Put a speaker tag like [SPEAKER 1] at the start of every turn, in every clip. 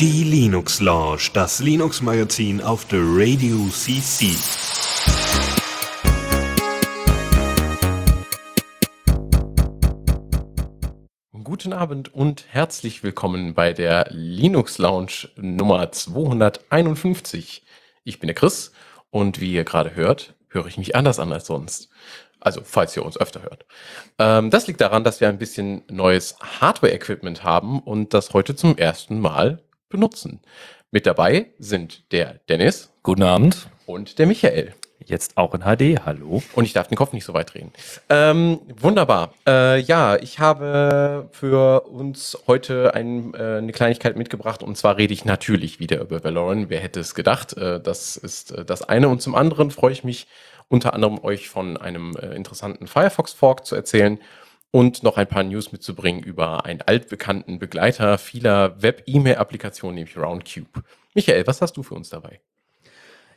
[SPEAKER 1] Die Linux Lounge, das Linux Magazin auf der Radio CC.
[SPEAKER 2] Guten Abend und herzlich willkommen bei der Linux Lounge Nummer 251. Ich bin der Chris und wie ihr gerade hört, höre ich mich anders an als sonst. Also, falls ihr uns öfter hört. Ähm, das liegt daran, dass wir ein bisschen neues Hardware-Equipment haben und das heute zum ersten Mal benutzen. Mit dabei sind der Dennis.
[SPEAKER 3] Guten Abend.
[SPEAKER 2] Und der Michael.
[SPEAKER 3] Jetzt auch in HD, hallo.
[SPEAKER 2] Und ich darf den Kopf nicht so weit drehen. Ähm, wunderbar. Äh, ja, ich habe für uns heute ein, äh, eine Kleinigkeit mitgebracht und zwar rede ich natürlich wieder über Valorant. Wer hätte es gedacht? Äh, das ist äh, das eine und zum anderen freue ich mich unter anderem euch von einem äh, interessanten Firefox Fork zu erzählen und noch ein paar News mitzubringen über einen altbekannten Begleiter vieler Web-E-Mail-Applikationen, nämlich Roundcube. Michael, was hast du für uns dabei?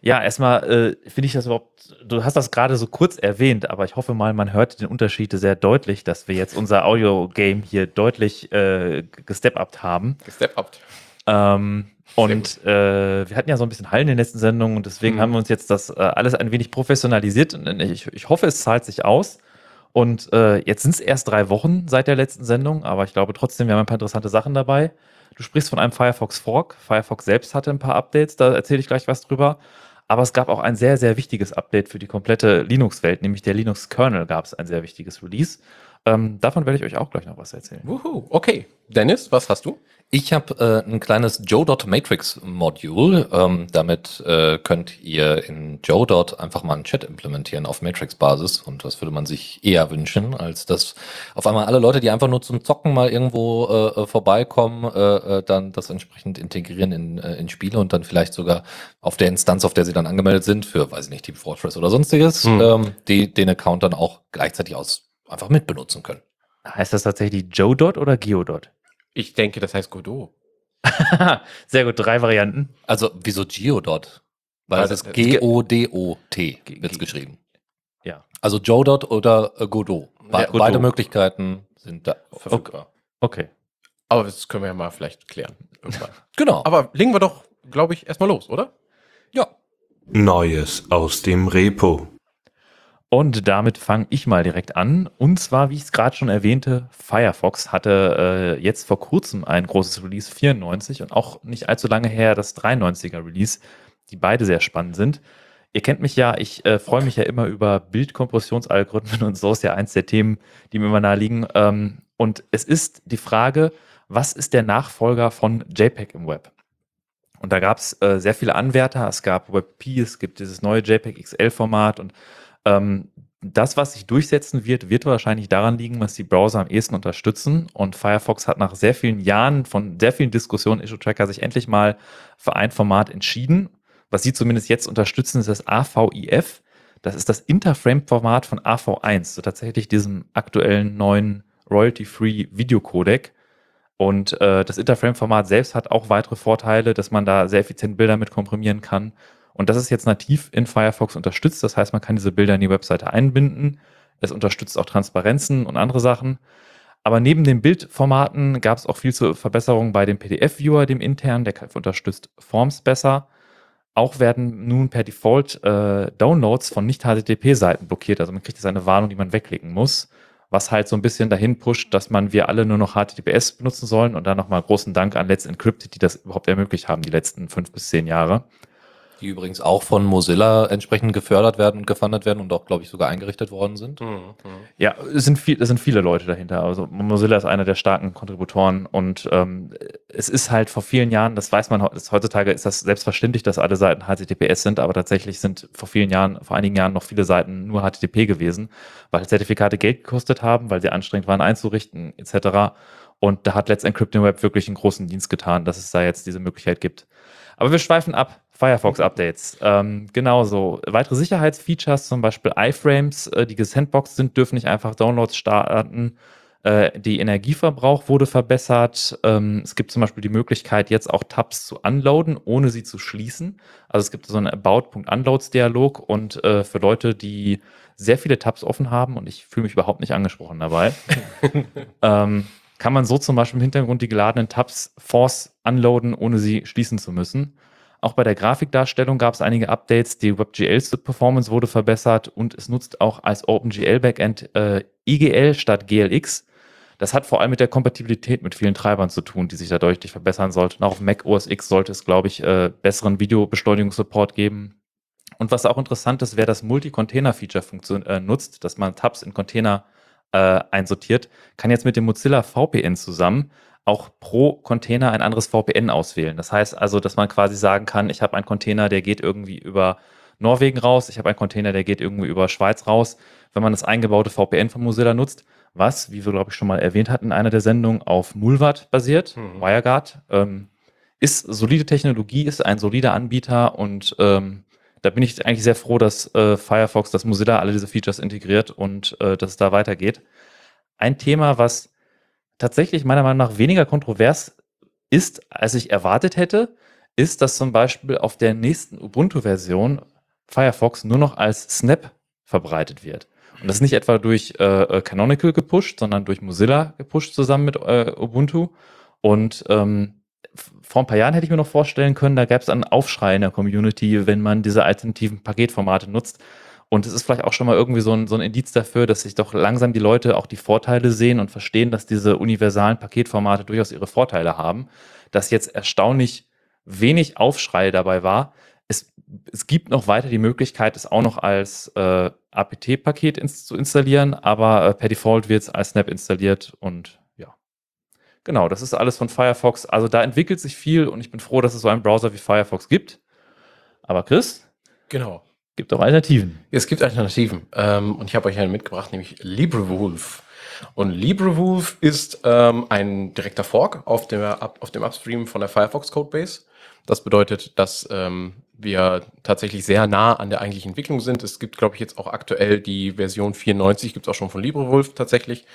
[SPEAKER 3] Ja, erstmal äh, finde ich das überhaupt, du hast das gerade so kurz erwähnt, aber ich hoffe mal, man hört den Unterschied sehr deutlich, dass wir jetzt unser Audio-Game hier deutlich äh, gestep-upt haben.
[SPEAKER 2] Gestep-upt.
[SPEAKER 3] Ähm, und äh, wir hatten ja so ein bisschen Hallen in den letzten Sendungen und deswegen mhm. haben wir uns jetzt das äh, alles ein wenig professionalisiert. Und ich, ich hoffe, es zahlt sich aus. Und äh, jetzt sind es erst drei Wochen seit der letzten Sendung, aber ich glaube trotzdem, wir haben ein paar interessante Sachen dabei. Du sprichst von einem Firefox Fork. Firefox selbst hatte ein paar Updates, da erzähle ich gleich was drüber. Aber es gab auch ein sehr, sehr wichtiges Update für die komplette Linux-Welt, nämlich der Linux-Kernel gab es ein sehr wichtiges Release. Ähm, davon werde ich euch auch gleich noch was erzählen.
[SPEAKER 2] Wuhu, okay. Dennis, was hast du?
[SPEAKER 4] Ich habe äh, ein kleines Joe.matrix-Modul. Ähm, damit äh, könnt ihr in Joe. einfach mal einen Chat implementieren auf Matrix-Basis. Und das würde man sich eher wünschen, als dass auf einmal alle Leute, die einfach nur zum Zocken mal irgendwo äh, äh vorbeikommen, äh, äh, dann das entsprechend integrieren in, äh, in Spiele und dann vielleicht sogar auf der Instanz, auf der sie dann angemeldet sind, für, weiß ich nicht, Team Fortress oder sonstiges, hm. ähm, die den Account dann auch gleichzeitig aus einfach mitbenutzen können.
[SPEAKER 3] Heißt das tatsächlich Joe.dot oder Geodot?
[SPEAKER 2] Ich denke, das heißt Godot.
[SPEAKER 3] Sehr gut, drei Varianten.
[SPEAKER 4] Also, wieso Geodot? Weil also, es ist G-O-D-O-T wird es geschrieben.
[SPEAKER 3] Ja.
[SPEAKER 4] Also Joe.dot oder äh, Godot. Be ja, Beide Möglichkeiten sind da
[SPEAKER 3] verfügbar. Okay.
[SPEAKER 2] Aber das können wir ja mal vielleicht klären.
[SPEAKER 4] Genau.
[SPEAKER 2] Aber legen wir doch, glaube ich, erstmal los, oder?
[SPEAKER 4] Ja.
[SPEAKER 1] Neues aus dem Repo.
[SPEAKER 3] Und damit fange ich mal direkt an. Und zwar, wie ich es gerade schon erwähnte, Firefox hatte äh, jetzt vor kurzem ein großes Release 94 und auch nicht allzu lange her das 93er Release, die beide sehr spannend sind. Ihr kennt mich ja, ich äh, freue mich ja immer über Bildkompressionsalgorithmen und so ist ja eins der Themen, die mir immer nahe liegen. Ähm, und es ist die Frage, was ist der Nachfolger von JPEG im Web? Und da gab es äh, sehr viele Anwärter. Es gab WebP, es gibt dieses neue JPEG XL-Format und ähm, das, was sich durchsetzen wird, wird wahrscheinlich daran liegen, was die Browser am ehesten unterstützen. Und Firefox hat nach sehr vielen Jahren von sehr vielen Diskussionen Issue Tracker sich endlich mal für ein Format entschieden. Was sie zumindest jetzt unterstützen, ist das AVIF. Das ist das Interframe-Format von AV1, so tatsächlich diesem aktuellen neuen Royalty-Free Videocodec. Und äh, das Interframe-Format selbst hat auch weitere Vorteile, dass man da sehr effizient Bilder mit komprimieren kann und das ist jetzt nativ in Firefox unterstützt. Das heißt, man kann diese Bilder in die Webseite einbinden. Es unterstützt auch Transparenzen und andere Sachen. Aber neben den Bildformaten gab es auch viel zur Verbesserung bei dem PDF-Viewer, dem internen, der unterstützt Forms besser. Auch werden nun per Default äh, Downloads von Nicht-HTTP-Seiten blockiert. Also man kriegt jetzt eine Warnung, die man wegklicken muss, was halt so ein bisschen dahin pusht, dass man wir alle nur noch HTTPS benutzen sollen. Und dann nochmal großen Dank an Let's Encrypted, die das überhaupt ermöglicht haben, die letzten fünf bis zehn Jahre.
[SPEAKER 4] Die übrigens auch von Mozilla entsprechend gefördert werden und gefundet werden und auch, glaube ich, sogar eingerichtet worden sind. Mhm,
[SPEAKER 3] mh. Ja, es sind, viel, es sind viele Leute dahinter. Also Mozilla ist einer der starken Kontributoren und ähm, es ist halt vor vielen Jahren, das weiß man heutzutage, ist das selbstverständlich, dass alle Seiten HTTPS sind, aber tatsächlich sind vor vielen Jahren, vor einigen Jahren noch viele Seiten nur HTTP gewesen, weil Zertifikate Geld gekostet haben, weil sie anstrengend waren einzurichten etc. Und da hat Let's Encrypting Web wirklich einen großen Dienst getan, dass es da jetzt diese Möglichkeit gibt. Aber wir schweifen ab. Firefox-Updates. Ähm, genauso. Weitere Sicherheitsfeatures, zum Beispiel iFrames, äh, die gesandboxed sind, dürfen nicht einfach Downloads starten. Äh, die Energieverbrauch wurde verbessert. Ähm, es gibt zum Beispiel die Möglichkeit, jetzt auch Tabs zu unloaden, ohne sie zu schließen. Also es gibt so einen About.unloads-Dialog und äh, für Leute, die sehr viele Tabs offen haben und ich fühle mich überhaupt nicht angesprochen dabei. ähm, kann man so zum Beispiel im Hintergrund die geladenen Tabs force unloaden, ohne sie schließen zu müssen. Auch bei der Grafikdarstellung gab es einige Updates. Die WebGL-Performance wurde verbessert und es nutzt auch als OpenGL-Backend äh, IGL statt GLX. Das hat vor allem mit der Kompatibilität mit vielen Treibern zu tun, die sich da deutlich verbessern sollten. Auch auf Mac OS X sollte es, glaube ich, äh, besseren Videobeschleunigungssupport geben. Und was auch interessant ist, wer das Multi-Container-Feature äh, nutzt, dass man Tabs in Container äh, einsortiert, kann jetzt mit dem Mozilla VPN zusammen auch pro Container ein anderes VPN auswählen. Das heißt also, dass man quasi sagen kann, ich habe einen Container, der geht irgendwie über Norwegen raus, ich habe einen Container, der geht irgendwie über Schweiz raus. Wenn man das eingebaute VPN von Mozilla nutzt, was, wie wir glaube ich schon mal erwähnt hatten in einer der Sendungen, auf Mulvat basiert, mhm. WireGuard, ähm, ist solide Technologie, ist ein solider Anbieter und ähm, da bin ich eigentlich sehr froh, dass äh, Firefox, dass Mozilla alle diese Features integriert und äh, dass es da weitergeht. Ein Thema, was tatsächlich meiner Meinung nach weniger kontrovers ist, als ich erwartet hätte, ist, dass zum Beispiel auf der nächsten Ubuntu-Version Firefox nur noch als Snap verbreitet wird. Und das nicht etwa durch äh, äh Canonical gepusht, sondern durch Mozilla gepusht zusammen mit äh, Ubuntu. Und ähm, vor ein paar Jahren hätte ich mir noch vorstellen können, da gäbe es einen Aufschrei in der Community, wenn man diese alternativen Paketformate nutzt. Und es ist vielleicht auch schon mal irgendwie so ein, so ein Indiz dafür, dass sich doch langsam die Leute auch die Vorteile sehen und verstehen, dass diese universalen Paketformate durchaus ihre Vorteile haben. Dass jetzt erstaunlich wenig Aufschrei dabei war. Es, es gibt noch weiter die Möglichkeit, es auch noch als äh, apt-Paket ins, zu installieren, aber äh, per Default wird es als Snap installiert und ja. Genau, das ist alles von Firefox. Also da entwickelt sich viel und ich bin froh, dass es so einen Browser wie Firefox gibt. Aber Chris?
[SPEAKER 2] Genau.
[SPEAKER 3] Gibt auch Alternativen.
[SPEAKER 2] Es gibt Alternativen. Ähm, und ich habe euch einen mitgebracht, nämlich LibreWolf. Und LibreWolf ist ähm, ein direkter Fork auf dem, auf dem Upstream von der Firefox Codebase. Das bedeutet, dass ähm, wir tatsächlich sehr nah an der eigentlichen Entwicklung sind. Es gibt, glaube ich, jetzt auch aktuell die Version 94, gibt es auch schon von LibreWolf tatsächlich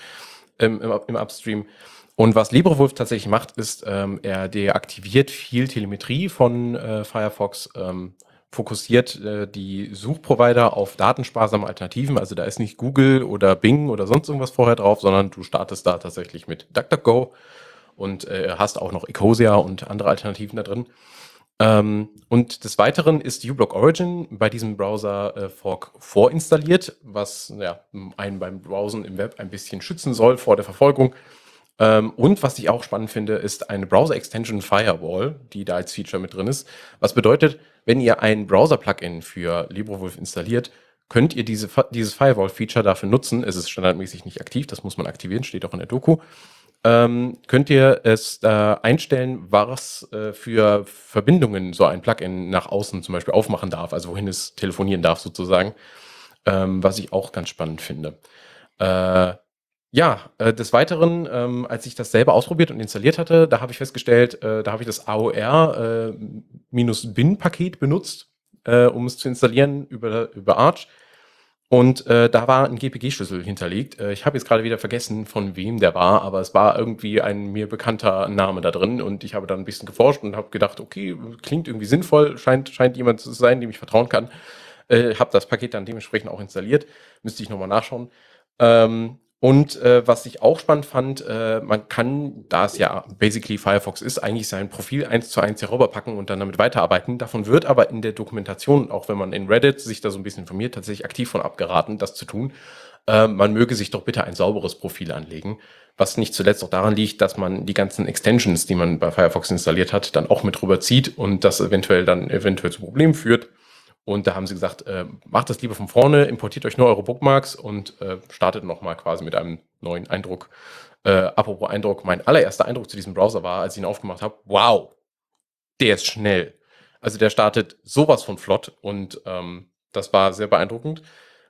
[SPEAKER 2] ähm, im, im Upstream. Und was LibreWolf tatsächlich macht, ist, ähm, er deaktiviert viel Telemetrie von äh, Firefox. Ähm, fokussiert äh, die Suchprovider auf datensparsame Alternativen. Also da ist nicht Google oder Bing oder sonst irgendwas vorher drauf, sondern du startest da tatsächlich mit DuckDuckGo und äh, hast auch noch Ecosia und andere Alternativen da drin. Ähm, und des Weiteren ist uBlock Origin bei diesem Browser äh, Fork vorinstalliert, was ja, einen beim Browsen im Web ein bisschen schützen soll vor der Verfolgung. Ähm, und was ich auch spannend finde, ist eine Browser Extension Firewall, die da als Feature mit drin ist. Was bedeutet, wenn ihr ein Browser-Plugin für LibreWolf installiert, könnt ihr diese, dieses Firewall-Feature dafür nutzen. Es ist standardmäßig nicht aktiv, das muss man aktivieren, steht auch in der Doku. Ähm, könnt ihr es äh, einstellen, was äh, für Verbindungen so ein Plugin nach außen zum Beispiel aufmachen darf, also wohin es telefonieren darf sozusagen, ähm, was ich auch ganz spannend finde. Äh, ja, äh, des Weiteren, ähm, als ich das selber ausprobiert und installiert hatte, da habe ich festgestellt, äh, da habe ich das AOR-Bin-Paket äh, benutzt, äh, um es zu installieren über, über Arch. Und äh, da war ein GPG-Schlüssel hinterlegt. Äh, ich habe jetzt gerade wieder vergessen, von wem der war, aber es war irgendwie ein mir bekannter Name da drin. Und ich habe dann ein bisschen geforscht und habe gedacht, okay, klingt irgendwie sinnvoll, scheint, scheint jemand zu sein, dem ich vertrauen kann. Äh, habe das Paket dann dementsprechend auch installiert. Müsste ich nochmal nachschauen. Ähm, und äh, was ich auch spannend fand, äh, man kann, da es ja basically Firefox ist, eigentlich sein Profil eins zu eins herüberpacken und dann damit weiterarbeiten. Davon wird aber in der Dokumentation, auch wenn man in Reddit sich da so ein bisschen informiert, tatsächlich aktiv von abgeraten, das zu tun. Äh, man möge sich doch bitte ein sauberes Profil anlegen, was nicht zuletzt auch daran liegt, dass man die ganzen Extensions, die man bei Firefox installiert hat, dann auch mit rüberzieht und das eventuell dann eventuell zu Problemen führt. Und da haben sie gesagt, äh, macht das lieber von vorne, importiert euch nur eure Bookmarks und äh, startet nochmal quasi mit einem neuen Eindruck. Äh, apropos Eindruck, mein allererster Eindruck zu diesem Browser war, als ich ihn aufgemacht habe, wow, der ist schnell. Also der startet sowas von flott und ähm, das war sehr beeindruckend.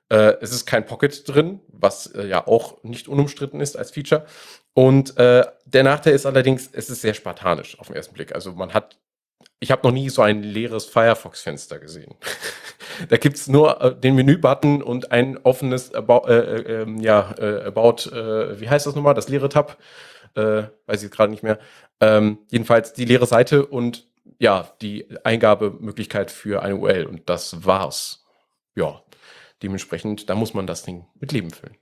[SPEAKER 2] Äh, es ist kein Pocket drin, was äh, ja auch nicht unumstritten ist als Feature. Und äh, der Nachteil ist allerdings, es ist sehr spartanisch auf den ersten Blick. Also man hat ich habe noch nie so ein leeres Firefox-Fenster gesehen. da gibt's nur äh, den Menü-Button und ein offenes About, äh, äh, ähm, ja, äh, About, äh, wie heißt das nochmal, das leere Tab, äh, weiß ich gerade nicht mehr. Ähm, jedenfalls die leere Seite und ja, die Eingabemöglichkeit für eine URL und das war's. Ja, dementsprechend, da muss man das Ding mit Leben füllen.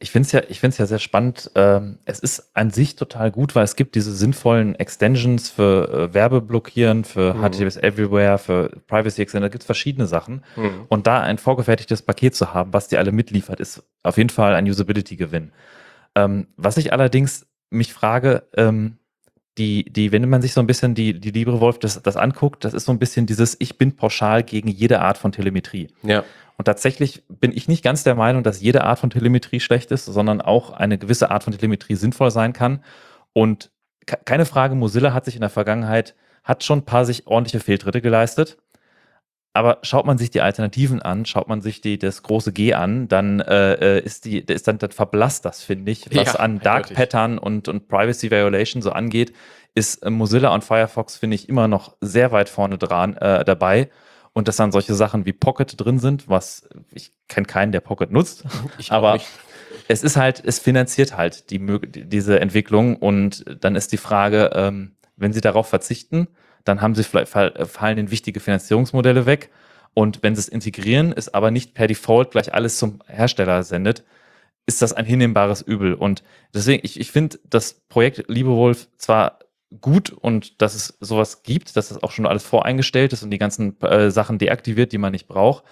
[SPEAKER 3] Ich finde es ja, ich find's ja sehr spannend. Ähm, es ist an sich total gut, weil es gibt diese sinnvollen Extensions für äh, Werbeblockieren, für
[SPEAKER 2] Mhm.
[SPEAKER 3] HTTPS Everywhere, für Privacy Extender, da gibt es verschiedene Sachen.
[SPEAKER 2] Mhm.
[SPEAKER 3] Und da ein vorgefertigtes Paket zu haben, was dir alle mitliefert, ist auf jeden Fall ein Usability-Gewinn. Ähm, was ich allerdings mich frage, ähm, die, die, wenn man sich so ein bisschen die, die LibreWolf das, das anguckt, das ist so ein bisschen dieses, ich bin pauschal gegen jede Art von Telemetrie.
[SPEAKER 2] Ja.
[SPEAKER 3] Und tatsächlich bin ich nicht ganz der Meinung, dass jede Art von Telemetrie schlecht ist, sondern auch eine gewisse Art von Telemetrie sinnvoll sein kann. Und ke- keine Frage, Mozilla hat sich in der Vergangenheit, hat schon ein paar sich ordentliche Fehltritte geleistet. Aber schaut man sich die Alternativen an, schaut man sich die, das große G an, dann äh, äh, ist die, ist dann, dann verblasst das, finde ich, was
[SPEAKER 2] Ja,
[SPEAKER 3] an Dark
[SPEAKER 2] eindeutig.
[SPEAKER 3] Pattern und, und Privacy Violation so angeht, ist äh, Mozilla und Firefox, finde ich, immer noch sehr weit vorne dran äh, dabei. Und dass dann solche Sachen wie Pocket drin sind, was ich kenne keinen, der Pocket nutzt,
[SPEAKER 2] Ich
[SPEAKER 3] aber
[SPEAKER 2] nicht.
[SPEAKER 3] es ist halt, es finanziert halt die- diese Entwicklung und dann ist die Frage, ähm, wenn sie darauf verzichten, dann haben sie vielleicht äh, fallen ihnen wichtige Finanzierungsmodelle weg und wenn sie es integrieren, ist aber nicht per Default gleich alles zum Hersteller sendet, ist das ein hinnehmbares Übel und deswegen ich, ich finde das Projekt LiebeWolf zwar gut und dass es sowas gibt, dass das auch schon alles voreingestellt ist und die ganzen äh, Sachen deaktiviert, die man nicht braucht.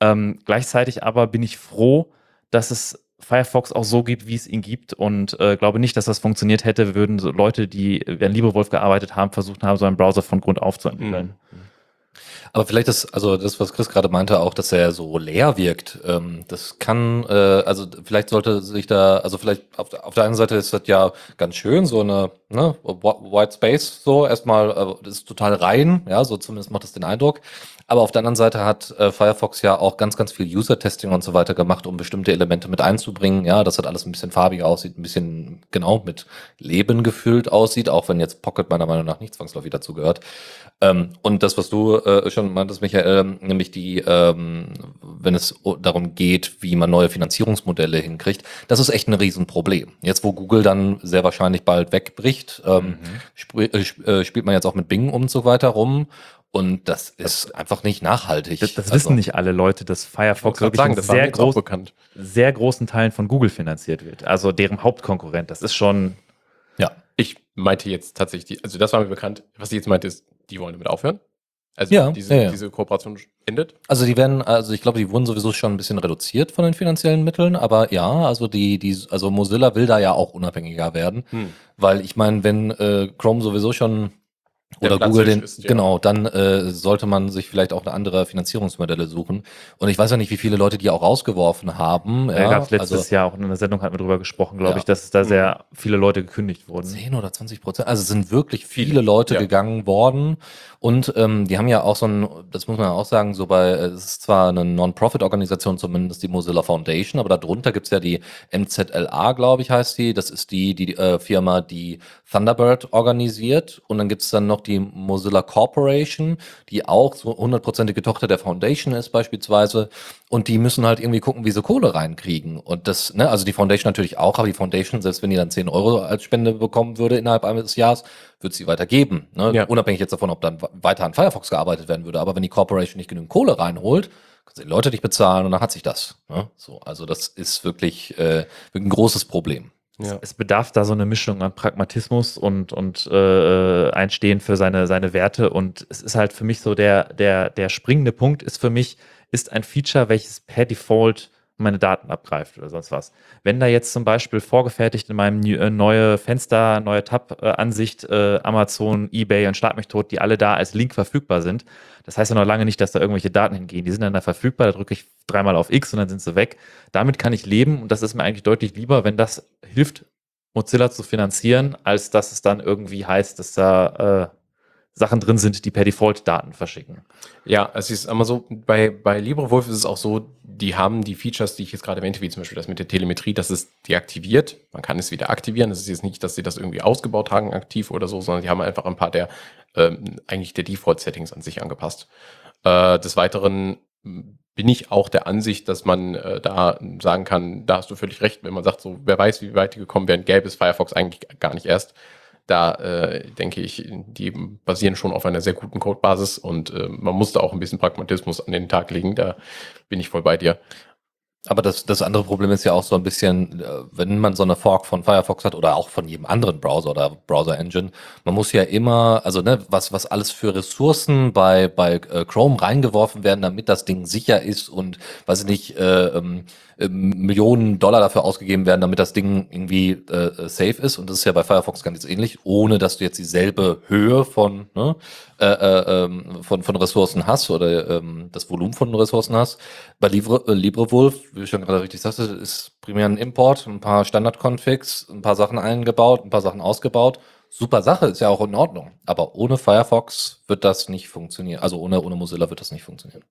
[SPEAKER 3] Ähm, gleichzeitig aber bin ich froh, dass es Firefox auch so gibt, wie es ihn gibt und äh, glaube nicht, dass das funktioniert hätte, würden so Leute, die an LibreWolf gearbeitet haben, versucht haben, so einen Browser von Grund auf zu entwickeln.
[SPEAKER 2] Mhm.
[SPEAKER 4] Aber vielleicht das, also das, was Chris gerade meinte, auch, dass er so leer wirkt, ähm, das kann, äh, also vielleicht sollte sich da, also vielleicht auf, der- auf der einen Seite ist das ja ganz schön, so eine ne, Wh- White Space, so erstmal, äh, das ist total rein, ja, so zumindest macht das den Eindruck. Aber auf der anderen Seite hat äh, Firefox ja auch ganz, ganz viel User-Testing und so weiter gemacht, um bestimmte Elemente mit einzubringen. Ja, dass das alles ein bisschen farbiger aussieht, ein bisschen genau mit Leben gefüllt aussieht, auch wenn jetzt Pocket meiner Meinung nach nicht zwangsläufig dazu gehört. Ähm, und das, was du äh, schon meintest, Michael, nämlich die, ähm, wenn es darum geht, wie man neue Finanzierungsmodelle hinkriegt, das ist echt ein Riesenproblem. Jetzt, wo Google dann sehr wahrscheinlich bald wegbricht, ähm, sp äh, sp äh, spielt man jetzt auch mit Bing und so weiter rum. Und das ist einfach nicht nachhaltig.
[SPEAKER 3] Das, das
[SPEAKER 4] Also-
[SPEAKER 3] wissen nicht alle Leute, dass
[SPEAKER 2] Ich
[SPEAKER 3] Firefox
[SPEAKER 2] wollte
[SPEAKER 3] wirklich
[SPEAKER 2] sagen, das
[SPEAKER 3] sehr, groß,
[SPEAKER 2] bekannt.
[SPEAKER 3] sehr großen Teilen von Google finanziert wird. Also deren Hauptkonkurrent. Das ist schon,
[SPEAKER 4] Ja.
[SPEAKER 2] Ich meinte jetzt tatsächlich, die, also das war mir bekannt. Was ich jetzt meinte, ist, die wollen damit aufhören. Also
[SPEAKER 4] Ja,
[SPEAKER 2] diese,
[SPEAKER 4] ja, ja.
[SPEAKER 2] diese Kooperation endet.
[SPEAKER 4] Also die werden, also ich glaube, die wurden sowieso schon ein bisschen reduziert von den finanziellen Mitteln, aber ja, also die, die, also Mozilla will da ja auch unabhängiger werden,
[SPEAKER 2] Hm.
[SPEAKER 4] weil ich meine, wenn äh, Chrome sowieso schon oder
[SPEAKER 2] Platzhirsch
[SPEAKER 4] Google den,
[SPEAKER 2] ist, ja.
[SPEAKER 4] genau, dann äh, sollte man sich vielleicht auch eine andere Finanzierungsmodelle suchen. Und ich weiß ja nicht, wie viele Leute die auch rausgeworfen haben.
[SPEAKER 3] da
[SPEAKER 4] Ja,
[SPEAKER 3] gab es letztes
[SPEAKER 4] also
[SPEAKER 3] Jahr auch in einer Sendung, hatten wir drüber gesprochen, glaube
[SPEAKER 4] Ja.
[SPEAKER 3] ich, dass es da sehr viele Leute gekündigt wurden.
[SPEAKER 4] 10 oder 20 Prozent. Also es sind wirklich viele,
[SPEAKER 2] Viele,
[SPEAKER 4] Leute
[SPEAKER 2] ja.
[SPEAKER 4] gegangen worden. Und ähm, die haben ja auch so ein, das muss man ja auch sagen, so bei, äh, es ist zwar eine Non-Profit-Organisation, zumindest die Mozilla Foundation, aber darunter gibt's ja die MZLA, glaube ich, heißt die. Das ist die, die äh, Firma, die Thunderbird organisiert. Und dann gibt's dann noch die Mozilla Corporation, die auch so hundertprozentige Tochter der Foundation ist beispielsweise. Und die müssen halt irgendwie gucken, wie sie Kohle reinkriegen. Und das, ne, also die Foundation natürlich auch, aber die Foundation, selbst wenn die dann 10 Euro als Spende bekommen würde innerhalb eines Jahres, wird sie weitergeben. Ne?
[SPEAKER 2] Ja.
[SPEAKER 4] Unabhängig jetzt davon, ob dann weiter an Firefox gearbeitet werden würde. Aber wenn die Corporation nicht genügend Kohle reinholt, können sie die Leute nicht bezahlen und dann hat sich das. Ne? So, also das ist wirklich, äh, wirklich ein großes Problem.
[SPEAKER 2] Ja.
[SPEAKER 3] Es bedarf da so eine Mischung an Pragmatismus und, und äh, Einstehen für seine, seine Werte. Und es ist halt für mich so der, der, der springende Punkt ist für mich, ist ein Feature, welches per Default meine Daten abgreift oder sonst was. Wenn da jetzt zum Beispiel vorgefertigt in meinem äh, neue Fenster, neue Tab-Ansicht, äh, Amazon, Ebay und Schlag mich tot, die alle da als Link verfügbar sind, das heißt ja noch lange nicht, dass da irgendwelche Daten hingehen. Die sind dann da verfügbar, da drücke ich dreimal auf X und dann sind sie weg. Damit kann ich leben und das ist mir eigentlich deutlich lieber, wenn das hilft, Mozilla zu finanzieren, als dass es dann irgendwie heißt, dass da äh, Sachen drin sind, die per Default Daten verschicken.
[SPEAKER 2] Ja, es ist immer so, bei, bei LibreWolf ist es auch so, die haben die Features, die ich jetzt gerade erwähnte, wie zum Beispiel das mit der Telemetrie, das ist deaktiviert. Man kann es wieder aktivieren. Es ist jetzt nicht, dass sie das irgendwie ausgebaut haben, aktiv oder so, sondern die haben einfach ein paar der, ähm, eigentlich der Default-Settings an sich angepasst. Äh, des Weiteren m, bin ich auch der Ansicht, dass man äh, da sagen kann, da hast du völlig recht, wenn man sagt, so, wer weiß, wie weit die gekommen wären, gäbe es Firefox eigentlich gar nicht erst. Da äh, denke ich, die basieren schon auf einer sehr guten Codebasis und äh, man muss da auch ein bisschen Pragmatismus an den Tag legen. Da bin ich voll bei dir.
[SPEAKER 4] Aber das, das andere Problem ist ja auch so ein bisschen, äh, wenn man so eine Fork von Firefox hat oder auch von jedem anderen Browser oder Browser-Engine, man muss ja immer, also ne, was, was alles für Ressourcen bei, bei äh, Chrome reingeworfen werden, damit das Ding sicher ist und, weiß ich nicht, äh, ähm, äh, Millionen Dollar dafür ausgegeben werden, damit das Ding irgendwie äh, safe ist. Und das ist ja bei Firefox ganz ähnlich, ohne dass du jetzt dieselbe Höhe von, ne, äh, äh, ähm, von, von Ressourcen hast oder ähm, das Volumen von Ressourcen hast. Bei Libre, äh, LibreWolf, wie du schon gerade richtig sagst, ist primär ein Import, ein paar Standard-Configs, ein paar Sachen eingebaut, ein paar Sachen ausgebaut. Super Sache, ist ja auch in Ordnung. Aber ohne Firefox wird das nicht funktionieren. Also ohne, ohne Mozilla wird das nicht funktionieren.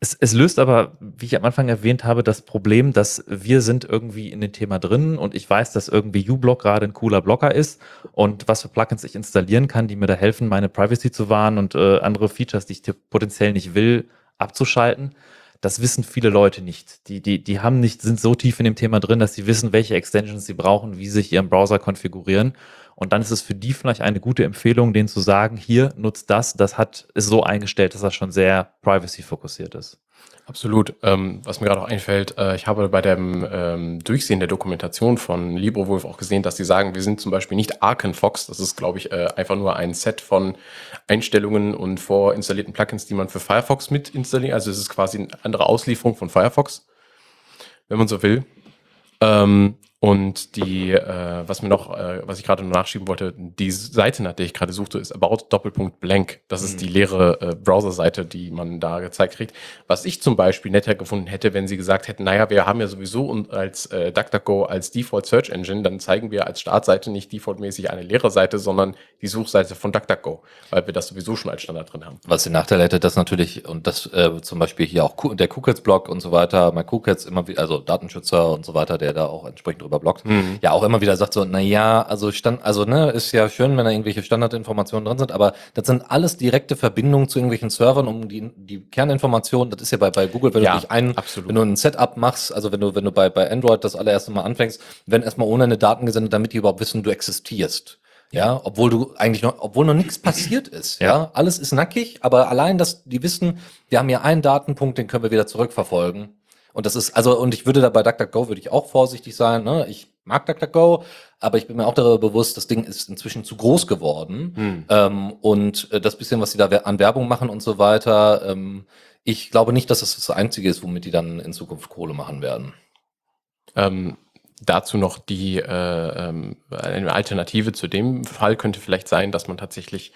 [SPEAKER 3] Es, es löst aber, wie ich am Anfang erwähnt habe, das Problem, dass wir sind irgendwie in dem Thema drin und ich weiß, dass irgendwie uBlock gerade ein cooler Blocker ist und was für Plugins ich installieren kann, die mir da helfen, meine Privacy zu wahren und äh, andere Features, die ich potenziell nicht will, abzuschalten. Das wissen viele Leute nicht. Die, die, die haben nicht, sind so tief in dem Thema drin, dass sie wissen, welche Extensions sie brauchen, wie sich ihren Browser konfigurieren. Und dann ist es für die vielleicht eine gute Empfehlung, denen zu sagen, hier nutzt das, das hat, ist so eingestellt, dass das schon sehr privacy-fokussiert ist.
[SPEAKER 2] Absolut. Ähm, was mir gerade auch einfällt, äh, ich habe bei dem ähm, Durchsehen der Dokumentation von LibreWolf auch gesehen, dass die sagen, wir sind zum Beispiel nicht Arkenfox. Das ist, glaube ich, äh, einfach nur ein Set von Einstellungen und vorinstallierten Plugins, die man für Firefox mit installiert. Also es ist quasi eine andere Auslieferung von Firefox, wenn man so will. Ähm, und die, äh, was mir noch, äh, was ich gerade nur nachschieben wollte, die Seite, nach der ich gerade suchte, ist about Doppelpunkt blank. Das ist
[SPEAKER 4] Mhm.
[SPEAKER 2] die leere äh, Browser-Seite, die man da gezeigt kriegt. Was ich zum Beispiel netter gefunden hätte, wenn sie gesagt hätten, naja, wir haben ja sowieso und als äh, DuckDuckGo als Default Search Engine, dann zeigen wir als Startseite nicht defaultmäßig eine leere Seite, sondern die Suchseite von DuckDuckGo, weil wir das sowieso schon als Standard drin haben.
[SPEAKER 4] Was den Nachteil hätte, dass natürlich, und das äh, zum Beispiel hier auch der KuCats-Blog und so weiter, mein KuCats immer wieder, also Datenschützer und so weiter, der da auch entsprechend drüber bloggt,
[SPEAKER 2] Mhm.
[SPEAKER 4] ja auch immer wieder sagt so, na ja, also Stand, also ne, ist ja schön, wenn da irgendwelche Standardinformationen drin sind, aber das sind alles direkte Verbindungen zu irgendwelchen Servern, um die, die Kerninformationen, das ist ja bei, bei Google, wenn
[SPEAKER 2] Ja,
[SPEAKER 4] du dich ein,
[SPEAKER 2] absolut.
[SPEAKER 4] wenn du ein Setup machst, also wenn du, wenn du bei, bei Android das allererste Mal anfängst, werden erstmal ohne eine Daten gesendet, damit die überhaupt wissen, du existierst. Ja, obwohl du eigentlich noch, obwohl noch nichts passiert ist, ja. Alles ist nackig, aber allein, dass die wissen, wir haben hier einen Datenpunkt, den können wir wieder zurückverfolgen. Und das ist, also, und ich würde da bei DuckDuckGo würde ich auch vorsichtig sein, ne? Ich mag DuckDuckGo, aber ich bin mir auch darüber bewusst, das Ding ist inzwischen zu groß geworden.
[SPEAKER 2] Hm.
[SPEAKER 4] Ähm, und äh, das bisschen, was sie da an Werbung machen und so weiter, ähm, ich glaube nicht, dass das das Einzige ist, womit die dann in Zukunft Kohle machen werden.
[SPEAKER 2] Ähm, dazu noch die äh, ähm, eine Alternative zu dem Fall könnte vielleicht sein, dass man tatsächlich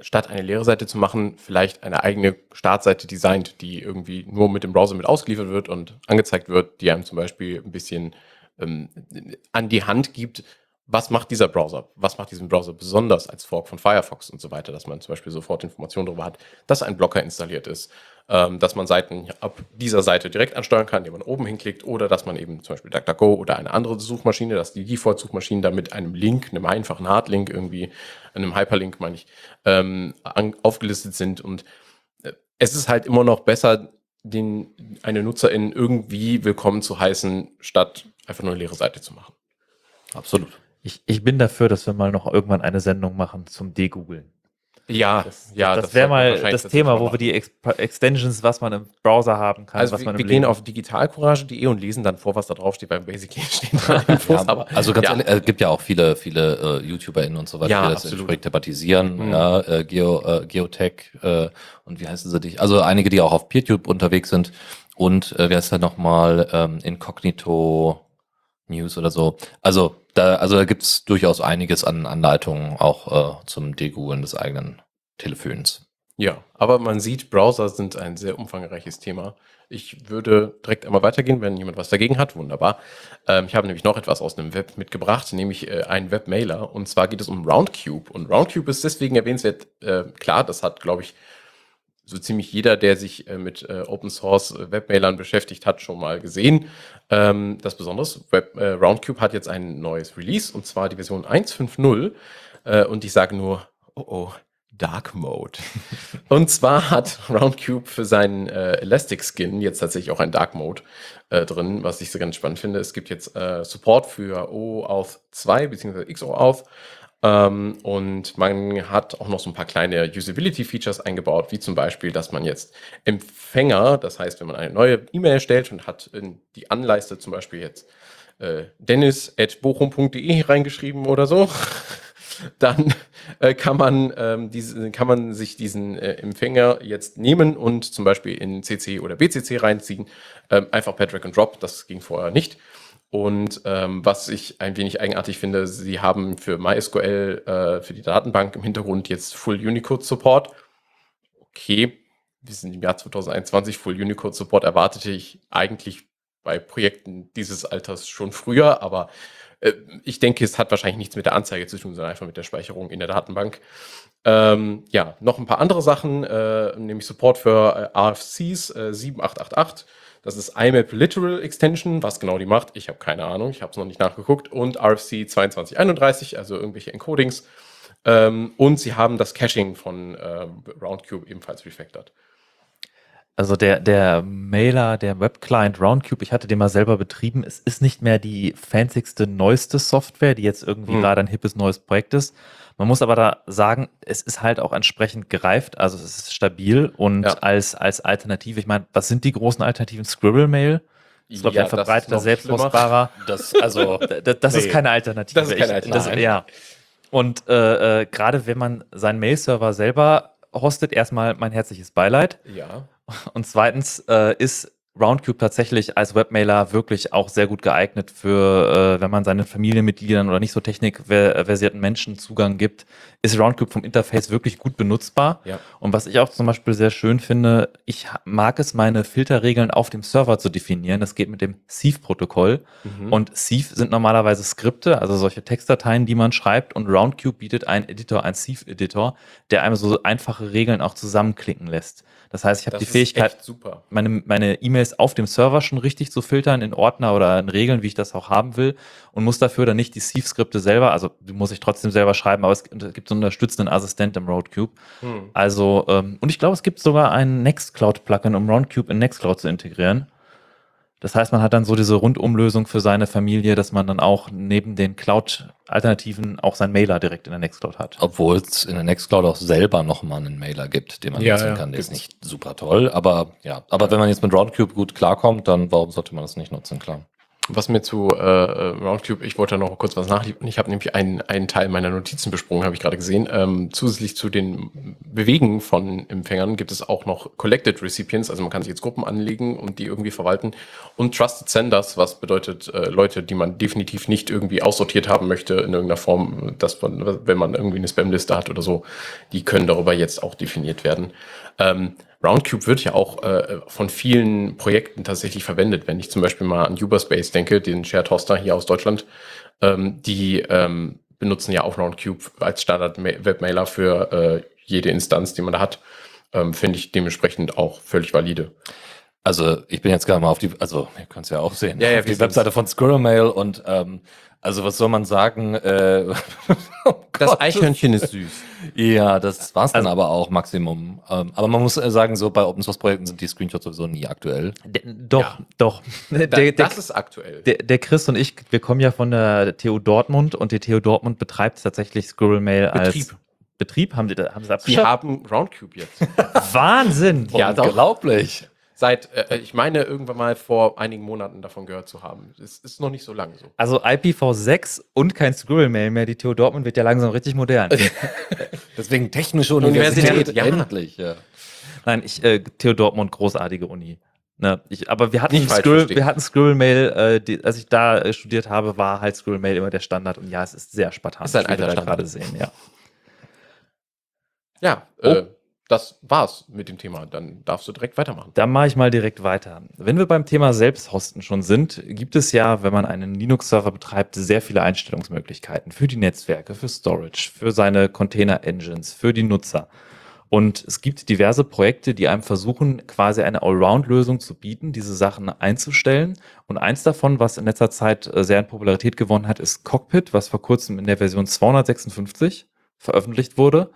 [SPEAKER 2] statt eine leere Seite zu machen, vielleicht eine eigene Startseite designt, die irgendwie nur mit dem Browser mit ausgeliefert wird und angezeigt wird, die einem zum Beispiel ein bisschen ähm, an die Hand gibt, was macht dieser Browser, was macht diesen Browser besonders als Fork von Firefox und so weiter, dass man zum Beispiel sofort Informationen darüber hat, dass ein Blocker installiert ist, ähm, dass man Seiten ab dieser Seite direkt ansteuern kann, indem man oben hinklickt oder dass man eben zum Beispiel DuckDuckGo oder eine andere Suchmaschine, dass die Default-Suchmaschinen da mit einem Link, einem einfachen Hardlink irgendwie, einem Hyperlink meine ich, ähm, aufgelistet sind und äh, es ist halt immer noch besser, den, eine Nutzerin irgendwie willkommen zu heißen, statt einfach nur eine leere Seite zu machen.
[SPEAKER 4] Absolut.
[SPEAKER 3] Ich, ich bin dafür, dass wir mal noch irgendwann eine Sendung machen zum Degoogeln.
[SPEAKER 2] Ja,
[SPEAKER 3] Das,
[SPEAKER 2] ja,
[SPEAKER 3] das, wäre
[SPEAKER 2] sollten wir
[SPEAKER 3] mal das Thema, wo wir die Ex Extensions, was man im Browser haben kann,
[SPEAKER 2] Also
[SPEAKER 3] was
[SPEAKER 2] wir,
[SPEAKER 3] man im
[SPEAKER 2] wir gehen
[SPEAKER 3] Leben-
[SPEAKER 2] auf digitalcourage.de und lesen dann vor, was da drauf steht, beim Basically stehen da Infos,
[SPEAKER 4] Ja,
[SPEAKER 2] aber
[SPEAKER 4] also ganz
[SPEAKER 2] ja.
[SPEAKER 4] ehrlich, es gibt ja auch viele, viele äh, YouTuberInnen und so weiter,
[SPEAKER 2] Ja,
[SPEAKER 4] die das
[SPEAKER 2] absolut.
[SPEAKER 4] entsprechend thematisieren,
[SPEAKER 2] Mhm.
[SPEAKER 4] ja, äh, Geo, äh, Geotech äh, und wie heißen sie dich? Also einige, die auch auf PeerTube unterwegs sind und äh, wer ist da nochmal ähm, Incognito News oder so. Also da, also da gibt's durchaus einiges an Anleitungen auch äh, zum Degoogeln des eigenen Telefons.
[SPEAKER 2] Ja, aber man sieht, Browser sind ein sehr umfangreiches Thema. Ich würde direkt einmal weitergehen, wenn jemand was dagegen hat. Wunderbar. Ähm, ich habe nämlich noch etwas aus dem Web mitgebracht, nämlich äh, einen Webmailer. Und zwar geht es um Roundcube. Und Roundcube ist deswegen erwähnenswert. Äh, klar, das hat, glaube ich, so ziemlich jeder, der sich äh, mit äh, Open Source äh, Webmailern beschäftigt hat, schon mal gesehen. Ähm, das Besondere, Web, äh, Roundcube hat jetzt ein neues Release und zwar die Version 1.5.0. Äh, und ich sage nur, oh oh, Dark Mode. und zwar hat Roundcube für seinen äh, Elastic Skin jetzt tatsächlich auch ein Dark Mode äh, drin, was ich so ganz spannend finde. Es gibt jetzt äh, Support für OAuth 2 bzw. XOAuth. Ähm, und man hat auch noch so ein paar kleine Usability-Features eingebaut, wie zum Beispiel, dass man jetzt Empfänger, das heißt, wenn man eine neue E-Mail erstellt und hat in die Anleiste zum Beispiel jetzt äh, dennis.bochum.de reingeschrieben oder so, dann äh, kann, man, ähm, diese, kann man sich diesen äh, Empfänger jetzt nehmen und zum Beispiel in CC oder BCC reinziehen. Ähm, einfach per Drag and Drop, das ging vorher nicht. Und ähm, was ich ein wenig eigenartig finde, sie haben für MySQL, äh, für die Datenbank im Hintergrund jetzt Full Unicode Support. Okay, wir sind im Jahr 2021, Full Unicode Support erwartete ich eigentlich bei Projekten dieses Alters schon früher, aber äh, ich denke, es hat wahrscheinlich nichts mit der Anzeige zu tun, sondern einfach mit der Speicherung in der Datenbank. Ähm, ja, noch ein paar andere Sachen, äh, nämlich Support für äh, RFCs äh, 7888. Das ist IMAP Literal Extension. Was genau die macht, ich habe keine Ahnung. Ich habe es noch nicht nachgeguckt. Und RFC 2231, also irgendwelche Encodings. Ähm, und sie haben das Caching von äh, Roundcube ebenfalls refactored.
[SPEAKER 3] Also der, der Mailer, der Webclient Roundcube, ich hatte den mal selber betrieben. Es ist nicht mehr die fancyste, neueste Software, die jetzt irgendwie
[SPEAKER 2] Hm.
[SPEAKER 3] gerade ein hippes neues Projekt ist. Man muss aber da sagen, es ist halt auch entsprechend gereift, also es ist stabil und
[SPEAKER 2] Ja.
[SPEAKER 3] als, als Alternative, ich meine, was sind die großen Alternativen? Scribble Mail? Das ist, glaube ein
[SPEAKER 2] Ja, ist
[SPEAKER 3] verbreiteter, selbstpostbarer.
[SPEAKER 4] Das, also,
[SPEAKER 3] Das, das ist
[SPEAKER 2] Nee.
[SPEAKER 3] keine Alternative.
[SPEAKER 2] Das ist keine
[SPEAKER 3] Ich- Das,
[SPEAKER 2] Alternative.
[SPEAKER 3] ja. Und äh, äh, gerade wenn man seinen Mail-Server selber hostet, erstmal mein herzliches Beileid.
[SPEAKER 2] Ja.
[SPEAKER 3] Und zweitens äh, ist Roundcube tatsächlich als Webmailer wirklich auch sehr gut geeignet für, äh, wenn man seinen Familienmitgliedern oder nicht so technikversierten Menschen Zugang gibt, ist Roundcube vom Interface wirklich gut benutzbar.
[SPEAKER 2] Ja.
[SPEAKER 3] Und was ich auch zum Beispiel sehr schön finde, ich mag es, meine Filterregeln auf dem Server zu definieren. Das geht mit dem Thief-Protokoll.
[SPEAKER 2] Mhm.
[SPEAKER 3] Und Thief sind normalerweise Skripte, also solche Textdateien, die man schreibt. Und Roundcube bietet einen Editor, einen Thief-Editor, der einem so einfache Regeln auch zusammenklicken lässt. Das heißt, ich habe die Fähigkeit, meine meine E-Mails auf dem Server schon richtig zu filtern in Ordner oder in Regeln, wie ich das auch haben will und muss dafür dann nicht die Thief-Skripte selber, also die muss ich trotzdem selber schreiben, aber es gibt so einen unterstützenden Assistent im Roadcube.
[SPEAKER 2] Hm.
[SPEAKER 3] Also, ähm, und ich glaube, es gibt sogar ein Nextcloud-Plugin, um Roundcube in Nextcloud zu integrieren. Das heißt, man hat dann so diese Rundumlösung für seine Familie, dass man dann auch neben den Cloud-Alternativen auch sein Mailer direkt in der Nextcloud hat.
[SPEAKER 4] obwohl es in der Nextcloud auch selber nochmal einen Mailer gibt, den man
[SPEAKER 2] Ja,
[SPEAKER 4] nutzen
[SPEAKER 2] ja,
[SPEAKER 4] kann. Der ist
[SPEAKER 2] gibt's.
[SPEAKER 4] nicht super toll, aber ja. Aber wenn man jetzt mit Roundcube gut klarkommt, dann warum sollte man das nicht nutzen, klar.
[SPEAKER 2] Was mir zu äh, äh, Roundcube, ich wollte noch kurz was nachliefern. Ich habe nämlich einen, einen Teil meiner Notizen besprungen, habe ich gerade gesehen. Ähm, zusätzlich zu den Bewegen von Empfängern gibt es auch noch Collected Recipients, also man kann sich jetzt Gruppen anlegen und die irgendwie verwalten. Und Trusted Senders, was bedeutet äh, Leute, die man definitiv nicht irgendwie aussortiert haben möchte in irgendeiner Form, dass man, wenn man irgendwie eine Spamliste hat oder so, die können darüber jetzt auch definiert werden. Ähm, Roundcube wird ja auch äh, von vielen Projekten tatsächlich verwendet. Wenn ich zum Beispiel mal an Uberspace denke, den Shared Hoster hier aus Deutschland, ähm, die ähm, benutzen ja auch Roundcube als Standard-Webmailer für äh, jede Instanz, die man da hat. Ähm, Finde ich dementsprechend auch völlig valide.
[SPEAKER 4] Also ich bin jetzt gerade mal auf die, also ihr könnt es ja auch sehen,
[SPEAKER 2] Ja, ja,
[SPEAKER 4] auf die Webseite von Squirrel Mail und ähm, also was soll man sagen? Äh, oh
[SPEAKER 2] Das Eichhörnchen ist süß.
[SPEAKER 4] Ja, das war's dann
[SPEAKER 3] Also-
[SPEAKER 4] aber auch Maximum. Ähm, aber man muss äh, sagen, so bei Open Source Projekten sind die Screenshots sowieso nie aktuell.
[SPEAKER 3] Der, doch,
[SPEAKER 2] Ja.
[SPEAKER 3] doch. Der,
[SPEAKER 2] Da,
[SPEAKER 3] der,
[SPEAKER 2] das ist aktuell.
[SPEAKER 3] der, der Chris und ich, wir kommen ja von der TU Dortmund und die TU Dortmund betreibt tatsächlich Squirrel Mail als
[SPEAKER 2] Betrieb.
[SPEAKER 3] Betrieb. Haben sie, da- haben sie
[SPEAKER 2] Die
[SPEAKER 3] abgeschafft?
[SPEAKER 2] haben Roundcube jetzt.
[SPEAKER 3] Wahnsinn!
[SPEAKER 2] Ja, doch.
[SPEAKER 4] Unglaublich.
[SPEAKER 2] Seit, äh, ich meine, irgendwann mal vor einigen Monaten davon gehört zu haben. Es ist noch nicht so lange so.
[SPEAKER 3] Also IPv6 und kein Squirrel Mail mehr. Die TU Dortmund wird ja langsam richtig modern.
[SPEAKER 4] Deswegen technische
[SPEAKER 2] Universität,
[SPEAKER 4] Universität,
[SPEAKER 2] ja.
[SPEAKER 4] endlich. Ja.
[SPEAKER 3] Nein, ich, äh, TU Dortmund, großartige Uni. Ne, ich, aber wir hatten
[SPEAKER 2] verstehen.
[SPEAKER 3] wir hatten Squirrel Mail, äh, die, als ich da äh, studiert habe, war halt Squirrel Mail immer der Standard und ja, es ist sehr spartanisch,
[SPEAKER 2] Ist ein
[SPEAKER 3] wie wir
[SPEAKER 2] alter
[SPEAKER 3] da
[SPEAKER 2] Standard.
[SPEAKER 3] gerade sehen, ja.
[SPEAKER 2] Ja, äh, das war's mit dem Thema. Dann darfst du direkt weitermachen.
[SPEAKER 3] Dann mache ich mal direkt weiter. Wenn wir beim Thema Selbsthosten schon sind, gibt es ja, wenn man einen Linux-Server betreibt, sehr viele Einstellungsmöglichkeiten für die Netzwerke, für Storage, für seine Container-Engines, für die Nutzer. Und es gibt diverse Projekte, die einem versuchen, quasi eine Allround-Lösung zu bieten, diese Sachen einzustellen. Und eins davon, was in letzter Zeit äh, sehr an Popularität gewonnen hat, ist Cockpit, was vor kurzem in der Version 256 veröffentlicht wurde.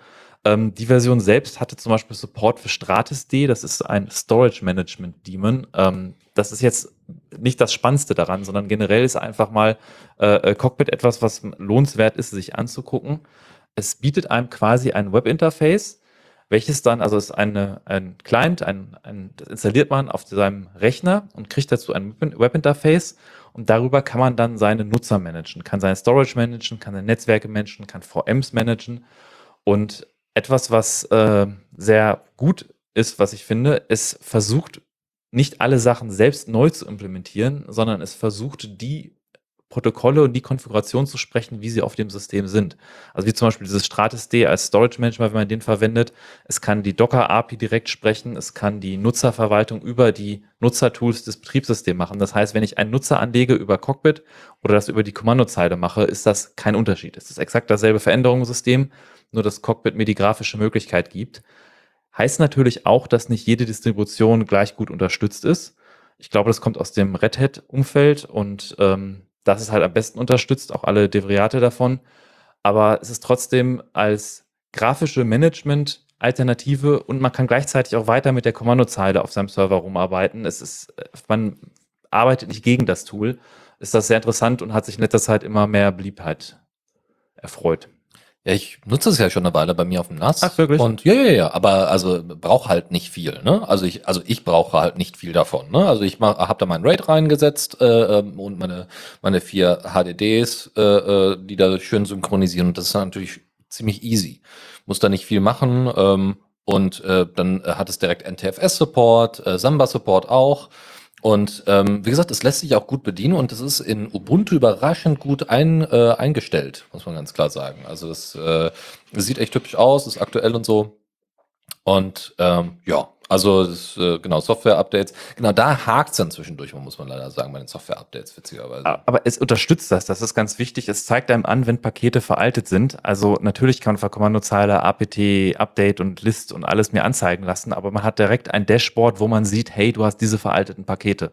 [SPEAKER 3] Ähm, die Version selbst hatte zum Beispiel Support für Stratus D, das ist ein Storage Management Daemon. Ähm, das ist jetzt nicht das Spannendste daran, sondern generell ist einfach mal äh, äh Cockpit etwas, was lohnenswert ist, sich anzugucken. Es bietet einem quasi ein Webinterface, welches dann, also ist eine, ein Client, ein, ein, das installiert man auf seinem Rechner und kriegt dazu ein Webinterface und darüber kann man dann seine Nutzer managen, kann seine Storage managen, kann seine Netzwerke managen, kann VMs managen und etwas, was äh, sehr gut ist, was ich finde, es versucht nicht alle Sachen selbst neu zu implementieren, sondern es versucht, die Protokolle und die Konfiguration zu sprechen, wie sie auf dem System sind. Also wie zum Beispiel dieses Stratus D als Storage Management, wenn man den verwendet. Es kann die Docker API direkt sprechen. Es kann die Nutzerverwaltung über die Nutzertools des Betriebssystems machen. Das heißt, wenn ich einen Nutzer anlege über Cockpit oder das über die Kommandozeile mache, ist das kein Unterschied. Es ist exakt dasselbe Veränderungssystem, nur dass Cockpit mir die grafische Möglichkeit gibt. Heißt natürlich auch, dass nicht jede Distribution gleich gut unterstützt ist. Ich glaube, das kommt aus dem Red Hat-Umfeld und ähm, das ist halt am besten unterstützt, auch alle Derivate davon. Aber es ist trotzdem als grafische Management-Alternative und man kann gleichzeitig auch weiter mit der Kommandozeile auf seinem Server rumarbeiten. Es ist, man arbeitet nicht gegen das Tool. Ist das sehr interessant und hat sich in letzter Zeit immer mehr Beliebtheit erfreut.
[SPEAKER 4] Ja, ich nutze es ja schon eine Weile bei mir auf dem NAS.
[SPEAKER 3] Ach, wirklich?
[SPEAKER 4] Und ja, ja, ja, aber also brauche halt nicht viel, ne? Also ich, also ich brauche halt nicht viel davon, ne? Also ich mach, hab da meinen RAID reingesetzt äh, ähm, und meine meine vier HDDs, äh, äh, die da schön synchronisieren. Und das ist natürlich ziemlich easy. Muss da nicht viel machen. Ähm, und äh, dann hat es direkt NTFS-Support, äh, Samba-Support auch. Und ähm, wie gesagt, es lässt sich auch gut bedienen und es ist in Ubuntu überraschend gut ein, äh, eingestellt, muss man ganz klar sagen. Also es äh, sieht echt hübsch aus, ist aktuell und so. Und ähm, ja, also das, äh, genau, Software-Updates. Genau, da hakt es dann zwischendurch, muss man leider sagen, bei den Software-Updates, witzigerweise.
[SPEAKER 3] Aber es unterstützt das, das ist ganz wichtig. Es zeigt einem an, wenn Pakete veraltet sind. Also natürlich kann man von Kommandozeile apt, Update und List und alles mir anzeigen lassen, aber man hat direkt ein Dashboard, wo man sieht, hey, du hast diese veralteten Pakete.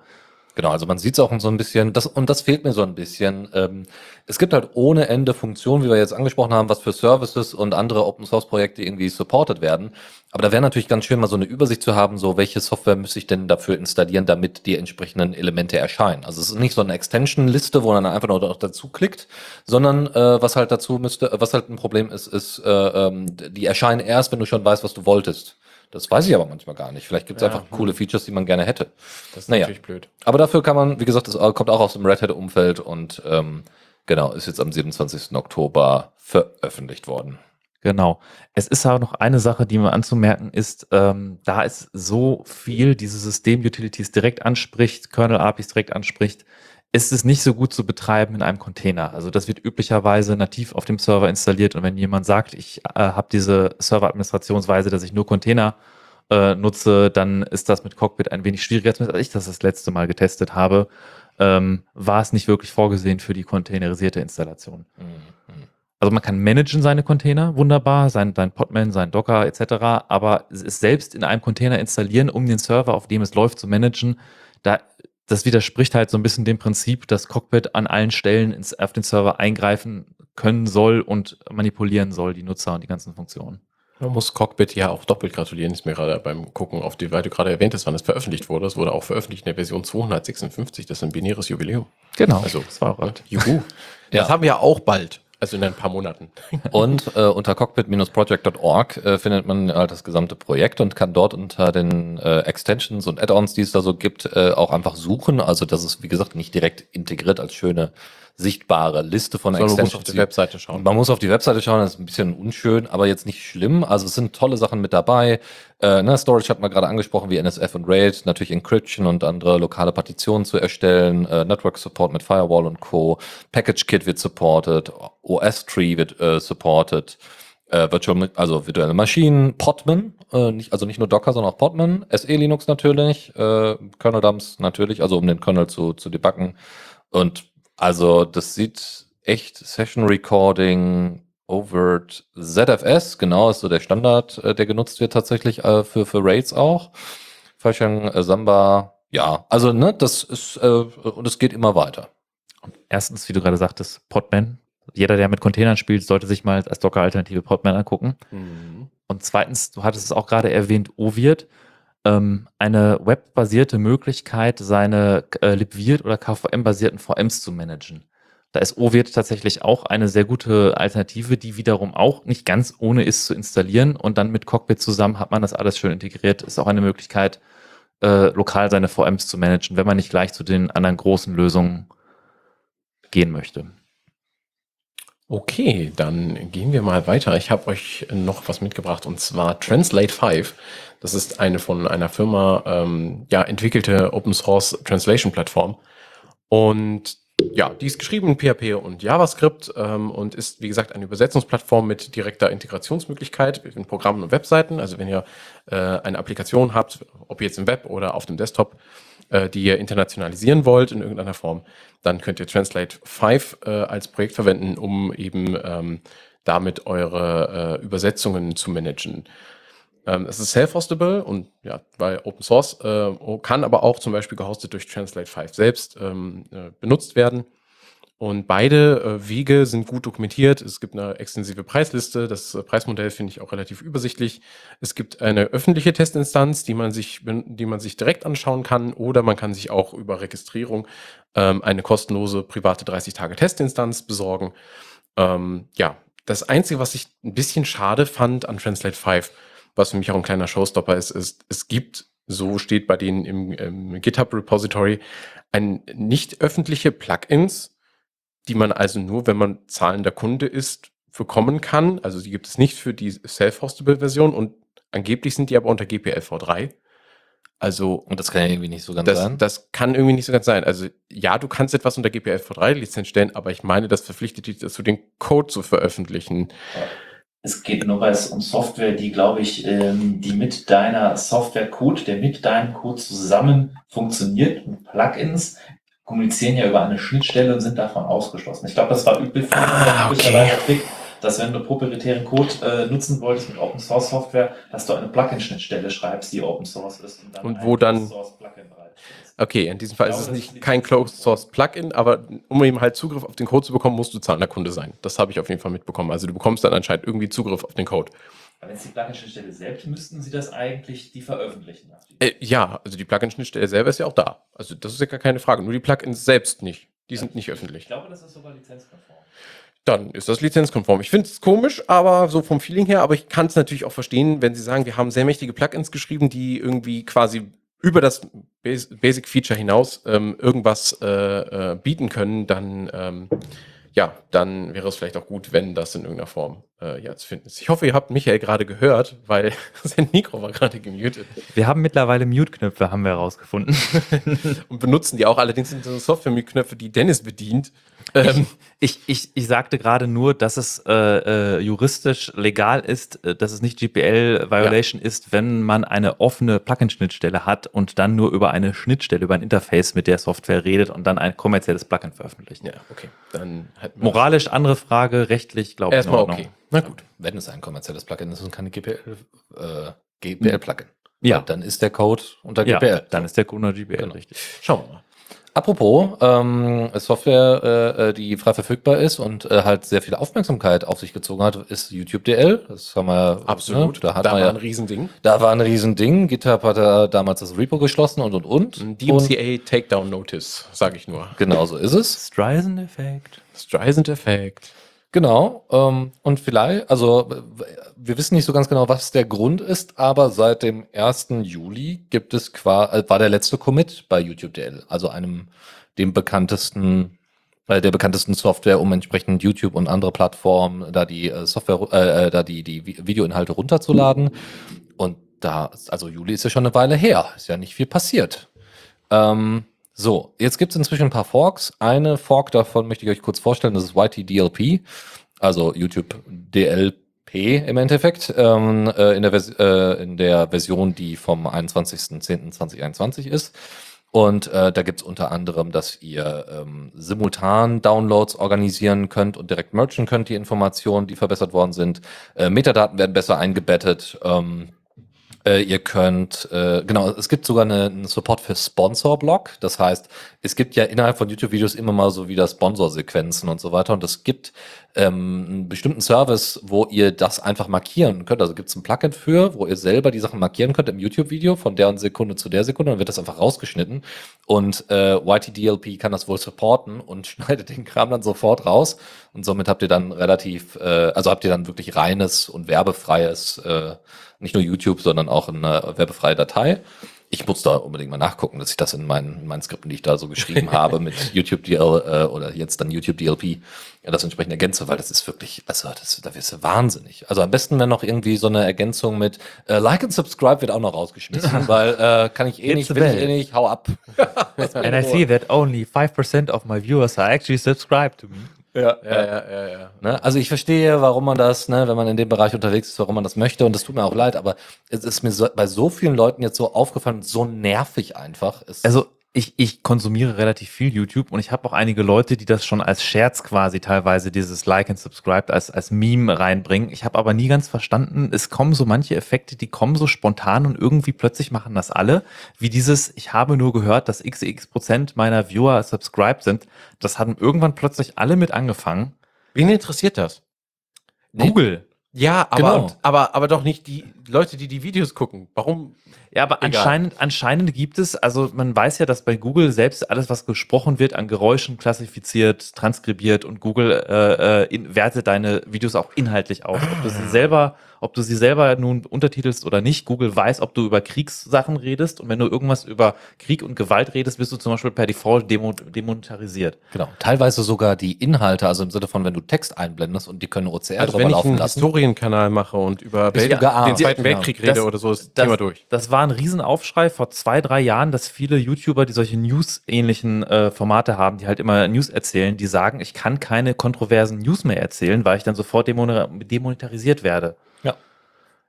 [SPEAKER 4] Genau, also man sieht es auch so ein bisschen, das, und das fehlt mir so ein bisschen. Ähm, es gibt halt ohne Ende Funktionen, wie wir jetzt angesprochen haben, was für Services und andere Open Source Projekte irgendwie supported werden. Aber da wäre natürlich ganz schön, mal so eine Übersicht zu haben, so welche Software müsste ich denn dafür installieren, damit die entsprechenden Elemente erscheinen. Also es ist nicht so eine Extension-Liste, wo man einfach nur dazu klickt, sondern äh, was halt dazu müsste, was halt ein Problem ist, ist, äh, ähm, die erscheinen erst, wenn du schon weißt, was du wolltest. Das weiß ich aber manchmal gar nicht. Vielleicht gibt es ja, einfach coole Features, die man gerne hätte.
[SPEAKER 2] Das ist naja. natürlich blöd.
[SPEAKER 4] Aber dafür kann man, wie gesagt, das kommt auch aus dem Red Hat-Umfeld und ähm, genau, ist jetzt am 27. Oktober veröffentlicht worden.
[SPEAKER 3] Genau. Es ist aber noch eine Sache, die mir anzumerken ist, ähm, da es so viel diese System-Utilities direkt anspricht, Kernel-APIs direkt anspricht, ist es nicht so gut zu betreiben in einem Container. Also das wird üblicherweise nativ auf dem Server installiert und wenn jemand sagt, ich äh, habe diese Server-Administrationsweise, dass ich nur Container äh, nutze, dann ist das mit Cockpit ein wenig schwieriger, als ich das das letzte Mal getestet habe. Ähm, war es nicht wirklich vorgesehen für die containerisierte Installation. Mhm. Also man kann managen seine Container, wunderbar, sein, sein Podman, sein Docker etc., aber es selbst in einem Container installieren, um den Server, auf dem es läuft, zu managen, da das widerspricht halt so ein bisschen dem Prinzip, dass Cockpit an allen Stellen ins, auf den Server eingreifen können soll und manipulieren soll, die Nutzer und die ganzen Funktionen.
[SPEAKER 2] Man muss Cockpit ja auch doppelt gratulieren, ist mir gerade beim Gucken auf die, weil du gerade erwähnt hast, wann es veröffentlicht wurde. Es wurde auch veröffentlicht in der Version 256, das ist ein binäres Jubiläum.
[SPEAKER 3] Genau.
[SPEAKER 2] Also, das war auch ne? Juhu. ja. Das haben wir ja auch bald. Also in ein paar Monaten.
[SPEAKER 4] Und äh, unter cockpit-project.org äh, findet man halt das gesamte Projekt und kann dort unter den äh, Extensions und Add-ons, die es da so gibt, äh, auch einfach suchen. Also das ist, wie gesagt, nicht direkt integriert als schöne sichtbare Liste von
[SPEAKER 2] Extensions. Man muss auf die Webseite schauen.
[SPEAKER 4] Man muss auf die Webseite schauen, das ist ein bisschen unschön, aber jetzt nicht schlimm. Also es sind tolle Sachen mit dabei. Äh, ne, Storage hat man gerade angesprochen, wie NSF und RAID, natürlich Encryption und andere lokale Partitionen zu erstellen, äh, Network Support mit Firewall und Co. Package Kit wird supported, OS Tree wird äh, supported. Äh, Virtual, also virtuelle Maschinen, Podman, äh, nicht, also nicht nur Docker, sondern auch Podman, SE Linux natürlich, äh, Kernel Dumps natürlich, also um den Kernel zu, zu debuggen. Und also das sieht echt Session Recording, Overt, ZFS, genau, ist so der Standard, äh, der genutzt wird tatsächlich äh, für, für Raids auch. Fashion, äh, Samba, ja, also ne, das ist, äh, und es geht immer weiter.
[SPEAKER 3] Erstens, wie du gerade sagtest, Podman. Jeder, der mit Containern spielt, sollte sich mal als Docker-Alternative Podman angucken. Mhm. Und zweitens, du hattest es auch gerade erwähnt, Ovirt, ähm, eine webbasierte Möglichkeit, seine äh, LibVirt oder KVM-basierten VMs zu managen. Da ist Ovirt tatsächlich auch eine sehr gute Alternative, die wiederum auch nicht ganz ohne ist zu installieren und dann mit Cockpit zusammen hat man das alles schön integriert. Ist auch eine Möglichkeit, äh, lokal seine VMs zu managen, wenn man nicht gleich zu den anderen großen Lösungen gehen möchte.
[SPEAKER 2] Okay, dann gehen wir mal weiter. Ich habe euch noch was mitgebracht und zwar Translate 5. Das ist eine von einer Firma ähm, ja, entwickelte Open Source Translation Plattform. Und ja, die ist geschrieben in PHP und JavaScript ähm, und ist, wie gesagt, eine Übersetzungsplattform mit direkter Integrationsmöglichkeit in Programmen und Webseiten. Also wenn ihr äh, eine Applikation habt, ob jetzt im Web oder auf dem Desktop, äh, die ihr internationalisieren wollt in irgendeiner Form, dann könnt ihr Translate 5 äh, als Projekt verwenden, um eben ähm, damit eure äh, Übersetzungen zu managen. Ähm, es ist self-hostable und ja, weil Open Source äh, kann aber auch zum Beispiel gehostet durch Translate 5 selbst ähm, äh, benutzt werden. Und beide äh, Wege sind gut dokumentiert. Es gibt eine extensive Preisliste. Das äh, Preismodell finde ich auch relativ übersichtlich. Es gibt eine öffentliche Testinstanz, die man sich, die man sich direkt anschauen kann, oder man kann sich auch über Registrierung ähm, eine kostenlose private 30-Tage-Testinstanz besorgen. Ähm, ja, das Einzige, was ich ein bisschen schade fand an Translate 5, was für mich auch ein kleiner Showstopper ist, ist, es gibt, so steht bei denen im, im GitHub Repository, ein nicht öffentliche Plugins, die man also nur, wenn man zahlender Kunde ist, bekommen kann. Also die gibt es nicht für die self-hostable Version und angeblich sind die aber unter GPL v3. Also
[SPEAKER 4] Und das kann ja irgendwie nicht so ganz
[SPEAKER 2] das,
[SPEAKER 4] sein.
[SPEAKER 2] das kann irgendwie nicht so ganz sein. Also ja, du kannst etwas unter GPL v3 Lizenz stellen, aber ich meine, das verpflichtet dich dazu, den Code zu veröffentlichen.
[SPEAKER 5] Es geht nur weil es um Software, die, glaube ich, ähm, die mit deiner Software-Code, der mit deinem Code zusammen funktioniert. Und Plugins kommunizieren ja über eine Schnittstelle und sind davon ausgeschlossen. Ich glaube, das war üblich
[SPEAKER 2] Ah, okay.
[SPEAKER 5] Trick, dass wenn du proprietären Code äh, nutzen wolltest mit Open Source Software, dass du eine Plugin-Schnittstelle schreibst, die Open Source ist. Und,
[SPEAKER 2] Und
[SPEAKER 5] ein
[SPEAKER 2] wo dann-. Okay, in diesem Fall ist
[SPEAKER 5] glaube,
[SPEAKER 2] es
[SPEAKER 5] das
[SPEAKER 2] nicht kein Closed Source Plugin, aber um eben halt Zugriff auf den Code zu bekommen, musst du zahlender Kunde sein. Das habe ich auf jeden Fall mitbekommen. Also du bekommst dann anscheinend irgendwie Zugriff auf den Code.
[SPEAKER 5] Aber wenn es die Plugin-Schnittstelle selbst, müssten sie das eigentlich die veröffentlichen.
[SPEAKER 2] Äh, ja, also die Plugin-Schnittstelle selber ist ja auch da. Also das ist ja gar keine Frage. Nur die Plugins selbst nicht. Die sind nicht
[SPEAKER 5] Ich
[SPEAKER 2] öffentlich.
[SPEAKER 5] glaube, das ist sogar lizenzkonform.
[SPEAKER 2] Dann ist das lizenzkonform. Ich finde es komisch, aber so vom Feeling her, aber ich kann es natürlich auch verstehen, wenn Sie sagen, wir haben sehr mächtige Plugins geschrieben, die irgendwie quasi über das Bas- Basic Feature hinaus ähm, irgendwas äh, äh, bieten können, dann ähm, ja, dann wäre es vielleicht auch gut, wenn das in irgendeiner Form äh, ja, zu finden ist. Ich hoffe, ihr habt Michael gerade gehört, weil sein Mikro war gerade gemutet.
[SPEAKER 3] Wir haben mittlerweile Mute-Knöpfe, haben wir herausgefunden.
[SPEAKER 2] Und benutzen die auch. Allerdings sind das Software-Knöpfe, die Dennis bedient. Ähm,
[SPEAKER 3] Ich, ich, ich sagte gerade nur, dass es äh, äh, juristisch legal ist, äh, dass es nicht GPL-Violation ist, wenn man eine offene Plugin-Schnittstelle hat und dann nur über eine Schnittstelle, über ein Interface mit der Software redet und dann ein kommenzielles Plugin veröffentlicht.
[SPEAKER 2] ja, okay. Dann
[SPEAKER 3] Moralisch andere Frage, rechtlich glaube ich.
[SPEAKER 2] erstmal okay. Na gut.
[SPEAKER 4] Wenn es ein kommerzielles Plugin ist und keine GPL, äh, GPL-Plugin.
[SPEAKER 3] Ja.
[SPEAKER 4] Dann ist der Code unter
[SPEAKER 3] Ja,
[SPEAKER 4] GPL.
[SPEAKER 3] dann ist der Kunde GPL,
[SPEAKER 4] Genau.
[SPEAKER 3] richtig.
[SPEAKER 2] Schauen wir mal.
[SPEAKER 4] Apropos ähm, Software, äh, äh, die frei verfügbar ist und äh, halt sehr viel Aufmerksamkeit auf sich gezogen hat, ist YouTube DL. Das haben wir
[SPEAKER 2] Absolut.
[SPEAKER 4] Ne, da hat
[SPEAKER 2] da
[SPEAKER 4] man
[SPEAKER 2] war
[SPEAKER 4] ja,
[SPEAKER 2] ein Riesending.
[SPEAKER 4] da war ein Riesending. GitHub hat da damals das Repo geschlossen und und und.
[SPEAKER 2] DMCA Takedown Notice, sage ich nur.
[SPEAKER 4] genau so ist es.
[SPEAKER 3] Streisand-Effekt.
[SPEAKER 2] Streisand-Effekt.
[SPEAKER 4] Genau. Ähm, und vielleicht, also wir wissen nicht so ganz genau, was der Grund ist, aber seit dem 1. Juli gibt es qua, äh, war der letzte Commit bei YouTube DL, also einem dem bekanntesten, äh, der bekanntesten Software, um entsprechend YouTube und andere Plattformen da die äh, Software, äh, äh, da die die Vi- Videoinhalte runterzuladen. Und da, also Juli ist ja schon eine Weile her, ist ja nicht viel passiert. Ähm, so, jetzt gibt es inzwischen ein paar Forks. Eine Fork davon möchte ich euch kurz vorstellen, das ist YTDLP, also YouTube DLP im Endeffekt, ähm, äh, in, der äh, in der Version, die vom 21.10.2021 ist. Und äh, da gibt's unter anderem, dass ihr ähm, simultan Downloads organisieren könnt und direkt merchen könnt, die Informationen, die verbessert worden sind. Äh, Metadaten werden besser eingebettet. Ähm, Äh, ihr könnt, äh, genau, es gibt sogar eine, einen Support für Sponsor-Block. Das heißt, es gibt ja innerhalb von YouTube-Videos immer mal so wieder Sponsor-Sequenzen und so weiter. Und es gibt ähm, einen bestimmten Service, wo ihr das einfach markieren könnt. Also gibt es ein Plugin für, wo ihr selber die Sachen markieren könnt im YouTube-Video von der Sekunde zu der Sekunde. Dann wird das einfach rausgeschnitten. Und äh, YTDLP kann das wohl supporten und schneidet den Kram dann sofort raus. Und somit habt ihr dann relativ, äh, also habt ihr dann wirklich reines und werbefreies äh, nicht nur YouTube, sondern auch eine werbefreie Datei. Ich muss da unbedingt mal nachgucken, dass ich das in meinen, in meinen Skripten, die ich da so geschrieben habe, mit YouTube DL äh, oder jetzt dann YouTube DLP, ja, das entsprechend ergänze, weil das ist wirklich, also das, da wirst du wahnsinnig. Also am besten, wenn noch irgendwie so eine Ergänzung mit äh, Like and Subscribe wird auch noch rausgeschmissen, weil äh, kann ich eh
[SPEAKER 3] Hit
[SPEAKER 4] nicht, will ich eh nicht, hau ab.
[SPEAKER 3] And I see that only 5% of my viewers are actually subscribed to me.
[SPEAKER 2] Ja, ja, ja, ja. ja.
[SPEAKER 4] Ne? Also ich verstehe, warum man das, ne, wenn man in dem Bereich unterwegs ist, warum man das möchte. Und das tut mir auch leid, aber es ist mir so, bei so vielen Leuten jetzt so aufgefallen, so nervig einfach. Es,
[SPEAKER 3] Also ich, ich konsumiere relativ viel YouTube und ich habe auch einige Leute, die das schon als Scherz quasi teilweise dieses Like and Subscribe als, als Meme reinbringen. Ich habe aber nie ganz verstanden, es kommen so manche Effekte, die kommen so spontan und irgendwie plötzlich machen das alle. Wie dieses, ich habe nur gehört, dass xx Prozent meiner Viewer subscribed sind. Das hatten irgendwann plötzlich alle mit angefangen.
[SPEAKER 2] Wen interessiert das?
[SPEAKER 3] Google.
[SPEAKER 2] Ja, aber,
[SPEAKER 4] Genau.
[SPEAKER 2] aber, aber doch nicht die Leute, die die Videos gucken. Warum?
[SPEAKER 3] Ja, aber
[SPEAKER 2] Egal.
[SPEAKER 3] anscheinend, anscheinend gibt es, also man weiß ja, dass bei Google selbst alles, was gesprochen wird, an Geräuschen klassifiziert, transkribiert und Google äh, äh, in, wertet deine Videos auch inhaltlich aus. Ob du sie selber, ob du sie selber nun untertitelst oder nicht, Google weiß, ob du über Kriegssachen redest und wenn du irgendwas über Krieg und Gewalt redest, bist du zum Beispiel per Default demo, demonetarisiert.
[SPEAKER 4] genau. Teilweise sogar die Inhalte, also im Sinne von, wenn du Text einblendest und die können OCR
[SPEAKER 2] Also
[SPEAKER 4] drüber
[SPEAKER 2] wenn ich
[SPEAKER 4] laufen
[SPEAKER 2] einen
[SPEAKER 4] lassen.
[SPEAKER 2] Historienkanal mache und über Welt, den Zweiten
[SPEAKER 4] Genau.
[SPEAKER 2] Weltkrieg rede
[SPEAKER 3] Das-
[SPEAKER 2] oder so, ist das Thema durch.
[SPEAKER 3] das war ein Riesenaufschrei vor zwei, drei Jahren, dass viele YouTuber, die solche News-ähnlichen äh, Formate haben, die halt immer News erzählen, die sagen, ich kann keine kontroversen News mehr erzählen, weil ich dann sofort demone- demonetarisiert werde.
[SPEAKER 4] Ja.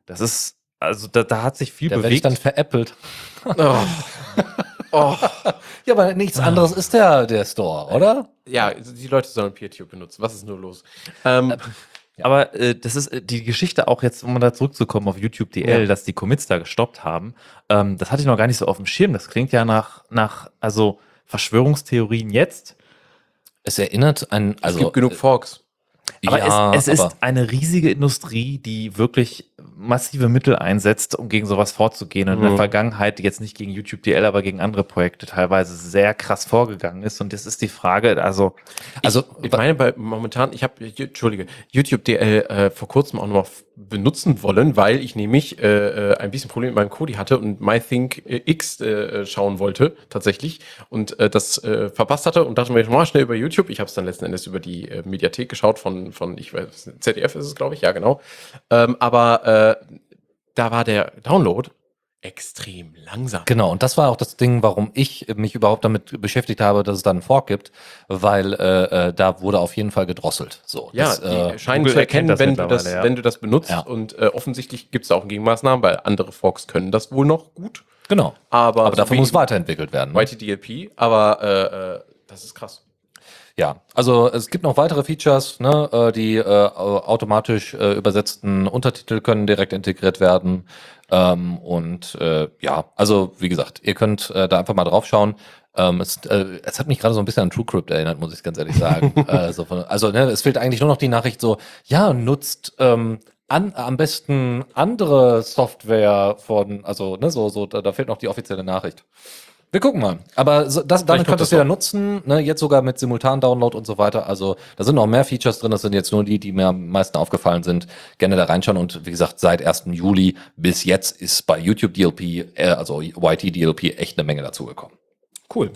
[SPEAKER 3] Das ist, also da, da hat sich viel
[SPEAKER 4] Da werde ich
[SPEAKER 3] bewegt.
[SPEAKER 4] dann veräppelt.
[SPEAKER 2] Oh. Oh.
[SPEAKER 4] Ja, aber nichts anderes ist der, der Store, oder?
[SPEAKER 2] Ja, die Leute sollen PeerTube benutzen. Was ist nur los? Ähm,
[SPEAKER 3] Aber äh, das ist äh, die Geschichte auch jetzt, um mal da zurückzukommen auf YouTube DL,
[SPEAKER 2] Ja.
[SPEAKER 3] dass die Commits da gestoppt haben. Ähm, das hatte ich noch gar nicht so auf dem Schirm. Das klingt ja nach, nach also Verschwörungstheorien jetzt.
[SPEAKER 4] Es erinnert an, also.
[SPEAKER 2] es gibt genug Forks.
[SPEAKER 3] Aber
[SPEAKER 4] ja,
[SPEAKER 3] es, es
[SPEAKER 4] aber-
[SPEAKER 3] ist eine riesige Industrie, die wirklich massive Mittel einsetzt, um gegen sowas vorzugehen. Und in der
[SPEAKER 2] Mhm.
[SPEAKER 3] Vergangenheit jetzt nicht gegen YouTube DL, aber gegen andere Projekte teilweise sehr krass vorgegangen ist. Und das ist die Frage, also
[SPEAKER 4] also,
[SPEAKER 2] Ich meine, bei momentan, ich habe, Entschuldige, YouTube DL äh, vor kurzem auch noch benutzen wollen, weil ich nämlich äh, äh, ein bisschen Probleme mit meinem Kodi hatte und MyThink äh, X äh, schauen wollte, tatsächlich, und äh, das äh, verpasst hatte und dachte mir, ich mal schnell über YouTube. Ich habe es dann letzten Endes über die äh, Mediathek geschaut von, von, ich weiß, ZDF ist es, glaube ich, ja, genau. Ähm, aber äh, da war der Download extrem langsam.
[SPEAKER 4] Genau, und das war auch das Ding, warum ich mich überhaupt damit beschäftigt habe, dass es da einen Fork gibt, weil äh, äh, da wurde auf jeden Fall gedrosselt. So,
[SPEAKER 2] Ja,
[SPEAKER 4] das,
[SPEAKER 2] die
[SPEAKER 4] äh,
[SPEAKER 2] scheinen
[SPEAKER 3] Google
[SPEAKER 2] zu erkennen, wenn du das,
[SPEAKER 3] ja.
[SPEAKER 2] wenn du das benutzt.
[SPEAKER 4] Ja.
[SPEAKER 2] Und äh, offensichtlich gibt es auch Gegenmaßnahmen, weil andere Forks können das wohl noch gut.
[SPEAKER 4] genau.
[SPEAKER 2] Aber,
[SPEAKER 4] Aber dafür
[SPEAKER 2] so
[SPEAKER 4] muss
[SPEAKER 2] wie
[SPEAKER 4] weiterentwickelt werden. Ne?
[SPEAKER 2] YTDLP, aber äh, äh, das ist krass.
[SPEAKER 4] Ja, also es gibt noch weitere Features, ne, äh, die äh, automatisch äh, übersetzten Untertitel können direkt integriert werden. Ähm, und äh, ja, also wie gesagt, ihr könnt äh, da einfach mal drauf schauen. Ähm, es, äh, es hat mich gerade so ein bisschen an TrueCrypt erinnert, muss ich ganz ehrlich sagen. äh, so von, also ne, es fehlt eigentlich nur noch die Nachricht so, ja, nutzt ähm, an, am besten andere Software von, also ne, so, so, da, da fehlt noch die offizielle Nachricht. Wir gucken mal. Aber so, das, damit
[SPEAKER 2] kommt
[SPEAKER 4] könnt ihr
[SPEAKER 2] das
[SPEAKER 4] es wieder
[SPEAKER 2] noch.
[SPEAKER 4] nutzen, ne? jetzt sogar mit Simultan-Download und so weiter. Also da sind noch mehr Features drin, das sind jetzt nur die, die mir am meisten aufgefallen sind. Gerne da reinschauen und wie gesagt, seit 1. Juli bis jetzt ist bei YouTube DLP, äh, also YT DLP, echt eine Menge dazugekommen.
[SPEAKER 2] Cool.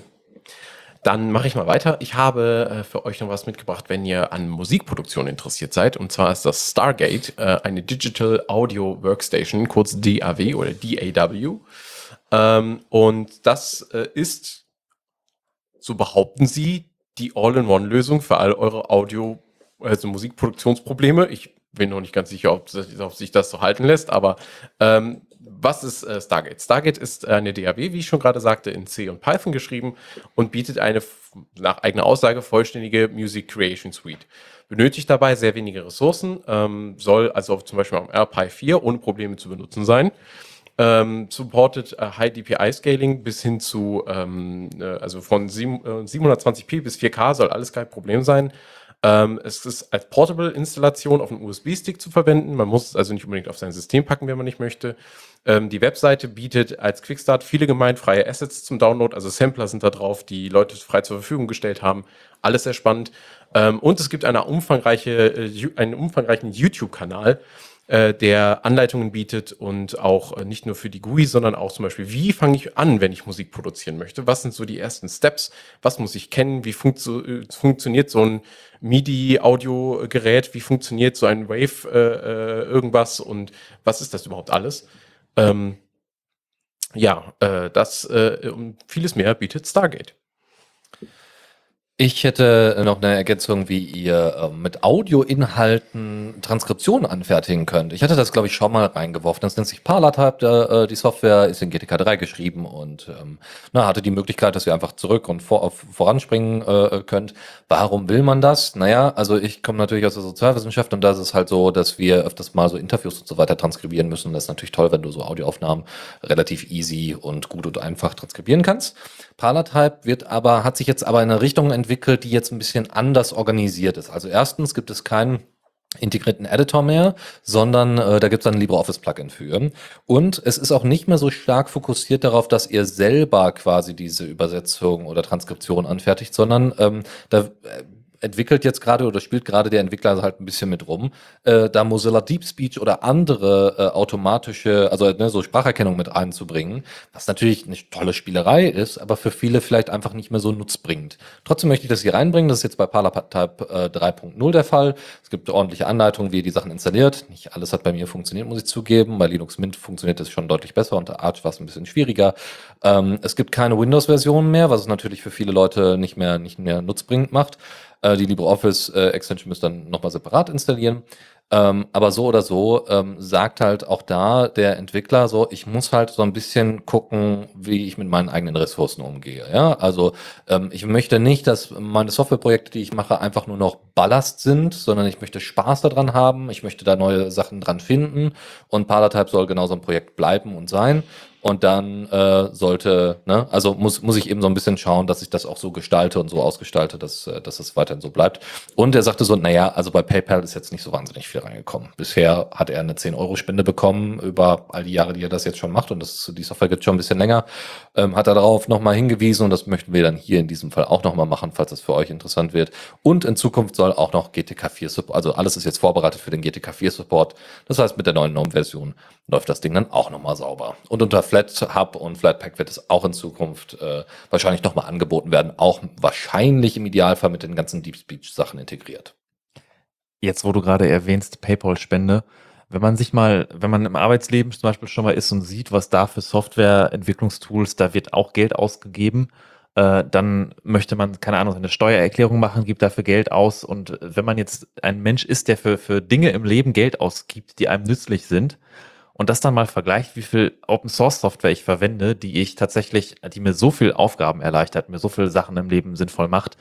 [SPEAKER 2] Dann mache ich mal weiter. Ich habe äh, für euch noch was mitgebracht, wenn ihr an Musikproduktion interessiert seid. Und zwar ist das Stargate, äh, eine Digital Audio Workstation, kurz DAW oder DAW. Ähm, und das äh, ist, so behaupten sie, die All-in-One-Lösung für all eure Audio, also Musikproduktionsprobleme. Ich bin noch nicht ganz sicher, ob, sich- ob sich das so halten lässt, aber ähm, was ist äh, Stargate? Stargate ist eine DAW, wie ich schon gerade sagte, in C und Python geschrieben und bietet eine nach eigener Aussage vollständige Music Creation Suite. Benötigt dabei sehr wenige Ressourcen, ähm, soll also zum Beispiel am RPi 4 ohne Probleme zu benutzen sein. Ähm, supported äh, High DPI Scaling bis hin zu, ähm, äh, also von äh, 720p bis 4K soll alles kein Problem sein. Ähm, es ist als Portable-Installation auf einem USB-Stick zu verwenden. Man muss es also nicht unbedingt auf sein System packen, wenn man nicht möchte. Ähm, die Webseite bietet als Quickstart viele gemeinfreie Assets zum Download. Also Sampler sind da drauf, die Leute frei zur Verfügung gestellt haben. Alles sehr spannend. Ähm, und es gibt eine umfangreiche, äh, einen umfangreichen YouTube-Kanal, äh, der Anleitungen bietet und auch äh, nicht nur für die GUI, sondern auch zum Beispiel, wie fange ich an, wenn ich Musik produzieren möchte? Was sind so die ersten Steps? Was muss ich kennen? Wie funktio äh, funktioniert so ein MIDI-Audiogerät? Wie funktioniert so ein Wave äh, äh, irgendwas? Und was ist das überhaupt alles? Ähm, ja, äh, das und vieles mehr bietet Stargate.
[SPEAKER 4] Ich hätte noch eine Ergänzung, wie ihr ähm, mit Audioinhalten Transkriptionen anfertigen könnt. Ich hatte das, glaube ich, schon mal reingeworfen. Das nennt sich Parlatype, äh, die Software ist in GTK 3 geschrieben und ähm, na, hatte die Möglichkeit, dass ihr einfach zurück und vor, voranspringen äh, könnt. Warum will man das? Naja, also ich komme natürlich aus der Sozialwissenschaft und da ist es halt so, dass wir öfters mal so Interviews und so weiter transkribieren müssen. Das ist natürlich toll, wenn du so Audioaufnahmen relativ easy und gut und einfach transkribieren kannst. Parlatype wird aber, hat sich jetzt aber in eine Richtung entwickelt, die jetzt ein bisschen anders organisiert ist. Also erstens gibt es keinen integrierten Editor mehr, sondern äh, da gibt es ein LibreOffice-Plugin für. Und es ist auch nicht mehr so stark fokussiert darauf, dass ihr selber quasi diese Übersetzung oder Transkription anfertigt, sondern ähm, da äh, entwickelt jetzt gerade oder spielt gerade der Entwickler halt ein bisschen mit rum, äh, da Mozilla Deep Speech oder andere äh, automatische, also ne, so Spracherkennung mit einzubringen, was natürlich eine tolle Spielerei ist, aber für viele vielleicht einfach nicht mehr so nutzbringend. Trotzdem möchte ich das hier reinbringen, das ist jetzt bei Parlatype äh, 3.0 der Fall. Es gibt ordentliche Anleitungen, wie ihr die Sachen installiert. Nicht alles hat bei mir funktioniert, muss ich zugeben. Bei Linux Mint funktioniert das schon deutlich besser, unter Arch war es ein bisschen schwieriger. Ähm, es gibt keine Windows-Version mehr, was es natürlich für viele Leute nicht mehr, nicht mehr nutzbringend macht. Äh, die LibreOffice-Extension müsst ihr dann nochmal separat installieren. Ähm, aber so oder so ähm, sagt halt auch da der Entwickler so, ich muss halt so ein bisschen gucken, wie ich mit meinen eigenen Ressourcen umgehe. Ja, also ähm, ich möchte nicht, dass meine Softwareprojekte, die ich mache, einfach nur noch Ballast sind, sondern ich möchte Spaß daran haben. Ich möchte da neue Sachen dran finden und Parlatype soll genau so ein Projekt bleiben und sein. Und dann äh, sollte, ne, also muss, muss ich eben so ein bisschen schauen, dass ich das auch so gestalte und so ausgestalte, dass, äh, dass es weiterhin so bleibt. Und er sagte so, naja, also bei PayPal ist jetzt nicht so wahnsinnig viel reingekommen. Bisher hat er eine 10-Euro-Spende bekommen über all die Jahre, die er das jetzt schon macht. Und das, die Software gibt schon ein bisschen länger. Ähm, hat er darauf nochmal hingewiesen und das möchten wir dann hier in diesem Fall auch nochmal machen, falls das für euch interessant wird. Und in Zukunft soll auch noch GTK 4 Support, also alles ist jetzt vorbereitet für den GTK 4 Support. Das heißt, mit der neuen GNOME-Version läuft das Ding dann auch nochmal sauber. Und unter FlatHub und Flatpak wird es auch in Zukunft äh, wahrscheinlich nochmal angeboten werden, auch wahrscheinlich im Idealfall mit den ganzen Deep Speech Sachen integriert.
[SPEAKER 3] Jetzt, wo du gerade erwähnst, PayPal-Spende, wenn man sich mal, wenn man im Arbeitsleben zum Beispiel schon mal ist und sieht, was da für Softwareentwicklungstools, da wird auch Geld ausgegeben, äh, dann möchte man, keine Ahnung, eine Steuererklärung machen, gibt dafür Geld aus. Und wenn man jetzt ein Mensch ist, der für, für Dinge im Leben Geld ausgibt, die einem nützlich sind, und das dann mal vergleicht, wie viel Open Source Software ich verwende, die ich tatsächlich, die mir so viel Aufgaben erleichtert, mir so viele Sachen im Leben sinnvoll macht,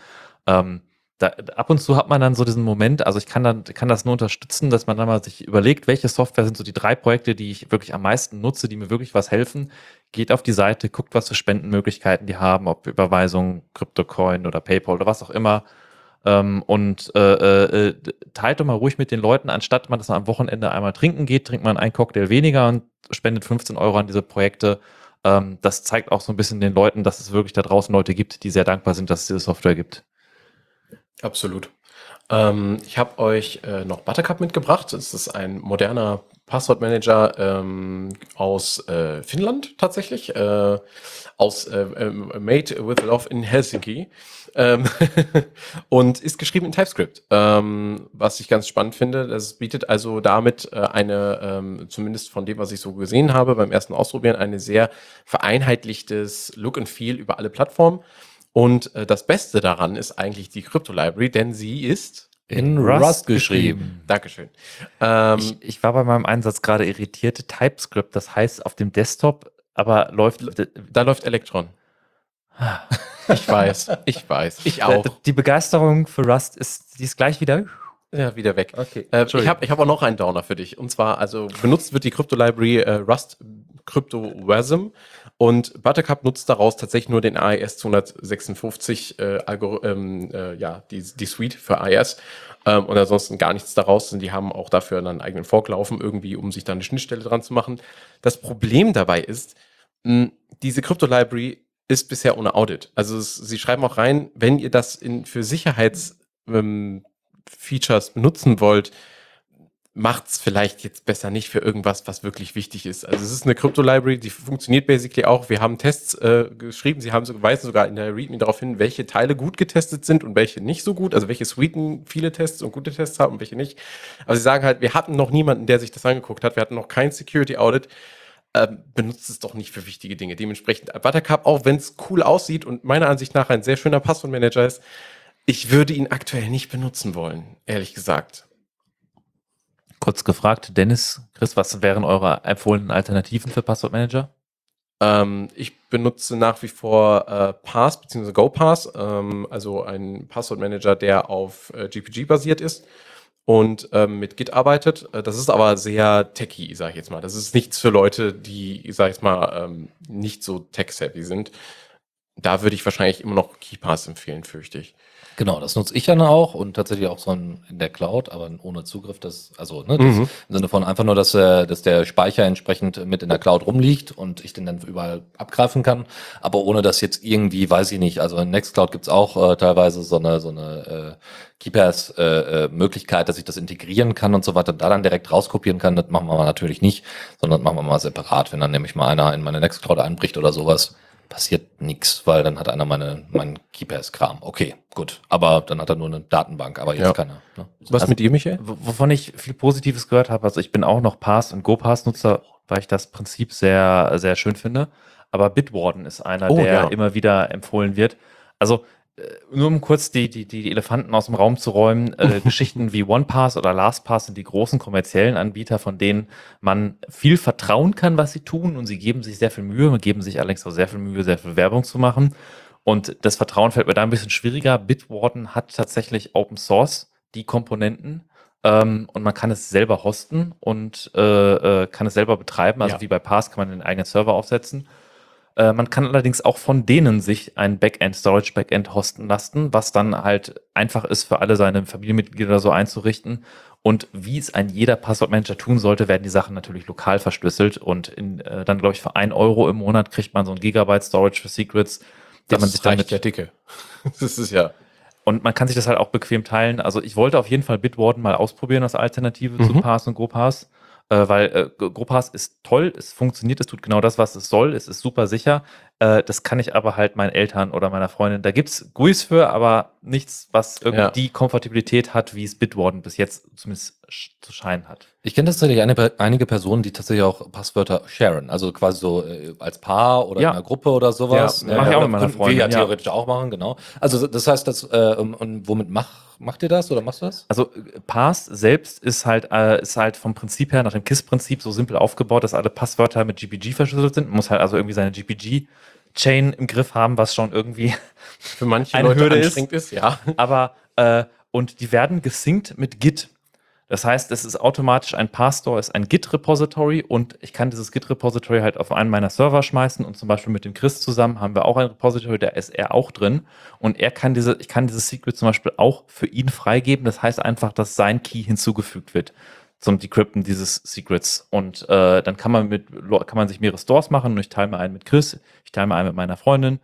[SPEAKER 3] ähm, da, ab und zu hat man dann so diesen Moment, also ich kann dann kann das nur unterstützen, dass man dann mal sich überlegt, welche Software sind so die drei Projekte, die ich wirklich am meisten nutze, die mir wirklich was helfen. Geht auf die Seite, guckt, was für Spendenmöglichkeiten die haben, ob Überweisung, CryptoCoin oder PayPal oder was auch immer. Ähm, und äh, äh, teilt doch mal ruhig mit den Leuten, anstatt man das am Wochenende einmal trinken geht, trinkt man einen Cocktail weniger und spendet 15 Euro an diese Projekte. Ähm, das zeigt auch so ein bisschen den Leuten, dass es wirklich da draußen Leute gibt, die sehr dankbar sind, dass es diese Software gibt.
[SPEAKER 2] Absolut. Ähm, ich habe euch äh, noch Buttercup mitgebracht. Es ist ein moderner Passwortmanager ähm, aus äh, Finnland tatsächlich, äh, aus äh, ähm, Made with Love in Helsinki ähm, und ist geschrieben in TypeScript, ähm, was ich ganz spannend finde. Das bietet also damit äh, eine, ähm, zumindest von dem, was ich so gesehen habe beim ersten Ausprobieren, eine sehr vereinheitlichtes Look and Feel über alle Plattformen. Und äh, das Beste daran ist eigentlich die Crypto Library, denn sie ist
[SPEAKER 4] In Rust geschrieben.
[SPEAKER 2] Dankeschön. Ähm,
[SPEAKER 3] Ich, ich war bei meinem Einsatz gerade irritiert. TypeScript, das heißt auf dem Desktop, aber läuft
[SPEAKER 2] da läuft Electron. Ich weiß, ich weiß, ich auch.
[SPEAKER 3] Die Begeisterung für Rust ist, die ist gleich wieder.
[SPEAKER 2] Ja, wieder weg.
[SPEAKER 3] Okay.
[SPEAKER 2] Äh, ich habe ich hab auch noch einen Downer für dich. Und zwar, also benutzt wird die Crypto Library äh, Rust CryptoWasm und Buttercup nutzt daraus tatsächlich nur den AES 256 äh, ähm, äh, ja, die, die Suite für AES ähm, und ansonsten gar nichts daraus. Und die haben auch dafür einen eigenen Fork laufen, irgendwie, um sich da eine Schnittstelle dran zu machen. Das Problem dabei ist, mh, diese Crypto-Library ist bisher ohne Audit. Also es, sie schreiben auch rein, wenn ihr das in, für Sicherheits ähm, benutzen wollt, macht's vielleicht jetzt besser nicht für irgendwas, was wirklich wichtig ist. Also es ist eine Crypto-Library, die funktioniert basically auch. Wir haben Tests äh, geschrieben, sie haben so, weisen sogar in der README darauf hin, welche Teile gut getestet sind und welche nicht so gut, also welche Suiten viele Tests und gute Tests haben und welche nicht. Aber sie sagen halt, wir hatten noch niemanden, der sich das angeguckt hat, wir hatten noch kein Security-Audit. Ähm, benutzt es doch nicht für wichtige Dinge. Dementsprechend Buttercup, auch wenn es cool aussieht und meiner Ansicht nach ein sehr schöner Passwortmanager ist, ich würde ihn aktuell nicht benutzen wollen, ehrlich gesagt.
[SPEAKER 3] Kurz gefragt, Dennis, Chris, was wären eure empfohlenen Alternativen für Passwortmanager?
[SPEAKER 2] Ähm, ich benutze nach wie vor äh, Pass bzw. GoPass, ähm, also ein Passwortmanager, der auf äh, GPG basiert ist und ähm, mit Git arbeitet. Äh, das ist aber sehr techy, sage ich jetzt mal. Das ist nichts für Leute, die, sage ich jetzt mal, ähm, nicht so tech-savvy sind. Da würde ich wahrscheinlich immer noch KeyPass empfehlen, fürchte ich.
[SPEAKER 4] Genau, das nutze ich dann auch und tatsächlich auch so in der Cloud, aber ohne Zugriff. Das, also ne, das
[SPEAKER 2] Mhm.
[SPEAKER 4] im Sinne von einfach nur, dass, äh, dass der Speicher entsprechend mit in der Cloud rumliegt und ich den dann überall abgreifen kann, aber ohne dass jetzt irgendwie, weiß ich nicht, also in Nextcloud gibt's auch äh, teilweise so eine, so eine äh, Keepers-Möglichkeit, dass ich das integrieren kann und so weiter, da dann direkt rauskopieren kann. Das machen wir natürlich nicht, sondern das machen wir mal separat. Wenn dann nämlich mal einer in meine Nextcloud einbricht oder sowas, passiert nichts, weil dann hat einer meine, meinen Keepers-Kram. Okay, gut. Aber dann hat er nur eine Datenbank, aber jetzt
[SPEAKER 2] Ja.
[SPEAKER 4] keine. Ne?
[SPEAKER 2] Was
[SPEAKER 3] Also-
[SPEAKER 2] mit dir, Michael?
[SPEAKER 3] Wovon ich viel Positives gehört habe, also ich bin auch noch Pass- und GoPass-Nutzer, weil ich das Prinzip sehr, sehr schön finde. Aber Bitwarden ist einer,
[SPEAKER 2] Oh,
[SPEAKER 3] der
[SPEAKER 2] ja.
[SPEAKER 3] immer wieder empfohlen wird. Also nur um kurz die, die, die Elefanten aus dem Raum zu räumen, äh, Geschichten wie OnePass oder LastPass sind die großen kommerziellen Anbieter, von denen man viel vertrauen kann, was sie tun und sie geben sich sehr viel Mühe, geben sich allerdings auch sehr viel Mühe, sehr viel Werbung zu machen. Und das Vertrauen fällt mir da ein bisschen schwieriger. Bitwarden hat tatsächlich Open Source die Komponenten ähm, und man kann es selber hosten und äh, äh, kann es selber betreiben. Also
[SPEAKER 2] Ja.
[SPEAKER 3] wie bei Pass kann man den eigenen Server aufsetzen. Äh, man kann allerdings auch von denen sich ein Backend, Storage Backend hosten lassen, was dann halt einfach ist für alle seine Familienmitglieder so einzurichten. Und wie es ein jeder Passwortmanager tun sollte, werden die Sachen natürlich lokal verschlüsselt und in, äh, dann, glaube ich, für ein Euro im Monat kriegt man so ein Gigabyte Storage für Secrets, den man sich damit
[SPEAKER 2] der Dicke. Das ist ja.
[SPEAKER 3] und man kann sich das halt auch bequem teilen. Also ich wollte auf jeden Fall Bitwarden mal ausprobieren als Alternative zu
[SPEAKER 2] Mhm.
[SPEAKER 3] Pass und GoPass. Äh, weil äh, GoPass ist toll, es funktioniert, es tut genau das, was es soll, es ist super sicher. Äh, das kann ich aber halt meinen Eltern oder meiner Freundin, da gibt's GUIs für, aber nichts, was irgendwie
[SPEAKER 2] Ja.
[SPEAKER 3] die Kompatibilität hat, wie es Bitwarden bis jetzt zumindest zu scheinen hat.
[SPEAKER 4] Ich kenne tatsächlich eine, einige Personen, die tatsächlich auch Passwörter sharen, also quasi so äh, als Paar oder
[SPEAKER 3] Ja.
[SPEAKER 4] in einer Gruppe oder sowas.
[SPEAKER 3] Ja, mach ich auch mit meiner
[SPEAKER 4] könnten Wir
[SPEAKER 3] Freundin,
[SPEAKER 4] ja theoretisch auch machen, genau. Also das heißt, das, äh, und, womit mach, macht ihr das oder machst du das?
[SPEAKER 3] Also äh, Pass selbst ist halt, äh, ist halt vom Prinzip her nach dem KISS-Prinzip so simpel aufgebaut, dass alle Passwörter mit GPG verschlüsselt sind. Man muss halt also irgendwie seine GPG-Chain im Griff haben, was schon irgendwie
[SPEAKER 2] Für manche
[SPEAKER 3] Eine
[SPEAKER 2] Leute
[SPEAKER 3] Hürde ist-
[SPEAKER 2] anstrengend ist, ja.
[SPEAKER 3] aber äh, und die werden gesynkt mit Git. Das heißt, es ist automatisch ein Passtore, ist ein Git-Repository und ich kann dieses Git-Repository halt auf einen meiner Server schmeißen und zum Beispiel mit dem Chris zusammen haben wir auch ein Repository, da ist er auch drin und er kann diese, ich kann dieses Secret zum Beispiel auch für ihn freigeben. Das heißt einfach, dass sein Key hinzugefügt wird zum Decrypten dieses Secrets und äh, dann kann man mit kann man sich mehrere Stores machen und ich teile mir einen mit Chris, ich teile mir einen mit meiner Freundin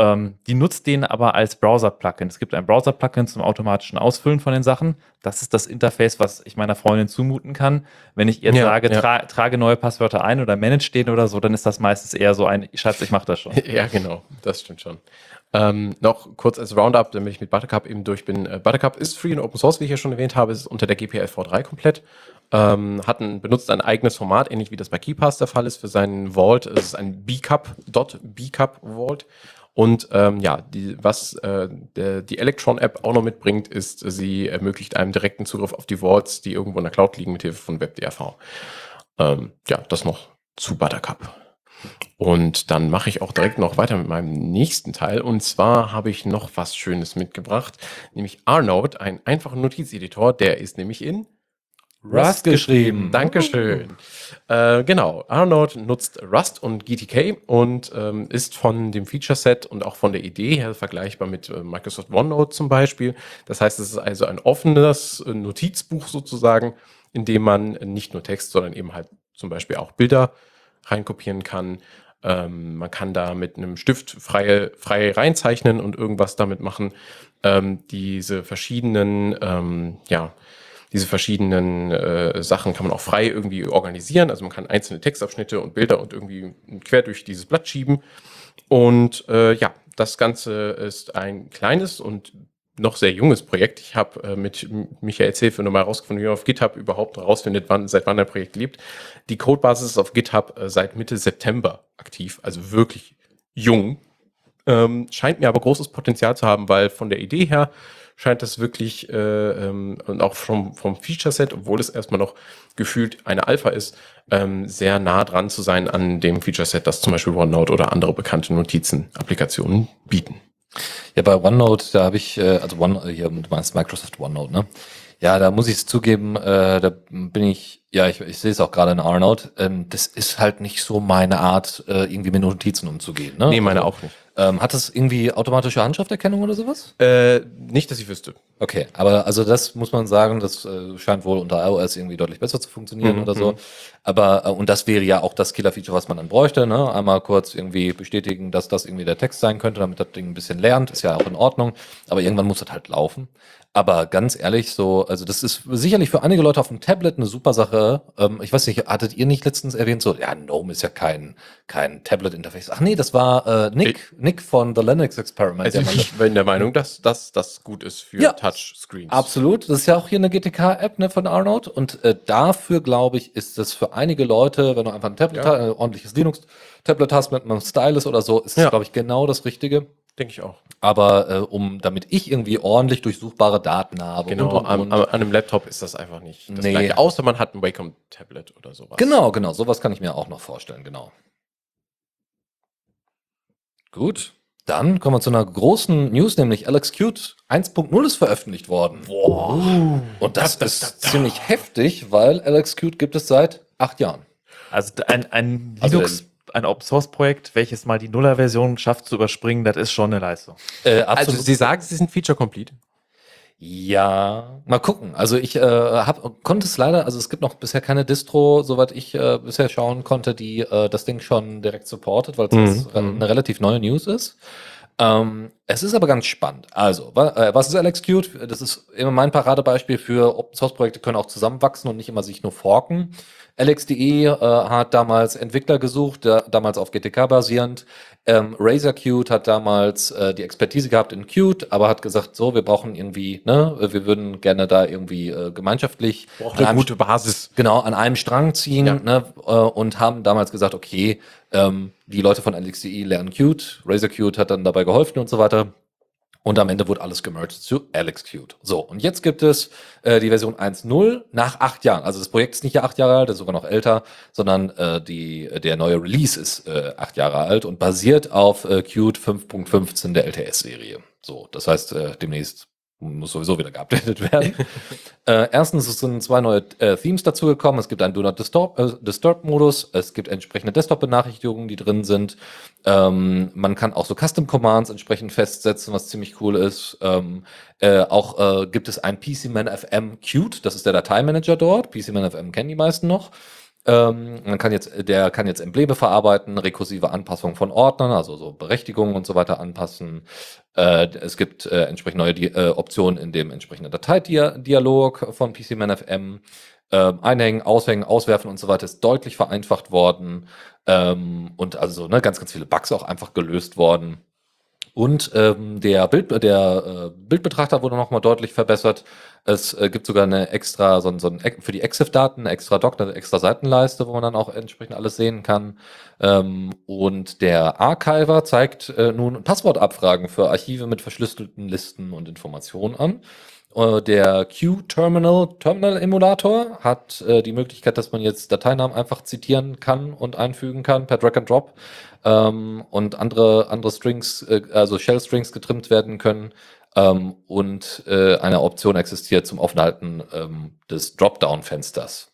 [SPEAKER 3] ähm, die nutzt den aber als Browser-Plugin. Es gibt ein Browser-Plugin zum automatischen Ausfüllen von den Sachen. Das ist das Interface, was ich meiner Freundin zumuten kann. Wenn ich ihr
[SPEAKER 2] Ja,
[SPEAKER 3] sage,
[SPEAKER 2] ja.
[SPEAKER 3] tra trage neue Passwörter ein oder manage den oder so, dann ist das meistens eher so ein, Schatz, ich mache das schon.
[SPEAKER 2] Ja, genau, das stimmt schon. Ähm, noch kurz als Roundup, damit ich mit Buttercup eben durch bin. Äh, Buttercup ist free und Open Source, wie ich ja schon erwähnt habe, ist unter der GPL V3 komplett. Ähm, hat ein, benutzt ein eigenes Format, ähnlich wie das bei KeyPass der Fall ist, für seinen Vault. Es ist ein BCup, Dot BCup Vault. Und ähm, ja, die, was äh, der, die Electron-App auch noch mitbringt, ist, sie ermöglicht einem direkten Zugriff auf die Vaults, die irgendwo in der Cloud liegen, mit Hilfe von WebDRV. Ähm, ja, das noch zu Buttercup. Und dann mache ich auch direkt noch weiter mit meinem nächsten Teil. Und zwar habe ich noch was Schönes mitgebracht, nämlich Arnold, ein einfacher Notizeditor. Der ist nämlich in
[SPEAKER 4] Rust geschrieben.
[SPEAKER 2] Dankeschön. Äh, genau, Arnold nutzt Rust und GTK und ähm, ist von dem Feature-Set und auch von der Idee her vergleichbar mit äh, Microsoft OneNote zum Beispiel. Das heißt, es ist also ein offenes äh, Notizbuch sozusagen, in dem man nicht nur Text, sondern eben halt zum Beispiel auch Bilder reinkopieren kann. Ähm, man kann da mit einem Stift frei, frei reinzeichnen und irgendwas damit machen. Ähm, diese verschiedenen, ähm, ja, diese verschiedenen äh, Sachen kann man auch frei irgendwie organisieren. Also man kann einzelne Textabschnitte und Bilder und irgendwie quer durch dieses Blatt schieben. Und äh, ja, das Ganze ist ein kleines und noch sehr junges Projekt. Ich habe äh, mit Michaels Hilfe nochmal herausgefunden, wie man auf GitHub überhaupt herausfindet, wann, seit wann ein Projekt lebt. Die Codebasis ist auf GitHub äh, seit Mitte September aktiv, also wirklich jung. Ähm, scheint mir aber großes Potenzial zu haben, weil von der Idee her scheint das wirklich äh, ähm, und auch vom, vom Feature-Set, obwohl es erstmal noch gefühlt eine Alpha ist, ähm, sehr nah dran zu sein an dem Feature-Set, das zum Beispiel OneNote oder andere bekannte Notizen-Applikationen bieten.
[SPEAKER 4] Ja, bei OneNote, da habe ich, äh, also One, hier, du meinst Microsoft OneNote, ne? Ja, da muss ich es zugeben, äh, da bin ich, ja, ich, ich sehe es auch gerade in Arnold, ähm, das ist halt nicht so meine Art, äh, irgendwie mit Notizen umzugehen. Ne?
[SPEAKER 2] Nee, meine auch nicht.
[SPEAKER 4] Ähm, hat das irgendwie automatische Handschrifterkennung oder sowas?
[SPEAKER 2] Äh, nicht, dass ich wüsste.
[SPEAKER 4] Okay, aber also das muss man sagen, das äh, scheint wohl unter iOS irgendwie deutlich besser zu funktionieren
[SPEAKER 2] Mhm,
[SPEAKER 4] oder so. Aber äh, und das wäre ja auch das Killer-Feature, was man dann bräuchte. Ne? Einmal kurz irgendwie bestätigen, dass das irgendwie der Text sein könnte, damit das Ding ein bisschen lernt, ist ja auch in Ordnung. Aber irgendwann muss das halt laufen. Aber ganz ehrlich, so, also das ist sicherlich für einige Leute auf dem Tablet eine super Sache. Ähm, ich weiß nicht, hattet ihr nicht letztens erwähnt, so, ja, GNOME ist ja kein, kein Tablet-Interface. Ach nee, das war äh, Nick, Nick von The Linux Experiment.
[SPEAKER 2] Also
[SPEAKER 4] der
[SPEAKER 2] ich bin der Meinung, dass, dass das gut ist für
[SPEAKER 4] Ja.
[SPEAKER 2] Touchscreens.
[SPEAKER 4] Absolut. Das ist ja auch hier eine GTK-App ne, von Arnold. Und äh, dafür, glaube ich, ist das für einige Leute, wenn du einfach ein Tablet,
[SPEAKER 2] Ja.
[SPEAKER 4] hast, ein ordentliches Linux-Tablet hast mit einem Stylus oder so, ist das,
[SPEAKER 2] Ja.
[SPEAKER 4] glaube ich, genau das Richtige.
[SPEAKER 2] Denke ich auch.
[SPEAKER 4] Aber äh, um, damit ich irgendwie ordentlich durchsuchbare Daten habe.
[SPEAKER 2] Genau,
[SPEAKER 4] und, und,
[SPEAKER 2] An,
[SPEAKER 4] und.
[SPEAKER 2] an, an einem Laptop ist das einfach nicht das
[SPEAKER 4] Nee.
[SPEAKER 2] gleiche. Außer man hat ein Wacom-Tablet oder sowas.
[SPEAKER 4] Genau, genau. Sowas kann ich mir auch noch vorstellen, genau. Gut. Dann kommen wir zu einer großen News, nämlich Alex Qt 1.0 ist veröffentlicht worden.
[SPEAKER 2] Wow.
[SPEAKER 4] Und das
[SPEAKER 2] Da, da,
[SPEAKER 4] ist
[SPEAKER 2] da, da.
[SPEAKER 4] ziemlich heftig, weil Alex Qt gibt es seit acht Jahren.
[SPEAKER 3] Also ein, ein
[SPEAKER 4] Also
[SPEAKER 3] Linux, ein Open Source Projekt, welches mal die Nuller-Version schafft zu überspringen, das ist schon eine Leistung.
[SPEAKER 4] Äh,
[SPEAKER 2] Also Sie sagen, Sie sind Feature-Complete.
[SPEAKER 4] Ja, mal gucken. Also ich äh, hab, konnte es leider, also es gibt noch bisher keine Distro, soweit ich äh, bisher schauen konnte, die äh, das Ding schon direkt supportet, weil es
[SPEAKER 2] mhm.
[SPEAKER 4] eine relativ neue News ist. Ähm, es ist aber ganz spannend. Also, wa äh, was ist LXQt? Das ist immer mein Paradebeispiel für Open Source Projekte können auch zusammenwachsen und nicht immer sich nur forken. LX.de äh, hat damals Entwickler gesucht, da, damals auf GTK basierend. Ähm, Razer Qt hat damals äh, die Expertise gehabt in Qt, aber hat gesagt, so, wir brauchen irgendwie, ne, wir würden gerne da irgendwie äh, gemeinschaftlich
[SPEAKER 2] Braucht
[SPEAKER 4] an
[SPEAKER 2] eine
[SPEAKER 4] einem
[SPEAKER 2] gute Basis.
[SPEAKER 4] genau an einem Strang ziehen
[SPEAKER 2] Ja.
[SPEAKER 4] ne, äh, und haben damals gesagt, okay, ähm, die Leute von LXDE lernen Qt, Razer Qt hat dann dabei geholfen und so weiter. Und am Ende wurde alles gemerged zu Alex Qt. So, und jetzt gibt es äh, die Version 1.0 nach acht Jahren. Also das Projekt ist nicht ja acht Jahre alt, ist sogar noch älter, sondern äh, die, der neue Release ist äh, acht Jahre alt und basiert auf äh, Qt 5.15 der LTS-Serie. So, das heißt, äh, demnächst muss sowieso wieder geupdatet werden. äh, erstens, es sind zwei neue äh, Themes dazugekommen. Es gibt einen Do Not Disturb, äh, Disturb Modus. Es gibt entsprechende Desktop-Benachrichtigungen, die drin sind. Ähm, man kann auch so Custom Commands entsprechend festsetzen, was ziemlich cool ist. Ähm, äh, auch äh, gibt es ein PCMan FM Qt. Das ist der Dateimanager dort. PCMan FM kennen die meisten noch. Ähm, man kann jetzt, der kann jetzt Embleme verarbeiten, rekursive Anpassungen von Ordnern, also so Berechtigungen und so weiter anpassen. Äh, es gibt äh, entsprechend neue Di äh, Optionen in dem entsprechenden Dateidialog von PCManFM. Ähm, einhängen, aushängen, auswerfen und so weiter ist deutlich vereinfacht worden. Ähm, und also ne, ganz, ganz viele Bugs auch einfach gelöst worden. Und ähm, der, Bild, der äh, Bildbetrachter wurde nochmal deutlich verbessert. Es äh, gibt sogar eine extra, so, so ein, für die EXIF-Daten, eine extra Doc, eine extra Seitenleiste, wo man dann auch entsprechend alles sehen kann. Ähm, und der Archiver zeigt äh, nun Passwortabfragen für Archive mit verschlüsselten Listen und Informationen an. Äh, Der Q-Terminal, Terminal-Emulator hat äh, die Möglichkeit, dass man jetzt Dateinamen einfach zitieren kann und einfügen kann per Drag and Drop ähm, und andere, andere Strings, äh, also Shell-Strings getrimmt werden können. Ähm, und äh, eine Option existiert zum Offenhalten ähm, des Dropdown-Fensters.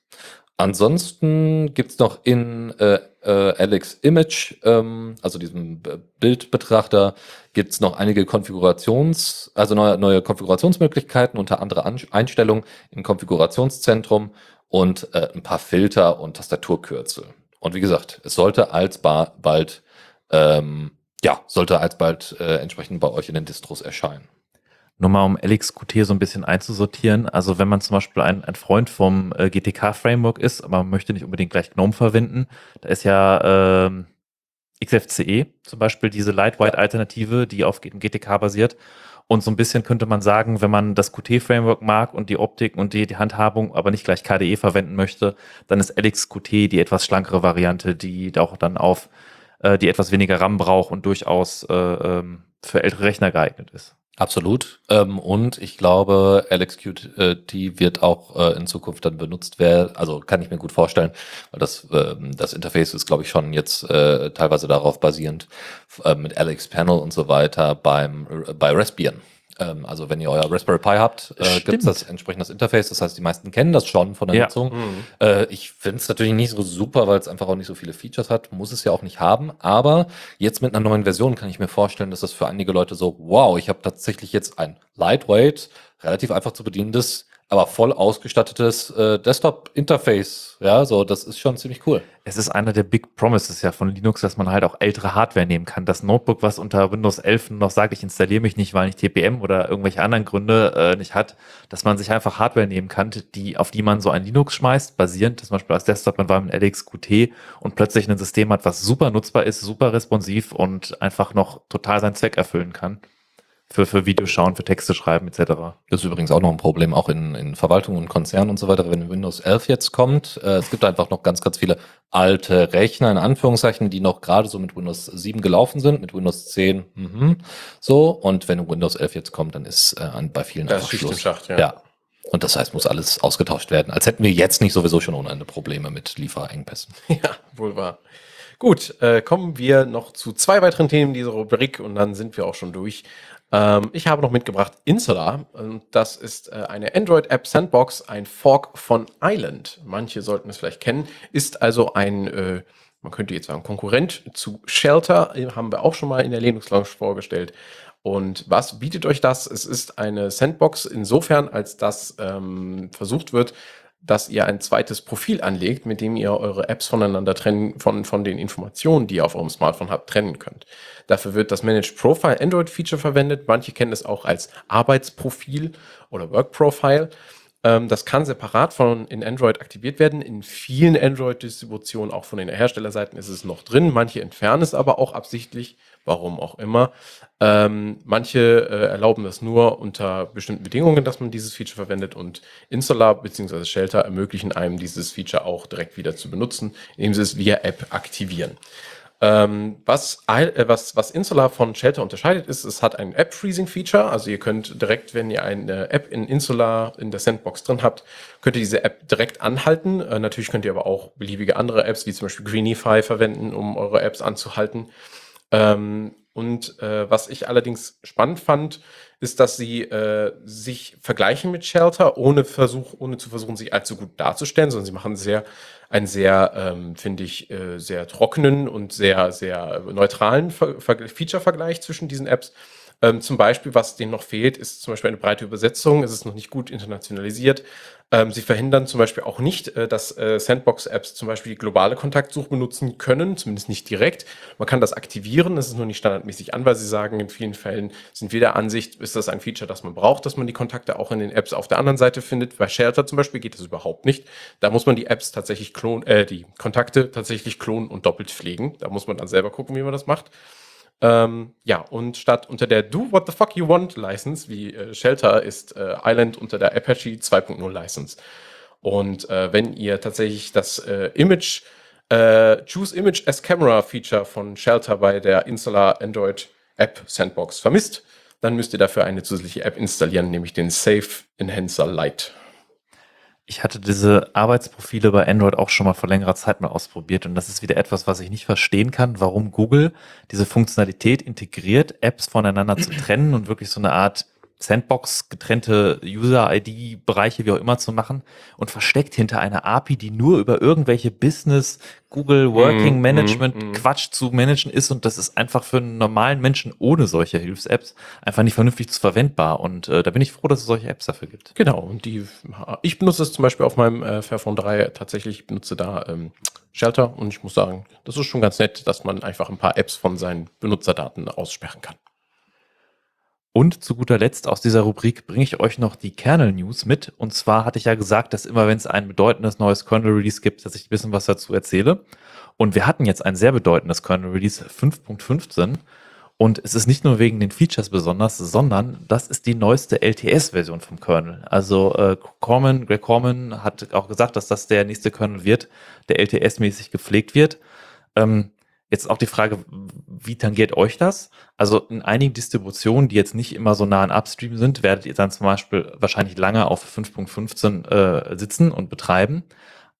[SPEAKER 4] Ansonsten gibt's noch in äh, äh, Alex Image, ähm, also diesem Bildbetrachter, gibt's noch einige Konfigurations, also neue, neue Konfigurationsmöglichkeiten, unter anderem An Einstellungen im Konfigurationszentrum und äh, ein paar Filter und Tastaturkürzel. Und wie gesagt, es sollte alsba bald, ähm, ja, sollte alsbald äh, entsprechend bei euch in den Distros erscheinen.
[SPEAKER 3] Nur mal um LXQT so ein bisschen einzusortieren. Also wenn man zum Beispiel ein, ein Freund vom äh, GTK-Framework ist, aber man möchte nicht unbedingt gleich GNOME verwenden, da ist ja ähm, XFCE zum Beispiel diese Lightweight-Alternative, die auf GTK basiert. Und so ein bisschen könnte man sagen, wenn man das Qt-Framework mag und die Optik und die, die Handhabung, aber nicht gleich KDE verwenden möchte, dann ist LXQT die etwas schlankere Variante, die auch dann auf äh, die etwas weniger RAM braucht und durchaus äh, ähm, für ältere Rechner geeignet ist.
[SPEAKER 4] Absolut. Ähm, und ich glaube, LXQT wird auch äh, in Zukunft dann benutzt werden. Also kann ich mir gut vorstellen, weil das, ähm, das Interface ist, glaube ich, schon jetzt äh, teilweise darauf basierend äh, mit LX Panel und so weiter beim bei Raspbian. Ähm, also wenn ihr euer Raspberry Pi habt, äh, gibt es das entsprechendes Interface. Das heißt, die meisten kennen das schon von der
[SPEAKER 3] Ja.
[SPEAKER 4] Nutzung.
[SPEAKER 2] Mhm.
[SPEAKER 4] Äh, ich finde es natürlich nicht so super, weil es einfach auch nicht so viele Features hat. Muss es ja auch nicht haben. Aber jetzt mit einer neuen Version kann ich mir vorstellen, dass das für einige Leute so, wow, ich habe tatsächlich jetzt ein lightweight, relativ einfach zu bedienendes, aber voll ausgestattetes äh, Desktop-Interface. Ja, so, das ist schon ziemlich cool.
[SPEAKER 3] Es ist einer der Big Promises ja von Linux, dass man halt auch ältere Hardware nehmen kann. Das Notebook, was unter Windows 11 noch sagt, ich installiere mich nicht, weil nicht TPM oder irgendwelche anderen Gründe äh, nicht hat, dass man sich einfach Hardware nehmen kann, die, auf die man so ein Linux schmeißt, basierend zum Beispiel als Desktop, man war mit LXQT und plötzlich ein System hat, was super nutzbar ist, super responsiv und einfach noch total seinen Zweck erfüllen kann. Für, für Videos schauen, für Texte schreiben etc.
[SPEAKER 4] Das ist übrigens auch noch ein Problem, auch in, in Verwaltungen und Konzernen und so weiter, wenn Windows 11 jetzt kommt. Äh, es gibt einfach noch ganz, ganz viele alte Rechner, in Anführungszeichen, die noch gerade so mit Windows 7 gelaufen sind, mit Windows 10, mhm, so. Und wenn Windows 11 jetzt kommt, dann ist äh, an, bei vielen
[SPEAKER 2] Das Schicht im
[SPEAKER 4] Schluss.
[SPEAKER 2] Schacht, ja.
[SPEAKER 4] Ja. Und das heißt, muss alles ausgetauscht werden. Als hätten wir jetzt nicht sowieso schon ohne Ende Probleme mit Lieferengpässen.
[SPEAKER 2] Ja, wohl wahr. Gut, äh, kommen wir noch zu zwei weiteren Themen dieser Rubrik und dann sind wir auch schon durch. Ähm, ich habe noch mitgebracht Insular. Und das ist äh, eine Android-App Sandbox, ein Fork von Island. Manche sollten es vielleicht kennen. Ist also ein, äh, man könnte jetzt sagen, Konkurrent zu Shelter. Haben wir auch schon mal in der Linux Lounge vorgestellt. Und was bietet euch das? Es ist eine Sandbox insofern, als dass ähm, versucht wird, dass ihr ein zweites Profil anlegt, mit dem ihr eure Apps voneinander trennen, von, von den Informationen, die ihr auf eurem Smartphone habt, trennen könnt. Dafür wird das Managed Profile Android Feature verwendet. Manche kennen es auch als Arbeitsprofil oder Work Profile. Ähm, das kann separat von in Android aktiviert werden. In vielen Android-Distributionen, auch von den Herstellerseiten, ist es noch drin. Manche entfernen es aber auch absichtlich, warum auch immer. Ähm, manche äh, erlauben das nur unter bestimmten Bedingungen, dass man dieses Feature verwendet und Insular bzw. Shelter ermöglichen einem dieses Feature auch direkt wieder zu benutzen, indem sie es via App aktivieren. Ähm, was, äh, was, was Insular von Shelter unterscheidet, ist, es hat ein App-Freezing-Feature. Also ihr könnt direkt, wenn ihr eine App in Insular in der Sandbox drin habt, könnt ihr diese App direkt anhalten. Äh, natürlich könnt ihr aber auch beliebige andere Apps, wie zum Beispiel Greenify, verwenden, um eure Apps anzuhalten. Ähm, und äh, was ich allerdings spannend fand, ist, dass sie äh, sich vergleichen mit Shelter, ohne Versuch, ohne zu versuchen, sich allzu gut darzustellen, sondern sie machen sehr einen sehr, ähm, finde ich, äh, sehr trockenen und sehr, sehr neutralen Ver Ver Feature-Vergleich zwischen diesen Apps. Ähm, zum Beispiel, was denen noch fehlt, ist zum Beispiel eine breite Übersetzung. Es ist noch nicht gut internationalisiert. Ähm, sie verhindern zum Beispiel auch nicht, äh, dass äh, Sandbox-Apps zum Beispiel die globale Kontaktsuche benutzen können, zumindest nicht direkt. Man kann das aktivieren, das ist nur nicht standardmäßig an, weil sie sagen, in vielen Fällen sind wir der Ansicht, ist das ein Feature, das man braucht, dass man die Kontakte auch in den Apps auf der anderen Seite findet. Bei Shelter zum Beispiel geht das überhaupt nicht. Da muss man die Apps tatsächlich klonen, äh, die Kontakte tatsächlich klonen und doppelt pflegen. Da muss man dann selber gucken, wie man das macht. Ähm, ja, und statt unter der Do What the Fuck You Want License, wie äh, Shelter, ist äh, Island unter der Apache 2.0 License. Und äh, wenn ihr tatsächlich das äh, Image, äh, Choose Image as Camera Feature von Shelter bei der Insular Android App Sandbox vermisst, dann müsst ihr dafür eine zusätzliche App installieren, nämlich den Safe Enhancer Lite.
[SPEAKER 3] Ich hatte diese Arbeitsprofile bei Android auch schon mal vor längerer Zeit mal ausprobiert und das ist wieder etwas, was ich nicht verstehen kann, warum Google diese Funktionalität integriert, Apps voneinander zu trennen und wirklich so eine Art Sandbox getrennte User-ID-Bereiche, wie auch immer zu machen und versteckt hinter einer API, die nur über irgendwelche Business, Google, Working
[SPEAKER 2] Mm,
[SPEAKER 3] Management,
[SPEAKER 2] mm, mm.
[SPEAKER 3] Quatsch zu managen ist und das ist einfach für einen normalen Menschen ohne solche Hilfs-Apps einfach nicht vernünftig zu verwendbar und äh, da bin ich froh, dass es solche Apps dafür gibt.
[SPEAKER 2] Genau, und die, ich benutze es zum Beispiel auf meinem äh, Fairphone 3 tatsächlich, ich benutze da ähm, Shelter und ich muss sagen, das ist schon ganz nett, dass man einfach ein paar Apps von seinen Benutzerdaten aussperren kann.
[SPEAKER 3] Und zu guter Letzt aus dieser Rubrik bringe ich euch noch die Kernel-News mit. Und zwar hatte ich ja gesagt, dass immer wenn es ein bedeutendes neues Kernel-Release gibt, dass ich ein bisschen was dazu erzähle. Und wir hatten jetzt ein sehr bedeutendes Kernel-Release 5.15. Und es ist nicht nur wegen den Features besonders, sondern das ist die neueste LTS-Version vom Kernel. Also äh, Corman, Greg Corman hat auch gesagt, dass das der nächste Kernel wird, der LTS-mäßig gepflegt wird. Ähm, Jetzt auch die Frage, wie tangiert euch das? Also in einigen Distributionen, die jetzt nicht immer so nah an Upstream sind, werdet ihr dann zum Beispiel wahrscheinlich lange auf 5.15 äh, sitzen und betreiben.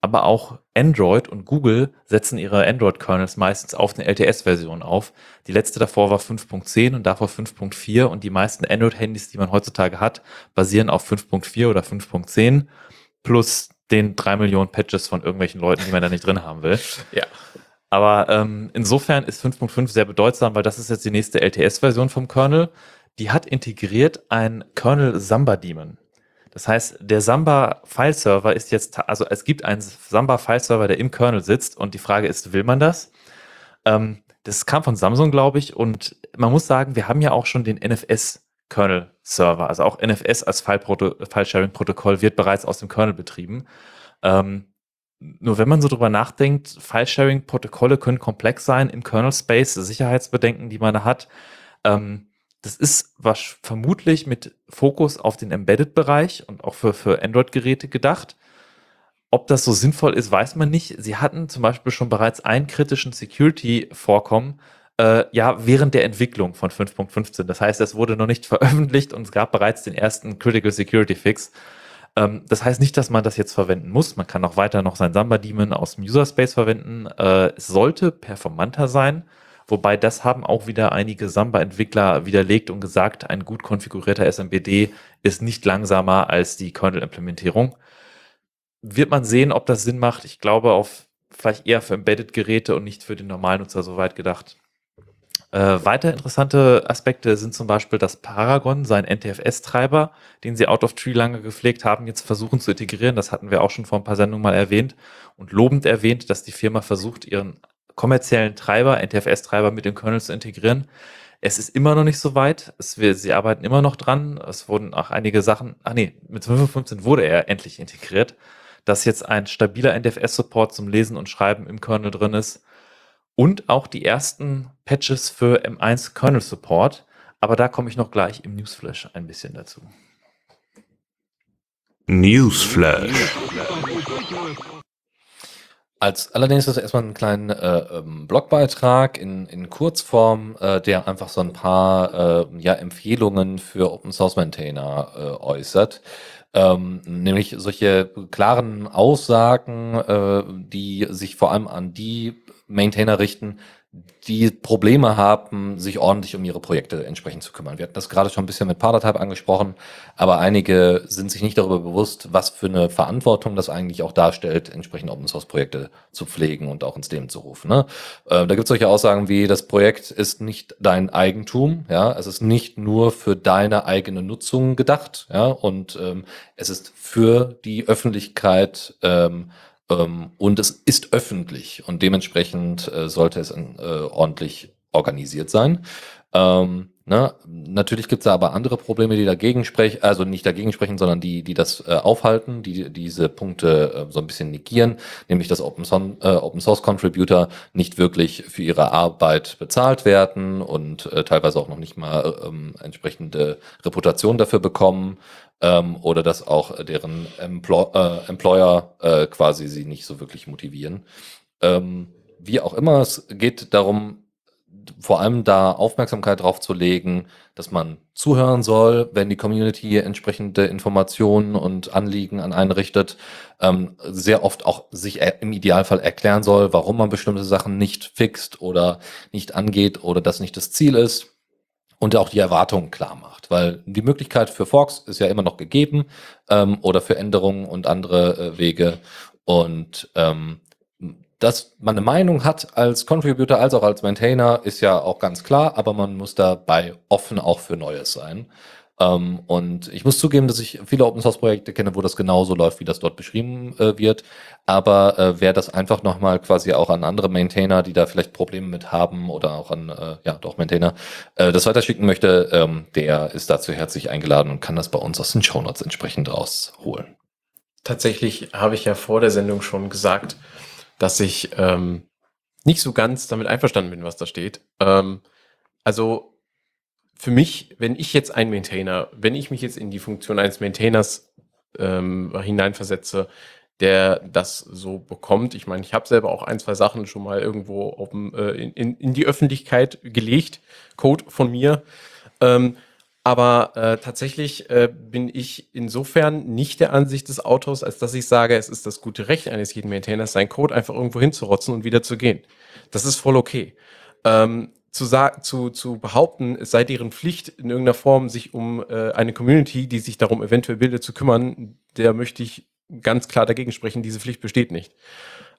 [SPEAKER 3] Aber auch Android und Google setzen ihre Android-Kernels meistens auf eine LTS-Version auf. Die letzte davor war 5.10 und davor 5.4 und die meisten Android-Handys, die man heutzutage hat, basieren auf 5.4 oder 5.10 plus den drei Millionen Patches von irgendwelchen Leuten, die man da nicht drin haben will.
[SPEAKER 2] Ja.
[SPEAKER 3] Aber ähm, insofern ist 5.5 sehr bedeutsam, weil das ist jetzt die nächste LTS-Version vom Kernel. Die hat integriert ein Kernel Samba Daemon. Das heißt, der Samba File Server ist jetzt, also es gibt einen Samba File Server, der im Kernel sitzt und die Frage ist, will man das? Ähm, das kam von Samsung, glaube ich, und man muss sagen, wir haben ja auch schon den NFS Kernel Server, also auch NFS als File-Sharing-Protokoll wird bereits aus dem Kernel betrieben. Ähm, nur wenn man so drüber nachdenkt, File-Sharing-Protokolle können komplex sein im Kernel-Space, Sicherheitsbedenken, die man da hat. Ähm, das ist was vermutlich mit Fokus auf den Embedded-Bereich und auch für, für Android-Geräte gedacht. Ob das so sinnvoll ist, weiß man nicht. Sie hatten zum Beispiel schon bereits einen kritischen Security-Vorkommen, äh, ja, während der Entwicklung von 5.15. Das heißt, es wurde noch nicht veröffentlicht und es gab bereits den ersten Critical Security Fix. Ähm, das heißt nicht, dass man das jetzt verwenden muss. Man kann auch weiter noch sein Samba-Daemon aus dem User-Space verwenden. Äh, es sollte performanter sein, wobei das haben auch wieder einige Samba-Entwickler widerlegt und gesagt, ein gut konfigurierter SMBD ist nicht langsamer als die Kernel-Implementierung. Wird man sehen, ob das Sinn macht. Ich glaube, auf vielleicht eher für Embedded-Geräte und nicht für den Normalnutzer so weit gedacht. Äh, weiter interessante Aspekte sind zum Beispiel, dass Paragon, sein NTFS-Treiber, den sie out of tree lange gepflegt haben, jetzt versuchen zu integrieren. Das hatten wir auch schon vor ein paar Sendungen mal erwähnt und lobend erwähnt, dass die Firma versucht, ihren kommerziellen Treiber, NTFS-Treiber mit dem Kernel zu integrieren. Es ist immer noch nicht so weit. Es, wir, sie arbeiten immer noch dran. Es wurden auch einige Sachen, ach nee, mit 5.15 wurde er endlich integriert, dass jetzt ein stabiler NTFS-Support zum Lesen und Schreiben im Kernel drin ist und auch die ersten Patches für M1 Kernel Support. Aber da komme ich noch gleich im Newsflash ein bisschen dazu.
[SPEAKER 1] Newsflash.
[SPEAKER 4] Als allerdings ist erstmal ein kleiner äh, ähm, Blogbeitrag in, in Kurzform, äh, der einfach so ein paar äh, ja, Empfehlungen für Open Source Maintainer äh, äußert. Ähm, nämlich solche klaren Aussagen, äh, die sich vor allem an die Maintainer richten, die Probleme haben, sich ordentlich um ihre Projekte entsprechend zu kümmern. Wir hatten das gerade schon ein bisschen mit Paratype angesprochen, aber einige sind sich nicht darüber bewusst, was für eine Verantwortung das eigentlich auch darstellt, entsprechend Open Source Projekte zu pflegen und auch ins Leben zu rufen. Ne? Äh, da gibt es solche Aussagen wie, das Projekt ist nicht dein Eigentum, ja, es ist nicht nur für deine eigene Nutzung gedacht, ja, und ähm, es ist für die Öffentlichkeit ähm, und es ist öffentlich und dementsprechend äh, sollte es äh, ordentlich organisiert sein. Ähm, ne? Natürlich gibt es da aber andere Probleme, die dagegen sprechen, also nicht dagegen sprechen, sondern die, die das äh, aufhalten, die diese Punkte äh, so ein bisschen negieren, nämlich dass Open, Son äh, Open Source Contributor nicht wirklich für ihre Arbeit bezahlt werden und äh, teilweise auch noch nicht mal äh, entsprechende Reputation dafür bekommen ähm, oder dass auch deren Emplo äh, Employer äh, quasi sie nicht so wirklich motivieren. Ähm, wie auch immer, es geht darum, vor allem da Aufmerksamkeit drauf zu legen, dass man zuhören soll, wenn die Community entsprechende Informationen und Anliegen an einen richtet, ähm, sehr oft auch sich im Idealfall erklären soll, warum man bestimmte Sachen nicht fixt oder nicht angeht oder das nicht das Ziel ist und auch die Erwartungen klar macht. Weil die Möglichkeit für Forks ist ja immer noch gegeben ähm, oder für Änderungen und andere äh, Wege. Und ähm, dass man eine Meinung hat als Contributor als auch als Maintainer, ist ja auch ganz klar, aber man muss dabei offen auch für Neues sein. Ähm, und ich muss zugeben, dass ich viele Open Source Projekte kenne, wo das genauso läuft, wie das dort beschrieben äh, wird. Aber äh, wer das einfach nochmal quasi auch an andere Maintainer, die da vielleicht Probleme mit haben oder auch an, äh, ja, doch Maintainer, äh, das weiterschicken möchte, ähm, der ist dazu herzlich eingeladen und kann das bei uns aus den Show Notes entsprechend rausholen.
[SPEAKER 2] Tatsächlich habe ich ja vor der Sendung schon gesagt, dass ich ähm, nicht so ganz damit einverstanden bin, was da steht. Ähm, also für mich, wenn ich jetzt ein Maintainer, wenn ich mich jetzt in die Funktion eines Maintainers ähm, hineinversetze, der das so bekommt. Ich meine, ich habe selber auch ein, zwei Sachen schon mal irgendwo dem, äh, in, in, in die Öffentlichkeit gelegt, Code von mir. Ähm, aber äh, tatsächlich äh, bin ich insofern nicht der Ansicht des Autors, als dass ich sage, es ist das gute Recht eines jeden Maintainers, seinen Code einfach irgendwo hinzurotzen und wieder zu gehen. Das ist voll okay. Ähm, zu, zu, zu behaupten, es sei deren Pflicht in irgendeiner Form, sich um äh, eine Community, die sich darum eventuell bildet, zu kümmern, der möchte ich ganz klar dagegen sprechen, diese Pflicht besteht nicht.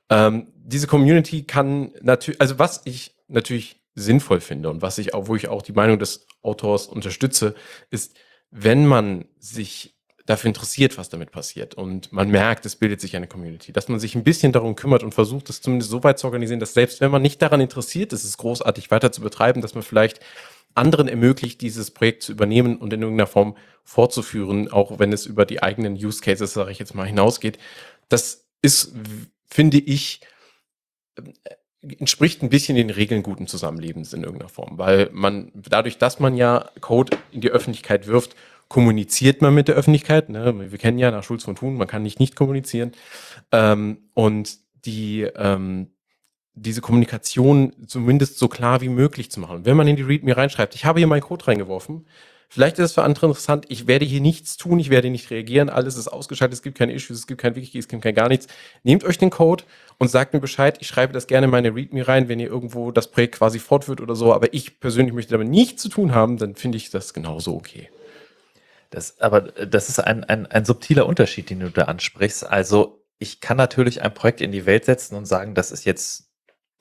[SPEAKER 2] Ähm, diese Community kann natürlich, also was ich natürlich sinnvoll finde und was ich auch, wo ich auch die Meinung des Autors unterstütze, ist, wenn man sich dafür interessiert, was damit passiert und man merkt, es bildet sich eine Community, dass man sich ein bisschen darum kümmert und versucht, es zumindest so weit zu organisieren, dass selbst wenn man nicht daran interessiert ist, es großartig weiter zu betreiben, dass man vielleicht anderen ermöglicht, dieses Projekt zu übernehmen und in irgendeiner Form fortzuführen, auch wenn es über die eigenen Use Cases, sage ich jetzt mal, hinausgeht. Das ist, finde ich, entspricht ein bisschen den Regeln guten Zusammenlebens in irgendeiner Form, weil man dadurch, dass man ja Code in die Öffentlichkeit wirft, kommuniziert man mit der Öffentlichkeit. Ne? Wir kennen ja nach Schulz von Thun, man kann nicht nicht kommunizieren. Ähm, und die, ähm, diese Kommunikation zumindest so klar wie möglich zu machen. Wenn man in die README reinschreibt, ich habe hier meinen Code reingeworfen, Vielleicht ist es für andere interessant. Ich werde hier nichts tun, ich werde nicht reagieren. Alles ist ausgeschaltet, es gibt keine Issues, es gibt kein Wiki, es gibt kein gar nichts. Nehmt euch den Code und sagt mir Bescheid. Ich schreibe das gerne in meine README rein, wenn ihr irgendwo das Projekt quasi fortführt oder so. Aber ich persönlich möchte damit nichts zu tun haben, dann finde ich das genauso okay.
[SPEAKER 3] Das, aber das ist ein, ein, ein subtiler Unterschied, den du da ansprichst. Also ich kann natürlich ein Projekt in die Welt setzen und sagen, das ist jetzt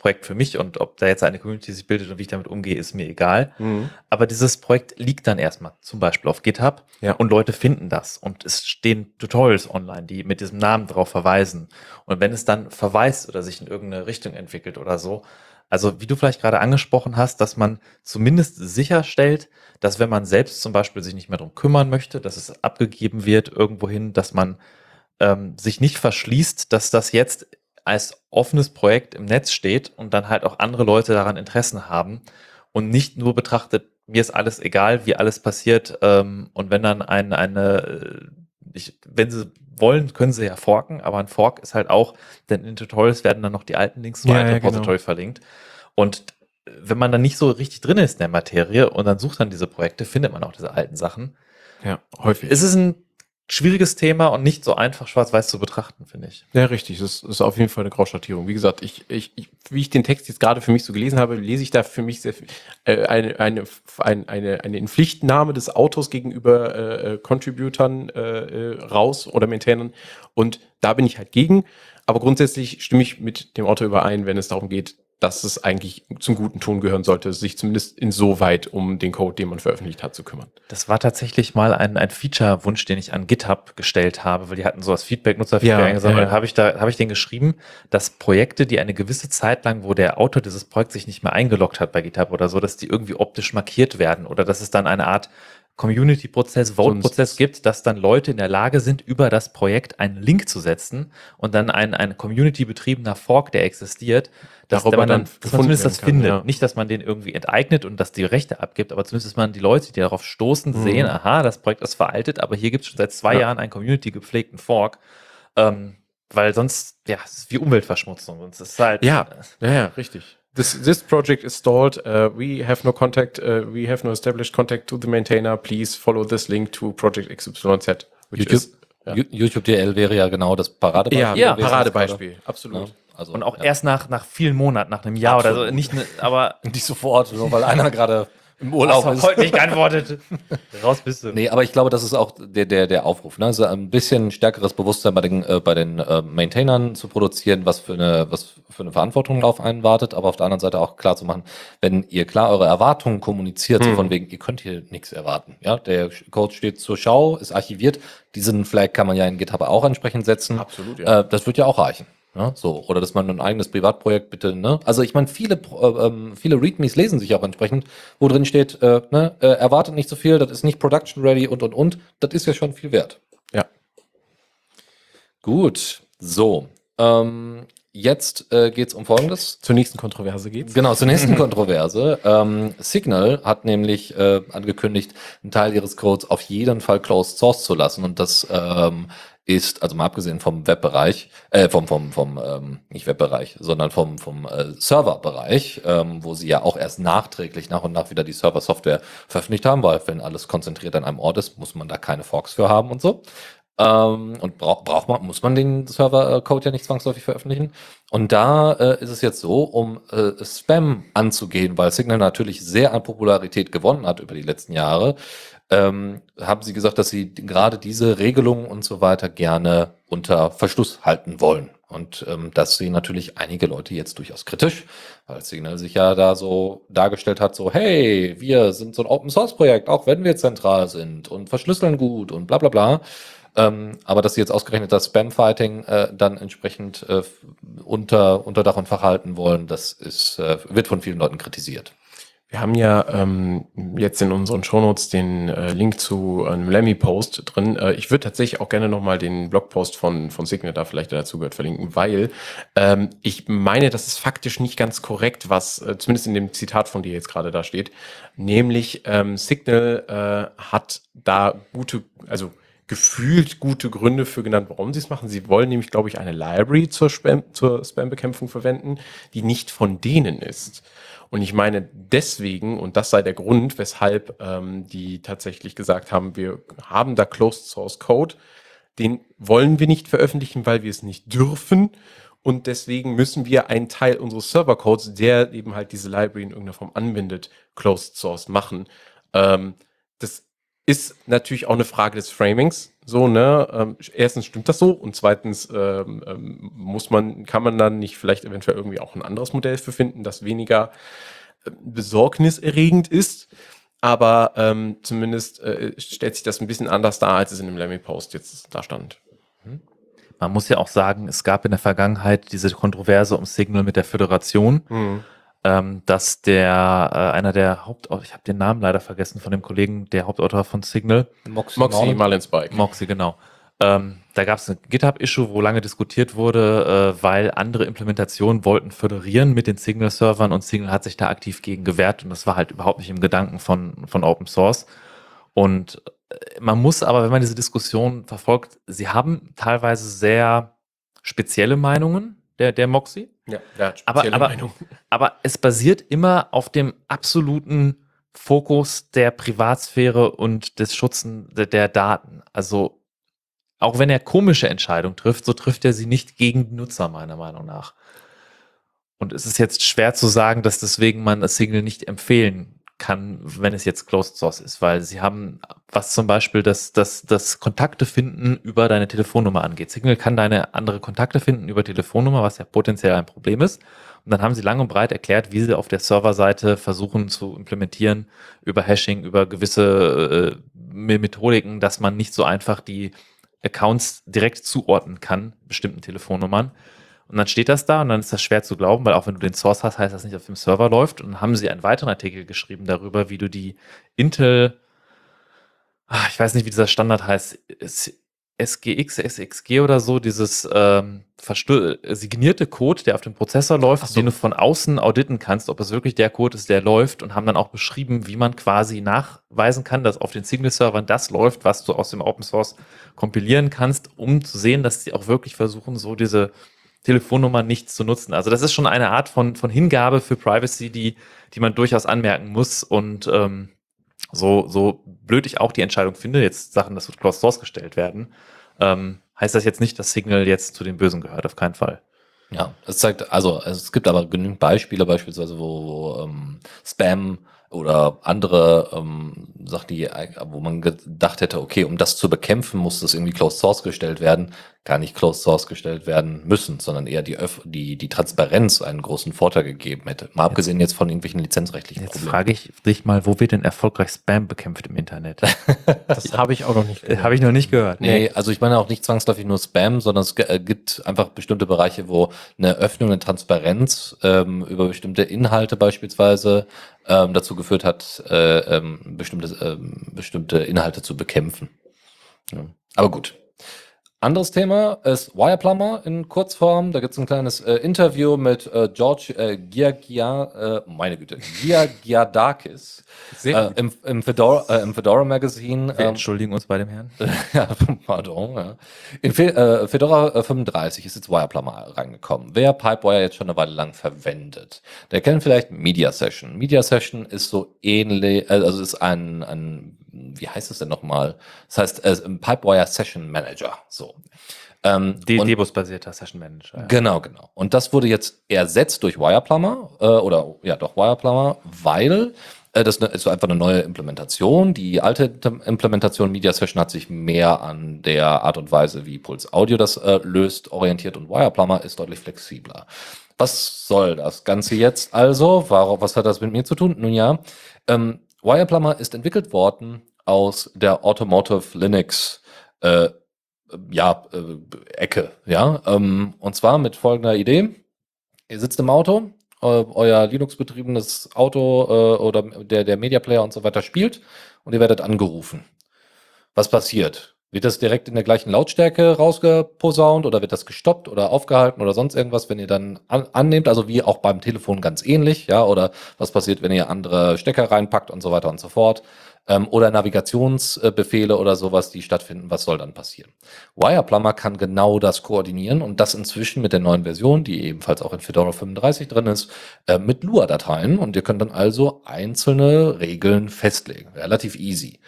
[SPEAKER 3] Projekt für mich und ob da jetzt eine Community sich bildet und wie ich damit umgehe, ist mir egal. Mhm. Aber dieses Projekt liegt dann erstmal zum Beispiel auf GitHub ja. und Leute finden das und es stehen Tutorials online, die mit diesem Namen drauf verweisen. Und wenn es dann verweist oder sich in irgendeine Richtung entwickelt oder so, also wie du vielleicht gerade angesprochen hast, dass man zumindest sicherstellt, dass wenn man selbst zum Beispiel sich nicht mehr darum kümmern möchte, dass es abgegeben wird irgendwohin, dass man ähm, sich nicht verschließt, dass das jetzt als offenes Projekt im Netz steht und dann halt auch andere Leute daran Interessen haben und nicht nur betrachtet, mir ist alles egal, wie alles passiert ähm, und wenn dann ein, eine, äh, ich, wenn sie wollen, können sie ja forken, aber ein Fork ist halt auch, denn in Tutorials werden dann noch die alten Links zu ja, einem ja, Repository genau. verlinkt und wenn man dann nicht so richtig drin ist in der Materie und dann sucht dann diese Projekte, findet man auch diese alten Sachen.
[SPEAKER 2] Ja, häufig.
[SPEAKER 3] Es ist ein schwieriges Thema und nicht so einfach schwarz-weiß zu betrachten, finde ich.
[SPEAKER 2] Ja, richtig. Das ist auf jeden Fall eine Grauschattierung. Wie gesagt, ich, ich, ich, wie ich den Text jetzt gerade für mich so gelesen habe, lese ich da für mich sehr, äh, eine, eine, eine, eine, Inpflichtnahme des Autors gegenüber äh, äh Contributern äh, äh, raus oder Maintainern. Und da bin ich halt gegen. Aber grundsätzlich stimme ich mit dem Autor überein, wenn es darum geht, dass es eigentlich zum guten Ton gehören sollte, sich zumindest insoweit um den Code, den man veröffentlicht hat, zu kümmern.
[SPEAKER 3] Das war tatsächlich mal ein, ein Feature-Wunsch, den ich an GitHub gestellt habe, weil die hatten so das Feedback, Nutzerfeedback ja, eingesammelt. Ja, ja. habe ich da, habe ich den geschrieben, dass Projekte, die eine gewisse Zeit lang, wo der Autor dieses Projekts sich nicht mehr eingeloggt hat bei GitHub oder so, dass die irgendwie optisch markiert werden oder dass es dann eine Art Community-Prozess, Vote-Prozess gibt, dass dann Leute in der Lage sind, über das Projekt einen Link zu setzen und dann ein, ein Community-betriebener Fork, der existiert, dass Darüber man dann, dass man zumindest das kann, findet. Ja. Nicht, dass man den irgendwie enteignet und dass die Rechte abgibt, aber zumindest, dass man die Leute, die darauf stoßen, mhm. sehen, aha, das Projekt ist veraltet, aber hier gibt es schon seit zwei ja. Jahren einen Community-gepflegten Fork. Ähm, weil sonst, ja, es ist wie Umweltverschmutzung. Und es ist halt,
[SPEAKER 2] ja, ja, ja, richtig. This, this project is stalled. Uh, we have no contact. Uh, we have no established contact to the maintainer. Please follow this link to Project XYZ.
[SPEAKER 4] YouTube, is, ja. YouTube DL wäre ja genau das Paradebeispiel. Ja,
[SPEAKER 2] ja Paradebeispiel, absolut. Ja.
[SPEAKER 3] Also, und auch ja. erst nach, nach vielen Monaten, nach einem Jahr Absolut. oder so. Nicht, ne, aber
[SPEAKER 4] nicht sofort, nur weil einer gerade Im Urlaub ist.
[SPEAKER 3] heute nicht geantwortet. Raus bist du.
[SPEAKER 4] Nee, aber ich glaube, das ist auch der, der, der Aufruf. Ne? Also ein bisschen stärkeres Bewusstsein bei den, äh, bei den äh, Maintainern zu produzieren, was für, eine, was für eine Verantwortung auf einen wartet, aber auf der anderen Seite auch klar zu machen, wenn ihr klar eure Erwartungen kommuniziert, so
[SPEAKER 2] Hm.
[SPEAKER 4] von wegen, ihr könnt hier nichts erwarten. Ja, Der Code steht zur Schau, ist archiviert. Diesen Flag kann man ja in GitHub auch entsprechend setzen.
[SPEAKER 2] Absolut, ja.
[SPEAKER 4] Äh, das wird ja auch reichen. Ja, so, oder dass man ein eigenes Privatprojekt bitte, ne? Also ich meine, viele, äh, ähm, viele Readmes lesen sich auch entsprechend, wo drin steht, äh, ne, äh, erwartet nicht so viel, das ist nicht production ready und und und. Das ist ja schon viel wert.
[SPEAKER 2] Ja.
[SPEAKER 4] Gut, so. Ähm, jetzt äh, geht es um Folgendes.
[SPEAKER 2] Zur nächsten Kontroverse geht's.
[SPEAKER 4] Genau, zur nächsten Kontroverse. Ähm, Signal hat nämlich äh, angekündigt, einen Teil ihres Codes auf jeden Fall closed source zu lassen. Und das ähm, ist, also mal abgesehen vom Webbereich, äh, vom, vom, vom ähm, nicht Webbereich, sondern vom, vom äh, Serverbereich, ähm, wo sie ja auch erst nachträglich nach und nach wieder die Server-Software veröffentlicht haben, weil wenn alles konzentriert an einem Ort ist, muss man da keine Forks für haben und so. Ähm, und braucht braucht man, muss man den Server-Code ja nicht zwangsläufig veröffentlichen. Und da äh, ist es jetzt so, um äh, Spam anzugehen, weil Signal natürlich sehr an Popularität gewonnen hat über die letzten Jahre, ähm, haben sie gesagt, dass sie gerade diese Regelungen und so weiter gerne unter Verschluss halten wollen. Und ähm, das sehen natürlich einige Leute jetzt durchaus kritisch, weil Signal sich ja da so dargestellt hat, so, hey, wir sind so ein Open-Source-Projekt, auch wenn wir zentral sind und verschlüsseln gut und bla bla bla. Ähm, aber dass sie jetzt ausgerechnet das Spam-Fighting äh, dann entsprechend äh, unter, unter Dach und Fach halten wollen, das ist, äh, wird von vielen Leuten kritisiert.
[SPEAKER 2] Wir haben ja ähm, jetzt in unseren Shownotes den äh, Link zu einem Lemmy-Post drin. Äh, ich würde tatsächlich auch gerne nochmal den Blogpost von, von Signal da vielleicht dazu gehört verlinken, weil ähm, ich meine, das ist faktisch nicht ganz korrekt, was äh, zumindest in dem Zitat von dir jetzt gerade da steht. Nämlich ähm, Signal äh, hat da gute, also gefühlt gute Gründe für genannt, warum sie es machen. Sie wollen nämlich, glaube ich, eine Library zur Spam, zur Spam-Bekämpfung verwenden, die nicht von denen ist. Und ich meine deswegen, und das sei der Grund, weshalb ähm, die tatsächlich gesagt haben, wir haben da Closed Source Code, den wollen wir nicht veröffentlichen, weil wir es nicht dürfen. Und deswegen müssen wir einen Teil unseres Servercodes, der eben halt diese Library in irgendeiner Form anbindet, Closed Source machen. Ähm, ist natürlich auch eine Frage des Framings. So, ne? Ähm, erstens stimmt das so und zweitens ähm, ähm, muss man, kann man dann nicht vielleicht eventuell irgendwie auch ein anderes Modell für finden, das weniger äh, besorgniserregend ist. Aber ähm, zumindest äh, stellt sich das ein bisschen anders dar, als es in dem Lemmy-Post jetzt da stand.
[SPEAKER 3] Man muss ja auch sagen, es gab in der Vergangenheit diese Kontroverse um Signal mit der Föderation, ähm, dass der äh, einer der Hauptautor, ich habe den Namen leider vergessen von dem Kollegen, der Hauptautor von Signal,
[SPEAKER 4] Moxie,
[SPEAKER 2] Moxie, Marlin Spike.
[SPEAKER 3] Moxie, genau. Ähm, da gab es ein GitHub-Issue, wo lange diskutiert wurde, äh, weil andere Implementationen wollten föderieren mit den Signal-Servern und Signal hat sich da aktiv gegen gewehrt und das war halt überhaupt nicht im Gedanken von, von Open Source. Und äh, man muss aber, wenn man diese Diskussion verfolgt, sie haben teilweise sehr spezielle Meinungen, der, der Moxie.
[SPEAKER 2] Ja, der hat
[SPEAKER 3] Aber- aber-
[SPEAKER 2] Meinung.
[SPEAKER 3] Aber es basiert immer auf dem absoluten Fokus der Privatsphäre und des Schutzen der, der Daten. Also auch wenn er komische Entscheidungen trifft, so trifft er sie nicht gegen die Nutzer, meiner Meinung nach. Und es ist jetzt schwer zu sagen, dass deswegen man das Signal nicht empfehlen kann, wenn es jetzt Closed Source ist, weil sie haben, was zum Beispiel das, das, das Kontakte finden über deine Telefonnummer angeht. Signal kann deine andere Kontakte finden über Telefonnummer, was ja potenziell ein Problem ist. Und dann haben sie lang und breit erklärt, wie sie auf der Serverseite versuchen zu implementieren über Hashing, über gewisse äh, Methodiken, dass man nicht so einfach die Accounts direkt zuordnen kann, bestimmten Telefonnummern. Und dann steht das da und dann ist das schwer zu glauben, weil auch wenn du den Source hast, heißt das nicht auf dem Server läuft. Und dann haben sie einen weiteren Artikel geschrieben darüber, wie du die Intel, ah, ich weiß nicht, wie dieser Standard heißt, SGX, SXG oder so, dieses ähm, verstö- signierte Code, der auf dem Prozessor läuft,
[SPEAKER 2] so.
[SPEAKER 3] den du von außen auditen kannst, ob es wirklich der Code ist, der läuft und haben dann auch beschrieben, wie man quasi nachweisen kann, dass auf den Signal-Servern das läuft, was du aus dem Open Source kompilieren kannst, um zu sehen, dass sie auch wirklich versuchen, so diese Telefonnummer nicht zu nutzen. Also das ist schon eine Art von, von Hingabe für Privacy, die, die man durchaus anmerken muss. Und ähm, so, so blöd ich auch die Entscheidung finde, jetzt Sachen, das wird Closed Source gestellt werden, ähm, heißt das jetzt nicht, dass Signal jetzt zu den Bösen gehört, auf keinen Fall.
[SPEAKER 4] Ja, es zeigt, also es gibt aber genügend Beispiele, beispielsweise, wo, wo ähm, Spam oder andere ähm, Sachen, die, wo man gedacht hätte, okay, um das zu bekämpfen, muss das irgendwie Closed Source gestellt werden, gar nicht Closed Source gestellt werden müssen, sondern eher die, Öff die, die Transparenz einen großen Vorteil gegeben hätte. Mal abgesehen jetzt von irgendwelchen lizenzrechtlichen
[SPEAKER 3] Jetzt
[SPEAKER 4] Problemen.
[SPEAKER 3] frage ich dich mal, wo wird denn erfolgreich Spam bekämpft im Internet?
[SPEAKER 2] Das habe ich auch noch nicht
[SPEAKER 3] Habe ich noch nicht gehört.
[SPEAKER 4] Nee, also ich meine auch nicht zwangsläufig nur Spam, sondern es äh, gibt einfach bestimmte Bereiche, wo eine Öffnung, eine Transparenz ähm, über bestimmte Inhalte beispielsweise ähm, dazu geführt hat, äh, ähm, bestimmte, ähm, bestimmte Inhalte zu bekämpfen. Ja. Aber gut. Anderes Thema ist Wireplumber in Kurzform. Da gibt es ein kleines äh, Interview mit äh, George äh, Giagia, äh, meine Güte, Giagiadakis äh, im, im, Fedora, äh, im Fedora Magazine.
[SPEAKER 3] Wir
[SPEAKER 4] ähm,
[SPEAKER 3] entschuldigen uns bei dem Herrn.
[SPEAKER 4] ja, pardon. Ja. In Fe äh, Fedora äh, 35 ist jetzt Wireplumber reingekommen. Wer Pipewire jetzt schon eine Weile lang verwendet, der kennt vielleicht Media Session. Media Session ist so ähnlich, äh, also ist ein, ein, wie heißt es denn nochmal? Das heißt, äh, Pipewire Session Manager. So. Ähm,
[SPEAKER 3] De Debus-basierter Session Manager. ja.
[SPEAKER 4] Genau, genau. Und das wurde jetzt ersetzt durch Wireplumber äh, oder ja doch Wireplumber, weil äh, das ne- ist so einfach eine neue Implementation. Die alte Im- Implementation Media Session hat sich mehr an der Art und Weise, wie Pulse Audio das äh, löst, orientiert und Wireplumber ist deutlich flexibler. Was soll das Ganze jetzt also? Warum, was hat das mit mir zu tun? Nun ja, ähm, Wireplumber ist entwickelt worden aus der Automotive Linux äh, ja, äh, Ecke, ja. Ähm, und zwar mit folgender Idee. Ihr sitzt im Auto, äh, euer Linux-betriebenes Auto äh, oder der, der Media Player und so weiter spielt und ihr werdet angerufen. Was passiert? Wird das direkt in der gleichen Lautstärke rausgeposaunt oder wird das gestoppt oder aufgehalten oder sonst irgendwas, wenn ihr dann an, annehmt? Also wie auch beim Telefon ganz ähnlich, ja? Oder was passiert, wenn ihr andere Stecker reinpackt und so weiter und so fort? Ähm, oder Navigationsbefehle oder sowas, die stattfinden, was soll dann passieren? Wireplumber kann genau das koordinieren und das inzwischen mit der neuen Version, die ebenfalls auch in Fedora 35 drin ist, äh, mit Lua-Dateien und ihr könnt dann also einzelne Regeln festlegen. Relativ easy.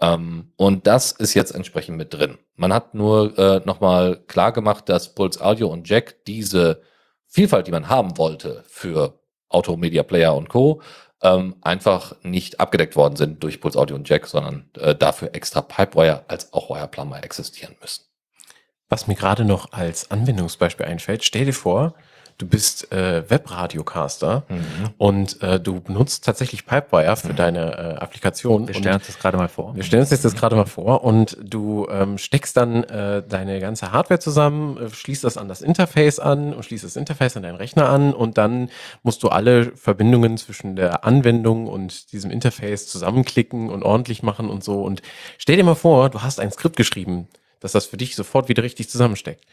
[SPEAKER 4] Ähm, und das ist jetzt entsprechend mit drin. Man hat nur äh, nochmal klar gemacht, dass Pulse Audio und Jack diese Vielfalt, die man haben wollte für Auto, Media Player und Co., ähm, einfach nicht abgedeckt worden sind durch Pulse Audio und Jack, sondern äh, dafür extra Pipewire als auch Wireplumber existieren müssen.
[SPEAKER 2] Was mir gerade noch als Anwendungsbeispiel einfällt, stell dir vor, du bist äh, Webradiocaster und äh, du benutzt tatsächlich Pipewire für deine äh, Applikation.
[SPEAKER 3] Wir stellen uns das gerade mal vor.
[SPEAKER 2] wir stellen uns jetzt das gerade mal vor und du ähm, steckst dann äh, deine ganze Hardware zusammen, äh, schließt das an das Interface an und schließt das Interface an deinen Rechner an und dann musst du alle Verbindungen zwischen der Anwendung und diesem Interface zusammenklicken und ordentlich machen und so. Und stell dir mal vor, du hast ein Skript geschrieben, dass das für dich sofort wieder richtig zusammensteckt.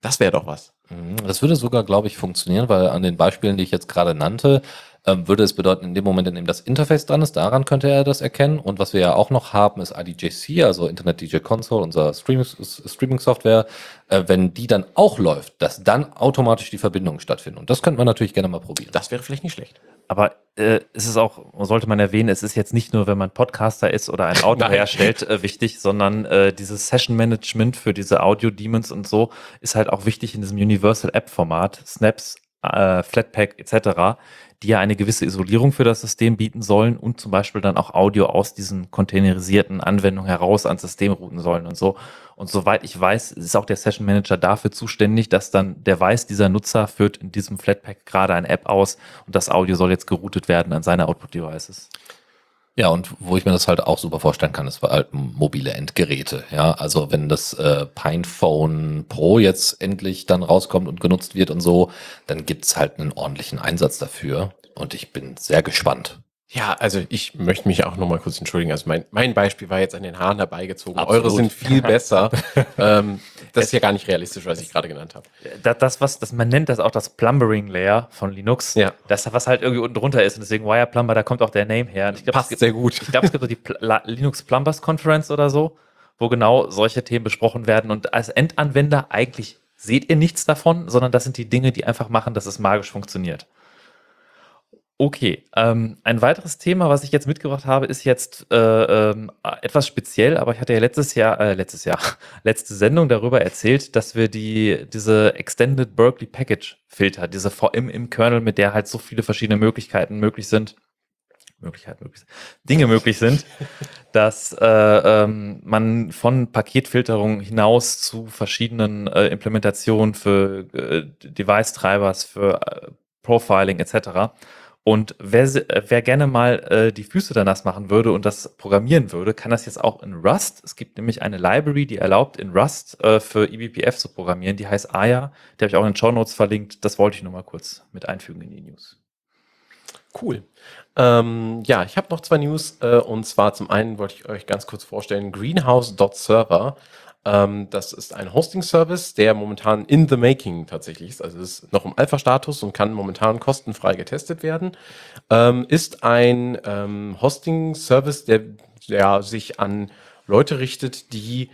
[SPEAKER 2] Das wäre doch was.
[SPEAKER 4] Mhm. Das würde sogar, glaube ich, funktionieren, weil an den Beispielen, die ich jetzt gerade nannte, ähm, würde es bedeuten, in dem Moment, in dem das Interface dran ist, daran könnte er das erkennen. Und was wir ja auch noch haben, ist IDJC, also Internet DJ Console, unser Streaming- Streaming-Software. Äh, wenn die dann auch läuft, dass dann automatisch die Verbindungen stattfinden. Und das könnte man natürlich gerne mal probieren.
[SPEAKER 2] Das wäre vielleicht nicht schlecht.
[SPEAKER 3] Aber äh, es ist auch, sollte man erwähnen, es ist jetzt nicht nur, wenn man Podcaster ist oder ein Audio
[SPEAKER 2] Nein.
[SPEAKER 3] herstellt, äh, wichtig, sondern äh, dieses Session-Management für diese Audio-Demons und so ist halt auch wichtig in diesem Universal-App-Format, Snaps, äh, Flatpak etc., die ja eine gewisse Isolierung für das System bieten sollen und zum Beispiel dann auch Audio aus diesen containerisierten Anwendungen heraus ans System routen sollen und so. Und soweit ich weiß, ist auch der Session Manager dafür zuständig, dass dann der weiß, dieser Nutzer führt in diesem Flatpak gerade eine App aus und das Audio soll jetzt geroutet werden an seine Output-Devices.
[SPEAKER 4] Ja, und wo ich mir das halt auch super vorstellen kann, ist halt mobile Endgeräte. Ja, also wenn das äh, Pinephone Pro jetzt endlich dann rauskommt und genutzt wird und so, dann gibt's halt einen ordentlichen Einsatz dafür. Und ich bin sehr gespannt.
[SPEAKER 2] Ja, also ich möchte mich auch nochmal kurz entschuldigen. Also mein, mein Beispiel war jetzt an den Haaren herbeigezogen.
[SPEAKER 4] Absolut.
[SPEAKER 2] Eure sind viel besser. ähm, das ist ja gar nicht realistisch, was ich gerade genannt habe.
[SPEAKER 3] Das, das, was, das, man nennt das auch das Plumbering Layer von Linux.
[SPEAKER 2] Ja.
[SPEAKER 3] Das, was halt irgendwie unten drunter ist. Und deswegen Wire Plumber, da kommt auch der Name her. Und ich glaub, es
[SPEAKER 2] Passt
[SPEAKER 3] gibt-
[SPEAKER 2] sehr gut.
[SPEAKER 3] Ich glaube, es gibt so die Pl Linux Plumbers Conference oder so, wo genau solche Themen besprochen werden. Und als Endanwender eigentlich seht ihr nichts davon, sondern das sind die Dinge, die einfach machen, dass es magisch funktioniert. Okay, ähm, ein weiteres Thema, was ich jetzt mitgebracht habe, ist jetzt äh, ähm, etwas speziell, aber ich hatte ja letztes Jahr, äh, letztes Jahr, letzte Sendung darüber erzählt, dass wir die, diese Extended Berkeley Package Filter, diese VM im Kernel, mit der halt so viele verschiedene Möglichkeiten möglich sind, Möglichkeit möglich, Dinge möglich sind, dass äh, ähm, man von Paketfilterung hinaus zu verschiedenen äh, Implementationen für äh, Device-Treibers, für äh, Profiling etc. Und wer, äh, wer gerne mal äh, die Füße da nass machen würde und das programmieren würde, kann das jetzt auch in Rust. Es gibt nämlich eine Library, die erlaubt, in Rust äh, für eBPF zu programmieren. Die heißt Aya. Die habe ich auch in den Show Notes verlinkt. Das wollte ich nur mal kurz mit einfügen in die News.
[SPEAKER 2] Cool. Ähm, ja, ich habe noch zwei News. Äh, und zwar zum einen wollte ich euch ganz kurz vorstellen, Greenhouse.server. Ähm, das ist ein Hosting-Service, der momentan in the making tatsächlich ist. Also ist noch im Alpha-Status und kann momentan kostenfrei getestet werden. Ähm, ist ein ähm, Hosting-Service, der, der sich an Leute richtet, die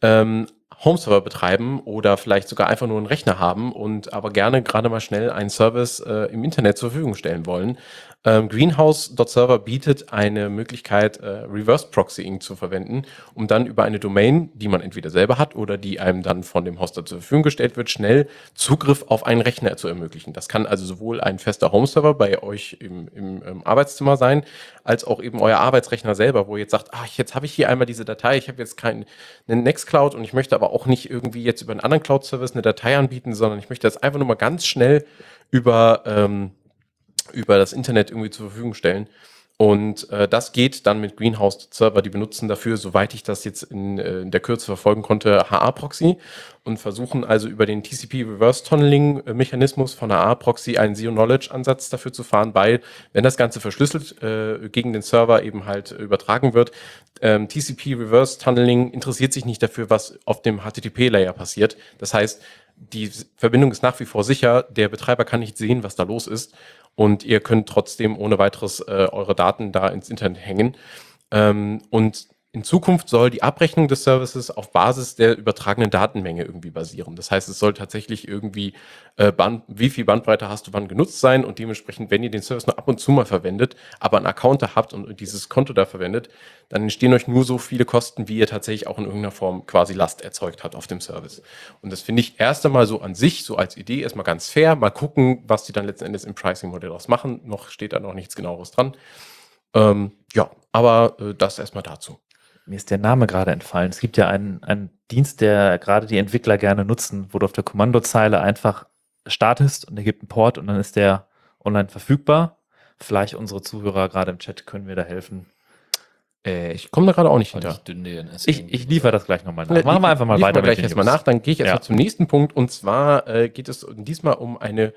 [SPEAKER 2] ähm, Home-Server betreiben oder vielleicht sogar einfach nur einen Rechner haben und aber gerne gerade mal schnell einen Service äh, im Internet zur Verfügung stellen wollen. Ähm, Greenhouse.server bietet eine Möglichkeit, äh, Reverse Proxying zu verwenden, um dann über eine Domain, die man entweder selber hat oder die einem dann von dem Hoster zur Verfügung gestellt wird, schnell Zugriff auf einen Rechner zu ermöglichen. Das kann also sowohl ein fester Home-Server bei euch im, im, im Arbeitszimmer sein, als auch eben euer Arbeitsrechner selber, wo ihr jetzt sagt, ah, jetzt habe ich hier einmal diese Datei, ich habe jetzt keinen einen Nextcloud und ich möchte aber auch nicht irgendwie jetzt über einen anderen Cloud-Service eine Datei anbieten, sondern ich möchte das einfach nur mal ganz schnell über, ähm, über das Internet irgendwie zur Verfügung stellen. Und äh, das geht dann mit Greenhouse-Server. Die benutzen dafür, soweit ich das jetzt in, äh, in der Kürze verfolgen konnte, HA-Proxy und versuchen also über den TCP-Reverse-Tunneling-Mechanismus von HA-Proxy einen Zero-Knowledge-Ansatz dafür zu fahren, weil wenn das Ganze verschlüsselt äh, gegen den Server eben halt übertragen wird, ähm, TCP-Reverse-Tunneling interessiert sich nicht dafür, was auf dem HTTP-Layer passiert. Das heißt, die Verbindung ist nach wie vor sicher, der Betreiber kann nicht sehen, was da los ist und ihr könnt trotzdem ohne weiteres äh, eure Daten da ins Internet hängen. Ähm, und in Zukunft soll die Abrechnung des Services auf Basis der übertragenen Datenmenge irgendwie basieren. Das heißt, es soll tatsächlich irgendwie, äh, Band, wie viel Bandbreite hast du wann genutzt sein und dementsprechend, wenn ihr den Service nur ab und zu mal verwendet, aber einen Account da habt und dieses Konto da verwendet, dann entstehen euch nur so viele Kosten, wie ihr tatsächlich auch in irgendeiner Form quasi Last erzeugt hat auf dem Service. Und das finde ich erst einmal so an sich, so als Idee, erstmal ganz fair. Mal gucken, was die dann letzten Endes im Pricing-Modell daraus machen. Noch steht da noch nichts genaueres dran. Ähm, ja, aber äh, das erstmal dazu.
[SPEAKER 3] Mir ist der Name gerade entfallen. Es gibt ja einen, einen Dienst, der gerade die Entwickler gerne nutzen, wo du auf der Kommandozeile einfach startest und er gibt einen Port und dann ist der online verfügbar. Vielleicht unsere Zuhörer gerade im Chat können wir da helfen.
[SPEAKER 2] Äh, ich komme da gerade auch nicht hinter.
[SPEAKER 4] ich
[SPEAKER 3] Ich, liefere das gleich nochmal nach.
[SPEAKER 2] Ne,
[SPEAKER 3] Machen wir einfach mal weiter.
[SPEAKER 2] wir gleich erstmal nach. Dann gehe ich erstmal
[SPEAKER 3] Ja.
[SPEAKER 2] zum nächsten Punkt. Und zwar äh, geht es diesmal um eine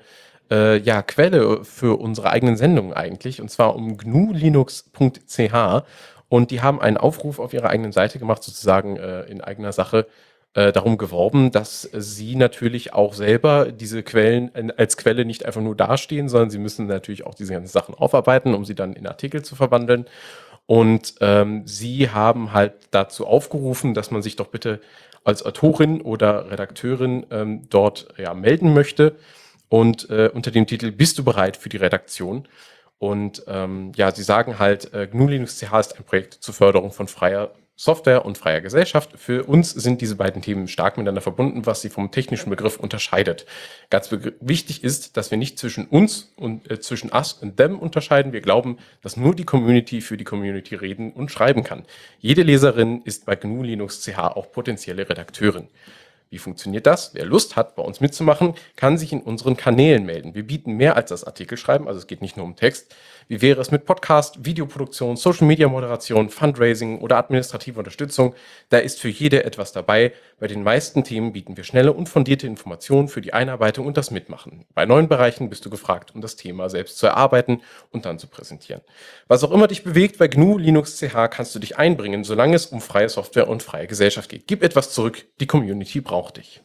[SPEAKER 2] äh, ja, Quelle für unsere eigenen Sendungen eigentlich. Und zwar um gnulinux.ch. Und die haben einen Aufruf auf ihrer eigenen Seite gemacht, sozusagen äh, in eigener Sache äh, darum geworben, dass sie natürlich auch selber diese Quellen äh, als Quelle nicht einfach nur dastehen, sondern sie müssen natürlich auch diese ganzen Sachen aufarbeiten, um sie dann in Artikel zu verwandeln. Und ähm, sie haben halt dazu aufgerufen, dass man sich doch bitte als Autorin oder Redakteurin ähm, dort ja, melden möchte. Und äh, unter dem Titel Bist du bereit für die Redaktion? Und ähm, ja, sie sagen halt, äh, GNU Linux CH ist ein Projekt zur Förderung von freier Software und freier Gesellschaft. Für uns sind diese beiden Themen stark miteinander verbunden, was sie vom technischen Begriff unterscheidet. Ganz wichtig ist, dass wir nicht zwischen uns und äh, zwischen us und them unterscheiden. Wir glauben, dass nur die Community für die Community reden und schreiben kann. Jede Leserin ist bei GNU Linux CH auch potenzielle Redakteurin. Wie funktioniert das? Wer Lust hat, bei uns mitzumachen, kann sich in unseren Kanälen melden. Wir bieten mehr als das Artikelschreiben, also es geht nicht nur um Text. Wie wäre es mit Podcast, Videoproduktion, Social Media Moderation, Fundraising oder administrative Unterstützung? Da ist für jede etwas dabei. Bei den meisten Themen bieten wir schnelle und fundierte Informationen für die Einarbeitung und das Mitmachen. Bei neuen Bereichen bist du gefragt, um das Thema selbst zu erarbeiten und dann zu präsentieren. Was auch immer dich bewegt, bei GNU Linux CH kannst du dich einbringen, solange es um freie Software und freie Gesellschaft geht. Gib etwas zurück, die Community braucht dich.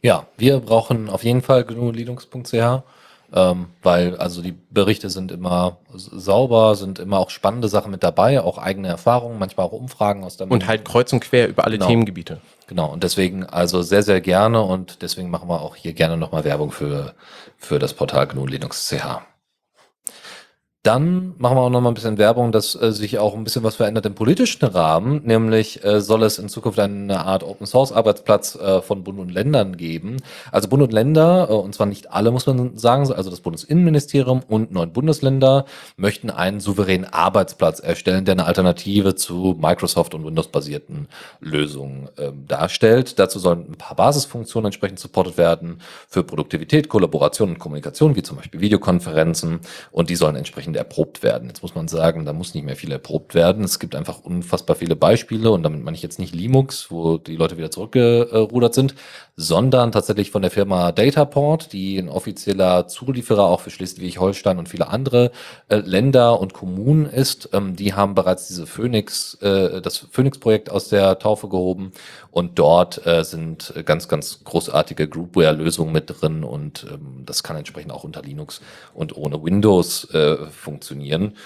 [SPEAKER 4] Ja, wir brauchen auf jeden Fall GNU Linux.ch, ähm, weil also die Berichte sind immer sauber, sind immer auch spannende Sachen mit dabei, auch eigene Erfahrungen, manchmal auch Umfragen aus der
[SPEAKER 2] Und halt kreuz und quer über alle
[SPEAKER 4] Genau.
[SPEAKER 2] Themengebiete.
[SPEAKER 4] Genau, und deswegen also sehr, sehr gerne und deswegen machen wir auch hier gerne nochmal Werbung für, für das Portal GNU Linux.ch. Dann machen wir auch noch mal ein bisschen Werbung, dass äh, sich auch ein bisschen was verändert im politischen Rahmen. Nämlich äh, soll es in Zukunft eine Art Open Source Arbeitsplatz äh, von Bund und Ländern geben. Also Bund und Länder, äh, und zwar nicht alle, muss man sagen, also das Bundesinnenministerium und neun Bundesländer möchten einen souveränen Arbeitsplatz erstellen, der eine Alternative zu Microsoft und Windows-basierten Lösungen ähm, darstellt. Dazu sollen ein paar Basisfunktionen entsprechend supportet werden für Produktivität, Kollaboration und Kommunikation, wie zum Beispiel Videokonferenzen. Und die sollen entsprechend erprobt werden. Jetzt muss man sagen, da muss nicht mehr viel erprobt werden. Es gibt einfach unfassbar viele Beispiele und damit meine ich jetzt nicht Linux, wo die Leute wieder zurückgerudert sind, sondern tatsächlich von der Firma Dataport, die ein offizieller Zulieferer auch für Schleswig-Holstein und viele andere äh, Länder und Kommunen ist. Ähm, die haben bereits diese Phoenix, äh, das Phoenix-Projekt aus der Taufe gehoben und dort äh, sind ganz, ganz großartige Groupware-Lösungen mit drin und ähm, das kann entsprechend auch unter Linux und ohne Windows äh, funktionieren.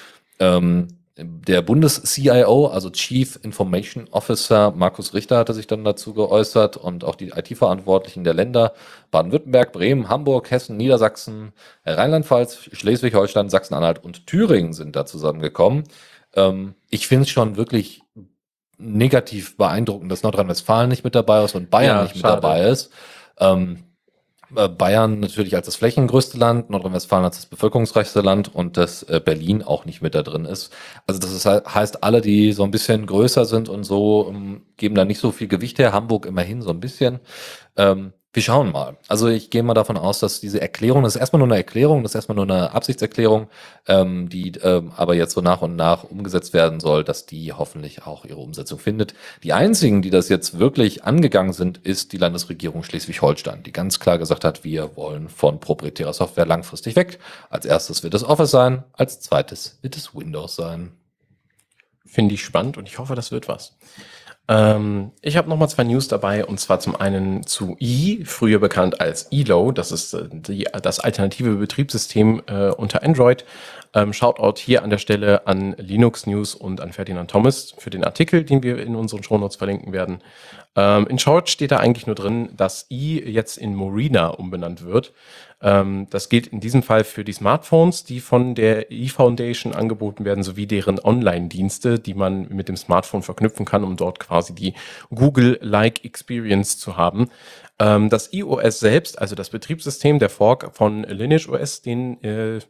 [SPEAKER 4] Ähm, der Bundes-CIO, also Chief Information Officer Markus Richter, hatte sich dann dazu geäußert und auch die IT-Verantwortlichen der Länder Baden-Württemberg, Bremen, Hamburg, Hessen, Niedersachsen, Rheinland-Pfalz, Schleswig-Holstein, Sachsen-Anhalt und Thüringen sind da zusammengekommen. Ähm, ich finde es schon wirklich negativ beeindruckend, dass Nordrhein-Westfalen nicht mit dabei ist und Bayern
[SPEAKER 2] Ja,
[SPEAKER 4] nicht mit
[SPEAKER 2] schade.
[SPEAKER 4] dabei ist. Ähm, äh, Bayern natürlich als das flächengrößte Land, Nordrhein-Westfalen als das bevölkerungsreichste Land und dass äh, Berlin auch nicht mit da drin ist. Also das ist, heißt, alle, die so ein bisschen größer sind und so, ähm, geben da nicht so viel Gewicht her. Hamburg immerhin so ein bisschen. Ähm, wir schauen mal. Also ich gehe mal davon aus, dass diese Erklärung, das ist erstmal nur eine Erklärung, das ist erstmal nur eine Absichtserklärung, ähm, die ähm, aber jetzt so nach und nach umgesetzt werden soll, dass die hoffentlich auch ihre Umsetzung findet. Die einzigen, die das jetzt wirklich angegangen sind, ist die Landesregierung Schleswig-Holstein, die ganz klar gesagt hat, wir wollen von proprietärer Software langfristig weg. Als erstes wird es Office sein, als zweites wird es Windows sein.
[SPEAKER 2] Finde ich spannend und ich hoffe, das wird was. Ähm, ich habe nochmal zwei News dabei und zwar zum einen zu E, früher bekannt als ELO. Das ist äh, die, das alternative Betriebssystem äh, unter Android. Ähm, Shoutout hier an der Stelle an Linux News und an Ferdinand Thomas für den Artikel, den wir in unseren Shownotes verlinken werden. Ähm, in Short steht da eigentlich nur drin, dass E jetzt in Morena umbenannt wird. Ähm, das gilt in diesem Fall für die Smartphones, die von der E-Foundation angeboten werden, sowie deren Online-Dienste, die man mit dem Smartphone verknüpfen kann, um dort quasi die Google-like Experience zu haben. Ähm, das iOS selbst, also das Betriebssystem, der Fork von Lineage OS, den äh,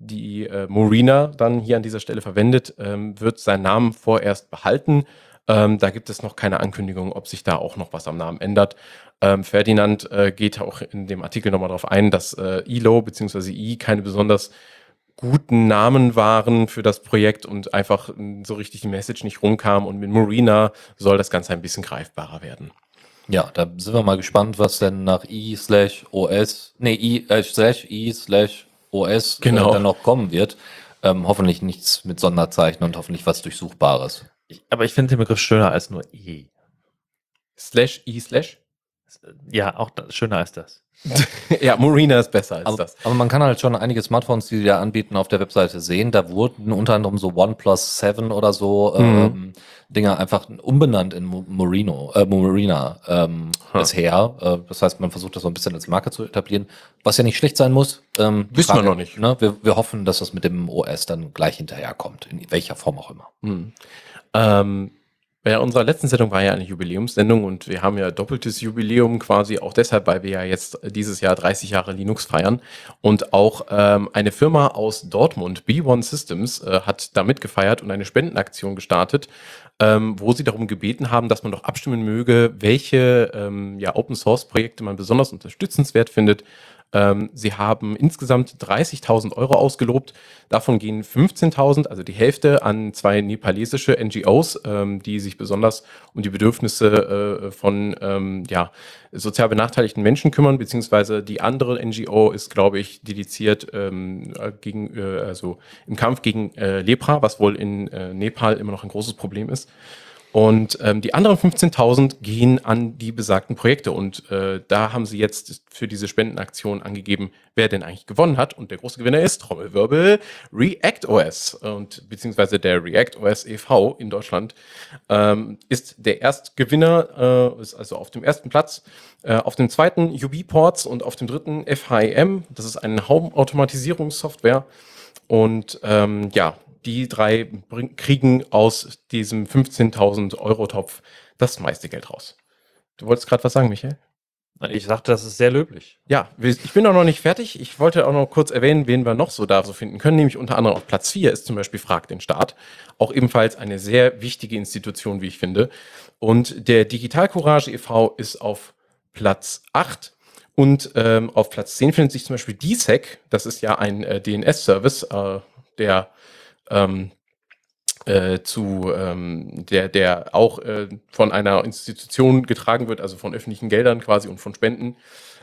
[SPEAKER 2] die äh, Morena dann hier an dieser Stelle verwendet, ähm, wird seinen Namen vorerst behalten. Ähm, da gibt es noch keine Ankündigung, ob sich da auch noch was am Namen ändert. Ähm, Ferdinand äh, geht auch in dem Artikel nochmal darauf ein, dass äh, ILO bzw. I keine besonders guten Namen waren für das Projekt und einfach mh, so richtig die Message nicht rumkam. Und mit Marina soll das Ganze ein bisschen greifbarer werden.
[SPEAKER 4] Ja, da sind wir mal gespannt, was denn nach i slash os, nee, i äh, slash i slash os
[SPEAKER 2] Genau.
[SPEAKER 4] äh, dann noch kommen wird. Ähm, hoffentlich nichts mit Sonderzeichen und hoffentlich was Durchsuchbares.
[SPEAKER 3] Ich, aber ich finde den Begriff schöner als nur E.
[SPEAKER 2] Slash I slash?
[SPEAKER 3] Ja, auch das, schöner als das.
[SPEAKER 2] ja, Marina ist besser als
[SPEAKER 4] Aber,
[SPEAKER 2] das.
[SPEAKER 4] aber man kann halt schon einige Smartphones, die die da anbieten, auf der Webseite sehen. Da wurden unter anderem so OnePlus 7 oder so
[SPEAKER 2] Mhm.
[SPEAKER 4] ähm, Dinger einfach umbenannt in Mo- Morino, äh, Marina ähm,
[SPEAKER 2] Ha.
[SPEAKER 4] bisher. Äh, das heißt, man versucht das so ein bisschen als Marke zu etablieren, was ja nicht schlecht sein muss. Ähm,
[SPEAKER 2] Wissen wir noch nicht.
[SPEAKER 4] Ne, wir, wir hoffen, dass das mit dem OS dann gleich hinterherkommt, in welcher Form auch immer.
[SPEAKER 2] Hm. Ähm, bei unserer letzten Sendung war ja eine Jubiläumssendung und wir haben ja doppeltes Jubiläum quasi auch deshalb, weil wir ja jetzt dieses Jahr 30 Jahre Linux feiern und auch ähm, eine Firma aus Dortmund, B1 Systems, äh, hat da mitgefeiert und eine Spendenaktion gestartet, ähm, wo sie darum gebeten haben, dass man doch abstimmen möge, welche ähm, ja, Open Source Projekte man besonders unterstützenswert findet. Ähm, sie haben insgesamt 30.000 Euro ausgelobt. Davon gehen 15.000, also die Hälfte, an zwei nepalesische NGOs, ähm, die sich besonders um die Bedürfnisse äh, von ähm, ja, sozial benachteiligten Menschen kümmern, beziehungsweise die andere NGO ist, glaube ich, dediziert ähm, äh, gegen, äh, also im Kampf gegen äh, Lepra, was wohl in äh, Nepal immer noch ein großes Problem ist. Und ähm, die anderen 15.000 gehen an die besagten Projekte. Und äh, da haben sie jetzt für diese Spendenaktion angegeben, wer denn eigentlich gewonnen hat. Und der große Gewinner ist, Trommelwirbel, React OS. Und beziehungsweise der React OS e.V. in Deutschland ähm, ist der Erstgewinner, äh, ist also auf dem ersten Platz. Äh, auf dem zweiten UB-Ports und auf dem dritten FHIM. Das ist eine Home-Automatisierungssoftware. Und ähm, ja, die drei bring, kriegen aus diesem 15.000 Euro Topf das meiste Geld raus. Du wolltest gerade was sagen, Michael?
[SPEAKER 3] Ich sagte, das ist sehr löblich.
[SPEAKER 2] Ja, ich bin auch noch nicht fertig. Ich wollte auch noch kurz erwähnen, wen wir noch so da so finden können. Nämlich unter anderem auf Platz 4 ist zum Beispiel Frag den Staat. Auch ebenfalls eine sehr wichtige Institution, wie ich finde. Und der Digital Courage e.V. ist auf Platz 8. Und ähm, auf Platz 10 findet sich zum Beispiel DSEC. Das ist ja ein äh, DNS-Service, äh, der ähm, äh, zu ähm, der der auch äh, von einer Institution getragen wird, also von öffentlichen Geldern quasi und von Spenden.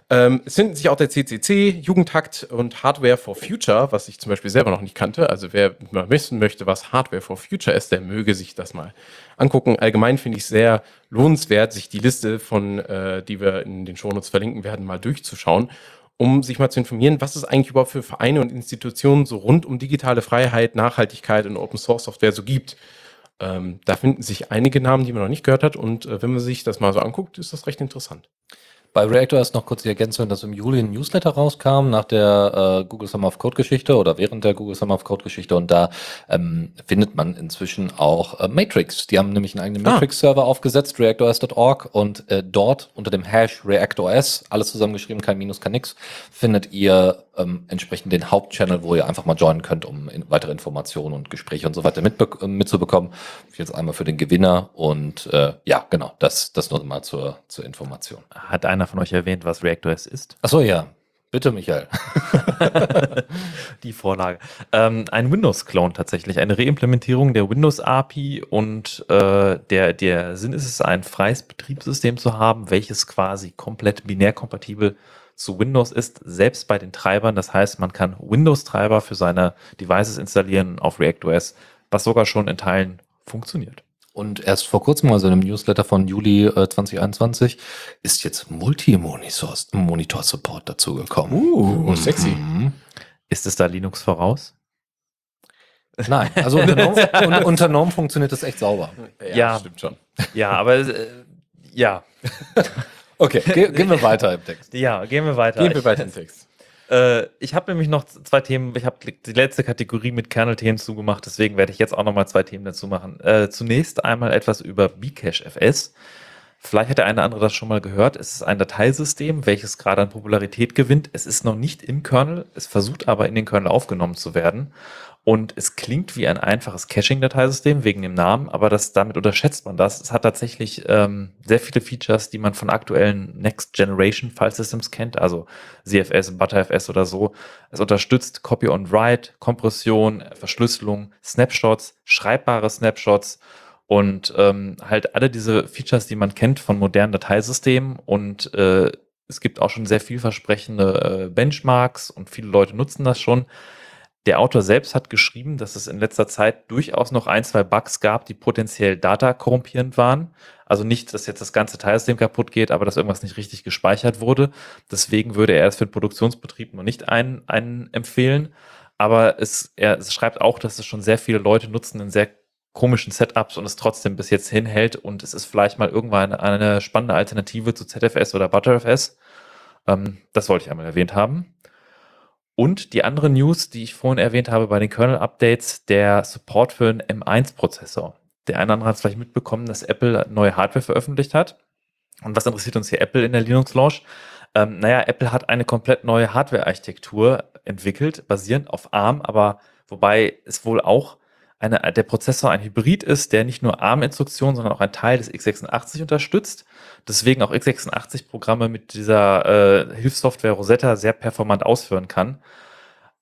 [SPEAKER 2] Ähm, es finden sich auch der CCC, Jugendtakt und Hardware for Future, was ich zum Beispiel selber noch nicht kannte. Also wer mal wissen möchte, was Hardware for Future ist, der möge sich das mal angucken. Allgemein finde ich sehr lohnenswert, sich die Liste von, äh, die wir in den Shownotes verlinken werden, mal durchzuschauen, um sich mal zu informieren, was es eigentlich überhaupt für Vereine und Institutionen so rund um digitale Freiheit, Nachhaltigkeit und Open Source Software so gibt. Ähm, da finden sich einige Namen, die man noch nicht gehört hat. Und äh, wenn man sich das mal so anguckt, ist das recht interessant.
[SPEAKER 4] Bei Reactor ist noch kurz die Ergänzung, dass im Juli ein Newsletter rauskam nach der äh, Google Summer of Code Geschichte oder während der Google Summer of Code Geschichte und da ähm, findet man inzwischen auch äh, Matrix. Die haben nämlich einen eigenen
[SPEAKER 2] Ah.
[SPEAKER 4] Matrix-Server aufgesetzt, reactors.org und äh, dort unter dem Hash ReactOS, alles zusammengeschrieben, kein Minus, kein Nix, findet ihr ähm, entsprechend den Hauptchannel, wo ihr einfach mal joinen könnt, um in, weitere Informationen und Gespräche und so weiter äh, mitzubekommen. Jetzt einmal für den Gewinner und äh, ja, genau, das, das nur mal zur, zur Information.
[SPEAKER 3] Hat einer von euch erwähnt, was ReactOS ist?
[SPEAKER 4] Achso, ja. Bitte, Michael.
[SPEAKER 3] Die Vorlage. Ähm, ein Windows-Clone tatsächlich, eine Reimplementierung der Windows-API und äh, der, der Sinn ist es, ein freies Betriebssystem zu haben, welches quasi komplett binärkompatibel zu Windows ist, selbst bei den Treibern. Das heißt, man kann Windows-Treiber für seine Devices installieren auf ReactOS, was sogar schon in Teilen funktioniert.
[SPEAKER 4] Und erst vor kurzem, also in einem Newsletter von Juli äh, 2021, ist jetzt Multi-Monitor-Support dazugekommen.
[SPEAKER 2] Uh, sexy.
[SPEAKER 4] Mhm.
[SPEAKER 3] Ist es da Linux voraus?
[SPEAKER 4] Nein, also unter GNOME, un- unter GNOME funktioniert das echt sauber.
[SPEAKER 3] Ja.
[SPEAKER 2] stimmt schon.
[SPEAKER 3] Ja, aber äh, ja.
[SPEAKER 4] Okay, ge gehen wir weiter im Text.
[SPEAKER 3] Ja, gehen wir weiter.
[SPEAKER 2] Gehen wir weiter im Text.
[SPEAKER 3] Äh, ich habe nämlich noch zwei Themen. Ich habe die letzte Kategorie mit Kernel-Themen zugemacht, deswegen werde ich jetzt auch noch mal zwei Themen dazu machen. Äh, zunächst einmal etwas über Bcache FS. Vielleicht hat der eine oder andere das schon mal gehört. Es ist ein Dateisystem, welches gerade an Popularität gewinnt. Es ist noch nicht im Kernel, es versucht aber in den Kernel aufgenommen zu werden. Und es klingt wie ein einfaches Caching-Dateisystem wegen dem Namen, aber das, damit unterschätzt man das. Es hat tatsächlich ähm, sehr viele Features, die man von aktuellen Next Generation File Systems kennt, also CFS, ButterFS oder so. Es unterstützt Copy on Write, Kompression, Verschlüsselung, Snapshots, schreibbare Snapshots und ähm, halt alle diese Features, die man kennt von modernen Dateisystemen und äh, es gibt auch schon sehr vielversprechende äh, Benchmarks und viele Leute nutzen das schon. Der Autor selbst hat geschrieben, dass es in letzter Zeit durchaus noch ein, zwei Bugs gab, die potenziell Data korrumpierend waren. Also nicht, dass jetzt das ganze Teilsystem kaputt geht, aber dass irgendwas nicht richtig gespeichert wurde. Deswegen würde er es für den Produktionsbetrieb noch nicht einen, einen empfehlen. Aber es, er es schreibt auch, dass es schon sehr viele Leute nutzen in sehr komischen Setups und es trotzdem bis jetzt hinhält. Und es ist vielleicht mal irgendwann eine spannende Alternative zu ZFS oder ButterFS. Ähm, das wollte ich einmal erwähnt haben. Und die andere News, die ich vorhin erwähnt habe bei den Kernel-Updates, der Support für einen M1-Prozessor. Der eine oder andere hat es vielleicht mitbekommen, dass Apple neue Hardware veröffentlicht hat. Und was interessiert uns hier Apple in der Linux-Launch? Ähm, naja, Apple hat eine komplett neue Hardware-Architektur entwickelt, basierend auf ARM, aber wobei es wohl auch eine, der Prozessor ein Hybrid ist, der nicht nur ARM-Instruktionen, sondern auch ein Teil des x86 unterstützt. Deswegen auch x86-Programme mit dieser äh, Hilfssoftware Rosetta sehr performant ausführen kann.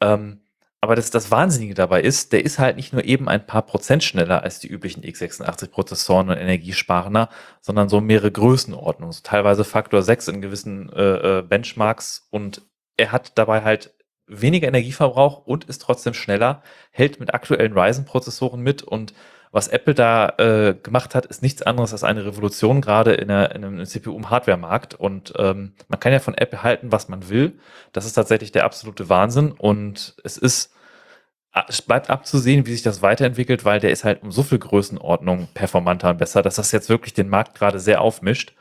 [SPEAKER 3] Ähm, aber das, das Wahnsinnige dabei ist, der ist halt nicht nur eben ein paar Prozent schneller als die üblichen x86-Prozessoren und energiesparender, sondern so mehrere Größenordnungen, so teilweise Faktor 6 in gewissen äh, äh, Benchmarks und er hat dabei halt weniger Energieverbrauch und ist trotzdem schneller, hält mit aktuellen Ryzen-Prozessoren mit und was Apple da äh, gemacht hat, ist nichts anderes als eine Revolution gerade in, der, in einem CPU-Hardware-Markt. Und ähm, man kann ja von Apple halten, was man will. Das ist tatsächlich der absolute Wahnsinn. Und es ist, es bleibt abzusehen, wie sich das weiterentwickelt, weil der ist halt um so viel Größenordnung performanter und besser, dass das jetzt wirklich den Markt gerade sehr aufmischt.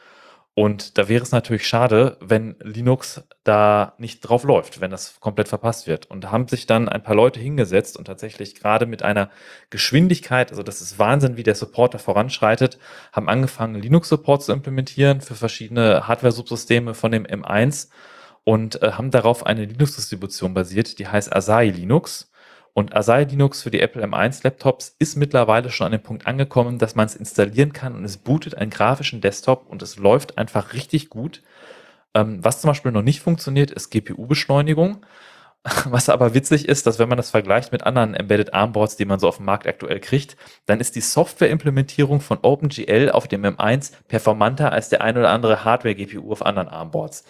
[SPEAKER 3] Und da wäre es natürlich schade, wenn Linux da nicht drauf läuft, wenn das komplett verpasst wird. Und haben sich dann ein paar Leute hingesetzt und tatsächlich gerade mit einer Geschwindigkeit, also das ist Wahnsinn, wie der Supporter voranschreitet, haben angefangen, Linux-Support zu implementieren für verschiedene Hardware-Subsysteme von dem M1 und äh, haben darauf eine Linux-Distribution basiert, die heißt Asahi Linux. Und Asahi Linux für die Apple M1 Laptops ist mittlerweile schon an dem Punkt angekommen, dass man es installieren kann und es bootet einen grafischen Desktop und es läuft einfach richtig gut. Ähm, was zum Beispiel noch nicht funktioniert, ist GPU-Beschleunigung. Was aber witzig ist, dass wenn man das vergleicht mit anderen Embedded Armboards, die man so auf dem Markt aktuell kriegt, dann ist die Softwareimplementierung von OpenGL auf dem M1 performanter als der ein oder andere Hardware-GPU auf anderen Armboards.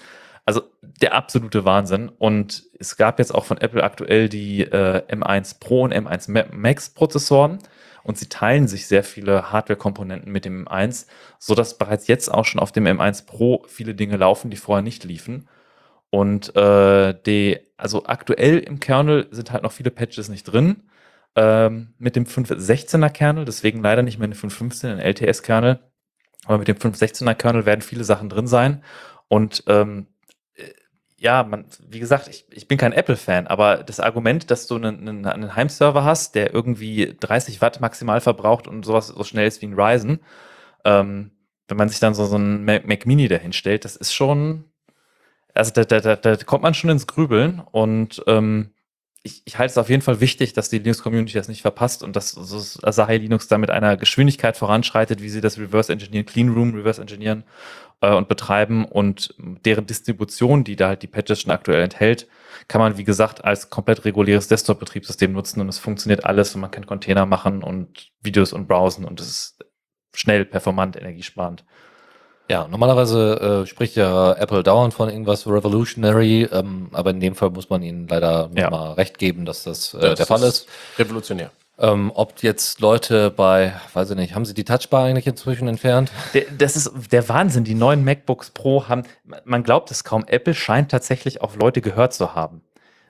[SPEAKER 3] Also der absolute Wahnsinn. Und es gab jetzt auch von Apple aktuell die äh, M1 Pro und M1 Max Prozessoren. Und sie teilen sich sehr viele Hardware-Komponenten mit dem M1, sodass bereits jetzt auch schon auf dem M1 Pro viele Dinge laufen, die vorher nicht liefen. Und äh, die, also aktuell im Kernel sind halt noch viele Patches nicht drin. Ähm, mit dem 5.16er Kernel, deswegen leider nicht mehr eine 5.15 ein LTS-Kernel. Aber mit dem 5.16er Kernel werden viele Sachen drin sein. Und ähm, ja, man, wie gesagt, ich, ich bin kein Apple-Fan, aber das Argument, dass du einen, einen, einen Heimserver hast, der irgendwie 30 Watt maximal verbraucht und sowas so schnell ist wie ein Ryzen, ähm, wenn man sich dann so, so einen Mac, Mini dahin stellt, das ist schon, also da, da, da, da kommt man schon ins Grübeln und ähm, ich, ich halte es auf jeden Fall wichtig, dass die Linux-Community das nicht verpasst und dass so Asahi Linux da mit einer Geschwindigkeit voranschreitet, wie sie das Reverse Engineeren, Clean Room Reverse Engineeren äh, und betreiben und deren Distribution, die da halt die Patches schon aktuell enthält, kann man, wie gesagt, als komplett reguläres Desktop-Betriebssystem nutzen und es funktioniert alles und man kann Container machen und Videos und browsen und es ist schnell, performant, energiesparend.
[SPEAKER 4] Ja, normalerweise äh, spricht ja Apple dauernd von irgendwas Revolutionary, ähm, aber in dem Fall muss man ihnen leider
[SPEAKER 2] Ja.
[SPEAKER 4] nochmal recht geben, dass das, äh,
[SPEAKER 2] Das
[SPEAKER 4] der Fall ist.
[SPEAKER 2] Revolutionär.
[SPEAKER 4] Ähm, ob jetzt Leute bei, weiß ich nicht, haben sie die Touchbar eigentlich inzwischen entfernt?
[SPEAKER 3] Der, das ist der Wahnsinn. Die neuen MacBooks Pro haben, man glaubt es kaum, Apple scheint tatsächlich auf Leute gehört zu haben.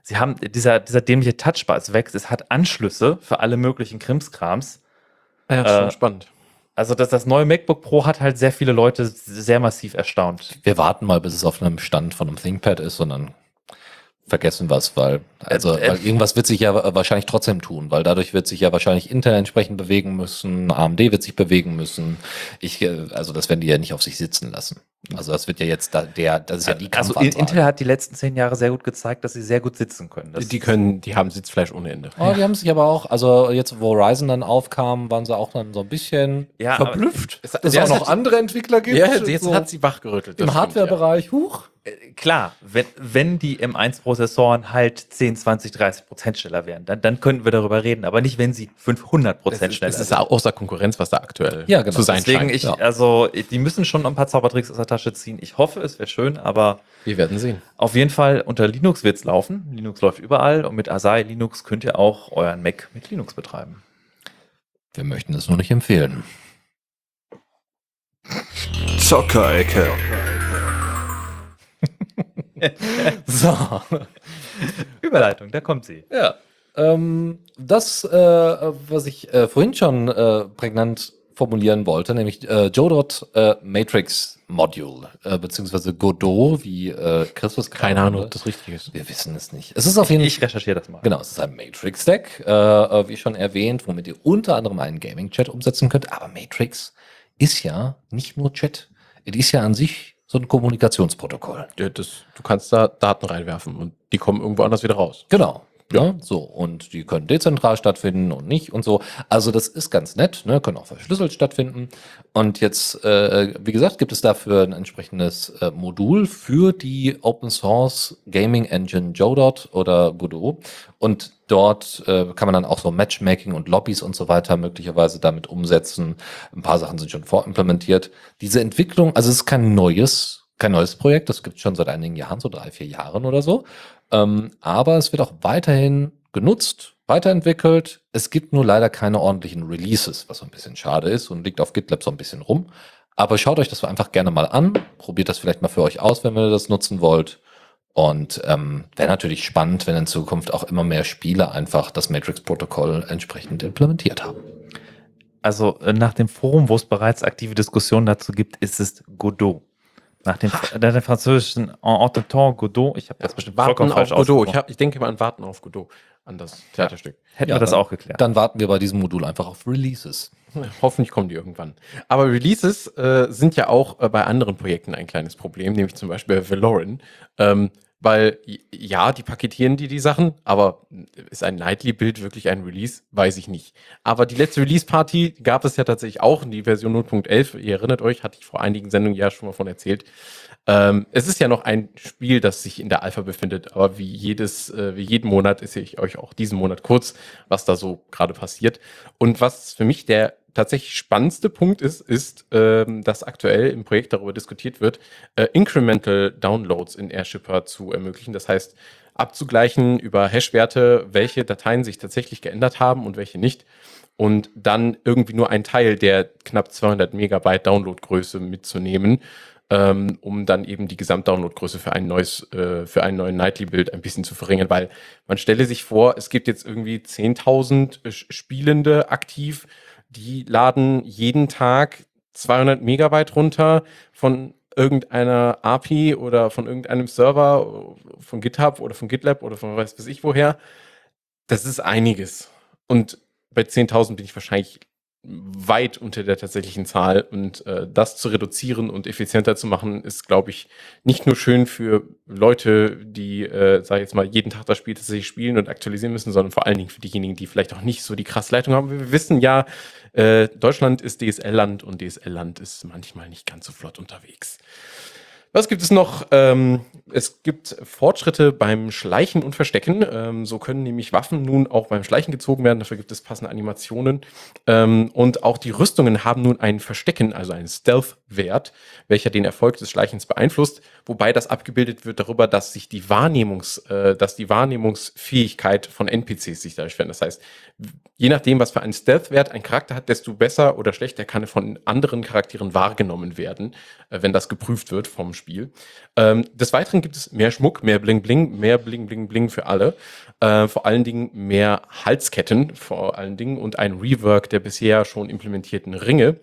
[SPEAKER 3] Sie haben, dieser, dieser dämliche Touchbar ist weg, es hat Anschlüsse für alle möglichen Krimskrams.
[SPEAKER 2] Ja,
[SPEAKER 3] Äh,
[SPEAKER 2] schon spannend.
[SPEAKER 3] Also das, das neue MacBook Pro hat halt sehr viele Leute sehr massiv erstaunt.
[SPEAKER 4] Wir warten mal, bis es auf einem Stand von einem ThinkPad ist und dann vergessen was, weil, also,
[SPEAKER 3] Äh, äh,
[SPEAKER 4] weil irgendwas wird sich ja wahrscheinlich trotzdem tun, weil dadurch wird sich ja wahrscheinlich Intel entsprechend bewegen müssen, AMD wird sich bewegen müssen. Ich, äh, also das werden die ja nicht auf sich sitzen lassen. Also das wird ja jetzt da, der, das ist ja die
[SPEAKER 3] also
[SPEAKER 4] Kampfansage.
[SPEAKER 3] Intel hat die letzten zehn Jahre sehr gut gezeigt, dass sie sehr gut sitzen können. Das
[SPEAKER 2] die können, die haben Sitzfleisch ohne Ende.
[SPEAKER 4] Oh, die haben sich aber auch, also jetzt, wo Ryzen dann aufkam, waren sie auch dann so ein bisschen
[SPEAKER 3] Ja,
[SPEAKER 4] verblüfft,
[SPEAKER 2] Es-
[SPEAKER 4] dass es
[SPEAKER 2] ja,
[SPEAKER 4] auch noch
[SPEAKER 2] hat-
[SPEAKER 4] andere Entwickler gibt.
[SPEAKER 2] Ja, jetzt
[SPEAKER 4] so
[SPEAKER 2] hat sie wachgerüttelt.
[SPEAKER 4] im Hardware-Bereich, huch.
[SPEAKER 3] Äh, klar, wenn, wenn die M1-Prozessoren halt 10, 20, 30 Prozent schneller wären, dann, dann könnten wir darüber reden, aber nicht, wenn sie 500
[SPEAKER 2] ja.
[SPEAKER 3] Prozent
[SPEAKER 2] Es
[SPEAKER 3] schneller
[SPEAKER 2] ist, es ist
[SPEAKER 3] sind.
[SPEAKER 2] außer Konkurrenz, was da aktuell
[SPEAKER 4] Ja, genau.
[SPEAKER 2] zu sein
[SPEAKER 3] Deswegen,
[SPEAKER 2] scheint.
[SPEAKER 3] ich,
[SPEAKER 4] ja.
[SPEAKER 3] also, die müssen schon ein paar Zaubertricks aus der Tasche ziehen. Ich hoffe, es wäre schön, aber
[SPEAKER 2] Wir werden sehen.
[SPEAKER 3] auf jeden Fall unter Linux wird's laufen. Linux läuft überall und mit Asahi Linux könnt ihr auch euren Mac mit Linux betreiben.
[SPEAKER 4] Wir möchten es nur nicht empfehlen.
[SPEAKER 1] Zockerecke.
[SPEAKER 4] So.
[SPEAKER 3] Überleitung, da kommt sie.
[SPEAKER 4] Ja. Ähm, das, äh, was ich äh, vorhin schon äh, prägnant formulieren wollte, nämlich äh, Jodot äh, Matrix Module, äh, beziehungsweise Godot, wie äh, Christus
[SPEAKER 2] Keine Ahnung, ob das richtig ist.
[SPEAKER 4] Wir wissen es nicht. Es ist auf jeden
[SPEAKER 3] Ich recherchiere das mal.
[SPEAKER 4] Genau, es ist ein Matrix-Stack, äh, wie schon erwähnt, womit ihr unter anderem einen Gaming-Chat umsetzen könnt. Aber Matrix ist ja nicht nur Chat. Es ist ja an sich so ein Kommunikationsprotokoll.
[SPEAKER 2] Ja, das, du kannst da Daten reinwerfen und die kommen irgendwo anders wieder raus.
[SPEAKER 4] Genau. Ne? So, und die können dezentral stattfinden und nicht und so. Also das ist ganz nett, ne? können auch verschlüsselt stattfinden. Und jetzt, äh, wie gesagt, gibt es dafür ein entsprechendes äh, Modul für die Open Source Gaming Engine Jodot oder Godot. Und dort äh, kann man dann auch so Matchmaking und Lobbys und so weiter möglicherweise damit umsetzen. Ein paar Sachen sind schon vorimplementiert. Diese Entwicklung, also es ist kein neues, kein neues Projekt, das gibt es schon seit einigen Jahren, so drei, vier Jahren oder so. Ähm, aber es wird auch weiterhin genutzt, weiterentwickelt. Es gibt nur leider keine ordentlichen Releases, was so ein bisschen schade ist und liegt auf GitLab so ein bisschen rum. Aber schaut euch das einfach gerne mal an. Probiert das vielleicht mal für euch aus, wenn ihr das nutzen wollt. Und ähm, wäre natürlich spannend, wenn in Zukunft auch immer mehr Spiele einfach das Matrix-Protokoll entsprechend implementiert haben.
[SPEAKER 3] Also äh, nach dem Forum, wo es bereits aktive Diskussionen dazu gibt, ist es Godot. Nach dem, nach dem französischen En Entente Godot, ich habe das bestimmt
[SPEAKER 2] Warten
[SPEAKER 3] vollkommen
[SPEAKER 2] auf
[SPEAKER 3] falsch
[SPEAKER 2] Godot. Ich, hab, ich denke mal an Warten auf Godot, an das Theaterstück.
[SPEAKER 3] Hätten
[SPEAKER 4] Ja,
[SPEAKER 3] wir das
[SPEAKER 4] dann-
[SPEAKER 3] auch geklärt.
[SPEAKER 4] Dann warten wir bei diesem Modul einfach auf Releases.
[SPEAKER 2] Hoffentlich kommen die irgendwann. Aber Releases äh, sind ja auch äh, bei anderen Projekten ein kleines Problem, nämlich zum Beispiel bei Valoran. Ähm, weil, ja, die paketieren die die Sachen, aber ist ein Nightly-Bild wirklich ein Release? Weiß ich nicht. Aber die letzte Release-Party gab es ja tatsächlich auch in die Version 0.11. Ihr erinnert euch, hatte ich vor einigen Sendungen ja schon mal von erzählt. Ähm, es ist ja noch ein Spiel, das sich in der Alpha befindet, aber wie jedes, äh, wie jeden Monat erzähle ich euch auch diesen Monat kurz, was da so gerade passiert. Und was für mich der tatsächlich spannendste Punkt ist, ist, ähm, dass aktuell im Projekt darüber diskutiert wird, äh, Incremental Downloads in Airshipper zu ermöglichen. Das heißt, abzugleichen über Hash-Werte, welche Dateien sich tatsächlich geändert haben und welche nicht. Und dann irgendwie nur ein Teil der knapp 200 Megabyte Downloadgröße mitzunehmen, ähm, um dann eben die Gesamtdownloadgröße für ein neues, äh, für einen neuen Nightly-Bild ein bisschen zu verringern, weil man stelle sich vor, es gibt jetzt irgendwie 10.000 Sch- Spielende aktiv, die laden jeden Tag 200 Megabyte runter von irgendeiner API oder von irgendeinem Server, von GitHub oder von GitLab oder von weiß weiß ich woher. Das ist einiges. Und bei 10.000 bin ich wahrscheinlich weit unter der tatsächlichen Zahl. Und äh, das zu reduzieren und effizienter zu machen, ist, glaube ich, nicht nur schön für Leute, die, äh, sag ich jetzt mal, jeden Tag das Spiel tatsächlich spielen und aktualisieren müssen, sondern vor allen Dingen für diejenigen, die vielleicht auch nicht so die krasse Leitung haben. Wir wissen ja, äh, Deutschland ist DSL-Land und DSL-Land ist manchmal nicht ganz so flott unterwegs. Was gibt es noch? Ähm, es gibt Fortschritte beim Schleichen und Verstecken. Ähm, so können nämlich Waffen nun auch beim Schleichen gezogen werden. Dafür gibt es passende Animationen. Ähm, und auch die Rüstungen haben nun ein Verstecken, also einen Stealth-Wert, welcher den Erfolg des Schleichens beeinflusst. Wobei das abgebildet wird darüber, dass sich die Wahrnehmungs, äh, dass die Wahrnehmungsfähigkeit von NPCs sich dadurch verändert. Das heißt, je nachdem, was für einen Stealth-Wert ein Charakter hat, desto besser oder schlechter kann er von anderen Charakteren wahrgenommen werden, äh, wenn das geprüft wird vom Spiel. Ähm, des Weiteren gibt es mehr Schmuck, mehr Bling Bling, mehr Bling Bling Bling für alle. Äh, vor allen Dingen mehr Halsketten, vor allen Dingen und ein Rework der bisher schon implementierten Ringe.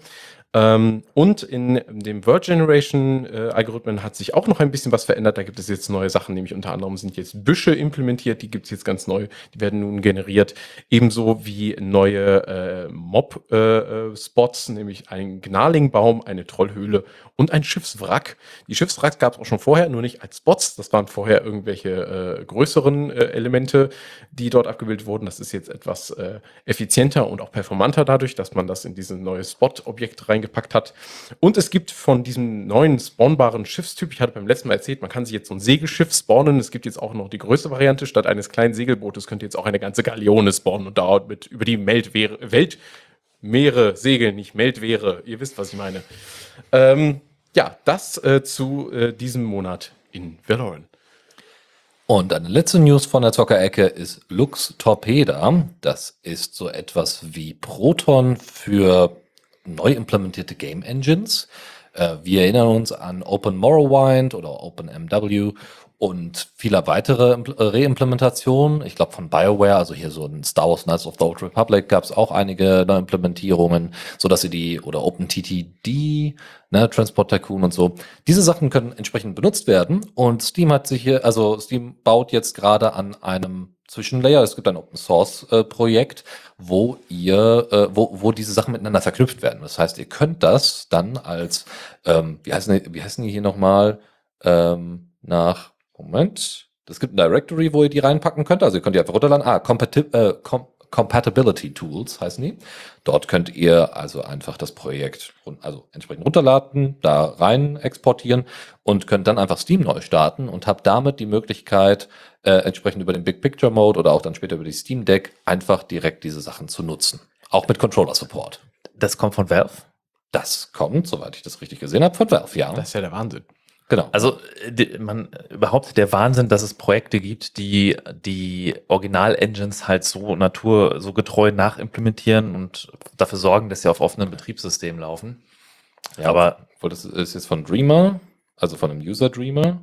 [SPEAKER 2] Ähm, und in dem Word Generation äh, Algorithmen hat sich auch noch ein bisschen was verändert. Da gibt es jetzt neue Sachen, nämlich unter anderem sind jetzt Büsche implementiert, die gibt es jetzt ganz neu, die werden nun generiert. Ebenso wie neue äh, Mob-Spots, nämlich ein Gnarlingbaum, eine Trollhöhle und ein Schiffswrack. Die Schiffswracks gab es auch schon vorher, nur nicht als Spots. Das waren vorher irgendwelche äh, größeren äh, Elemente, die dort abgebildet wurden. Das ist jetzt etwas äh, effizienter und auch performanter dadurch, dass man das in dieses neue Spot-Objekt reingepackt hat. Und es gibt von diesem neuen spawnbaren Schiffstyp, ich hatte beim letzten Mal erzählt, man kann sich jetzt so ein Segelschiff spawnen. Es gibt jetzt auch noch die größte Variante. Statt eines kleinen Segelbootes könnt ihr jetzt auch eine ganze Galeone spawnen und dauert mit über die Weltmeere, Weltmeere segeln, nicht Meldwehre. Ihr wisst, was ich meine. Ähm, ja, das äh, zu äh, diesem Monat in Valorant.
[SPEAKER 4] Und eine letzte News von der Zockerecke ist Lux Torpeda. Das ist so etwas wie Proton für neu implementierte Game Engines. Äh, wir erinnern uns an Open Morrowind oder OpenMW und vieler weitere äh, Reimplementationen. Ich glaube von BioWare, also hier so ein Star Wars Knights of the Old Republic gab es auch einige Neuimplementierungen, so dass sie die oder OpenTTD, ne, Transport Tycoon und so. Diese Sachen können entsprechend benutzt werden und Steam hat sich hier, also Steam baut jetzt gerade an einem Zwischenlayer. Es gibt ein Open Source äh, Projekt, wo ihr, äh, wo, wo diese Sachen miteinander verknüpft werden. Das heißt, ihr könnt das dann als, ähm, wie heißen die, wie heißen die hier nochmal, ähm, nach, Moment, es gibt ein Directory, wo ihr die reinpacken könnt. Also ihr könnt die einfach runterladen. Ah, Compati äh, Com Compatibility Tools heißen die. Dort könnt ihr also einfach das Projekt also entsprechend runterladen, da rein exportieren und könnt dann einfach Steam neu starten und habt damit die Möglichkeit, äh, entsprechend über den Big Picture Mode oder auch dann später über die Steam Deck einfach direkt diese Sachen zu nutzen. Auch mit Controller Support.
[SPEAKER 3] Das kommt von Valve.
[SPEAKER 4] Das kommt, soweit ich das richtig gesehen habe, von Valve, ja.
[SPEAKER 2] Das ist ja der Wahnsinn.
[SPEAKER 4] Genau.
[SPEAKER 3] Also äh, die, man überhaupt der Wahnsinn, dass es Projekte gibt, die die Original-Engines halt so natur, so getreu nachimplementieren und dafür sorgen, dass sie auf offenen Betriebssystemen laufen.
[SPEAKER 4] Ja,
[SPEAKER 3] aber
[SPEAKER 4] Obwohl, das ist jetzt von Dreamer, also von einem User Dreamer.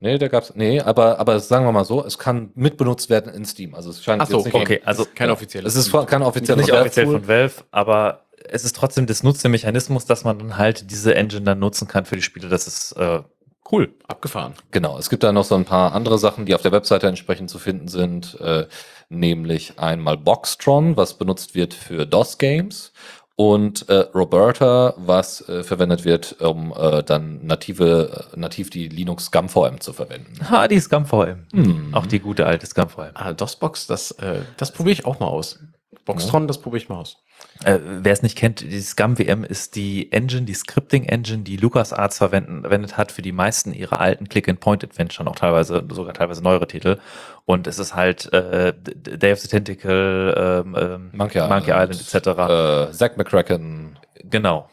[SPEAKER 4] Nee, da gab's, nee, aber, aber sagen wir mal so, es kann mitbenutzt werden in Steam. Also es scheint
[SPEAKER 2] Ach so,
[SPEAKER 4] jetzt nicht
[SPEAKER 3] okay, also
[SPEAKER 2] Kein offizielles.
[SPEAKER 4] Es ist kein offizieller
[SPEAKER 3] nicht offiziell von Valve, aber es ist trotzdem das Nutzermechanismus, dass man dann halt diese Engine dann nutzen kann für die Spiele. Das ist äh, cool.
[SPEAKER 2] Abgefahren.
[SPEAKER 4] Genau, es gibt da noch so ein paar andere Sachen, die auf der Webseite entsprechend zu finden sind, äh, nämlich einmal Boxtron, was benutzt wird für DOS-Games und äh, Roberta, was äh, verwendet wird, um äh, dann native, äh, nativ die Linux Scum VM zu verwenden.
[SPEAKER 3] Ha, die Scum VM.
[SPEAKER 4] Hm.
[SPEAKER 3] Auch die gute alte Scum VM.
[SPEAKER 2] Ah, DOSBox, das, äh, das probiere ich auch mal aus. Boxtron, das probiere ich mal aus.
[SPEAKER 3] Äh, Wer es nicht kennt, die Scum VM ist die Engine, die Scripting-Engine, die LucasArts verwendet hat für die meisten ihrer alten Click-and-Point-Adventure, auch teilweise, sogar teilweise neuere Titel. Und es ist halt äh, Day of the Tentacle, ähm, ähm,
[SPEAKER 4] Monkey
[SPEAKER 3] Monkey
[SPEAKER 4] Island,
[SPEAKER 3] Island etc.
[SPEAKER 4] Äh, Zack McCracken.
[SPEAKER 3] Genau.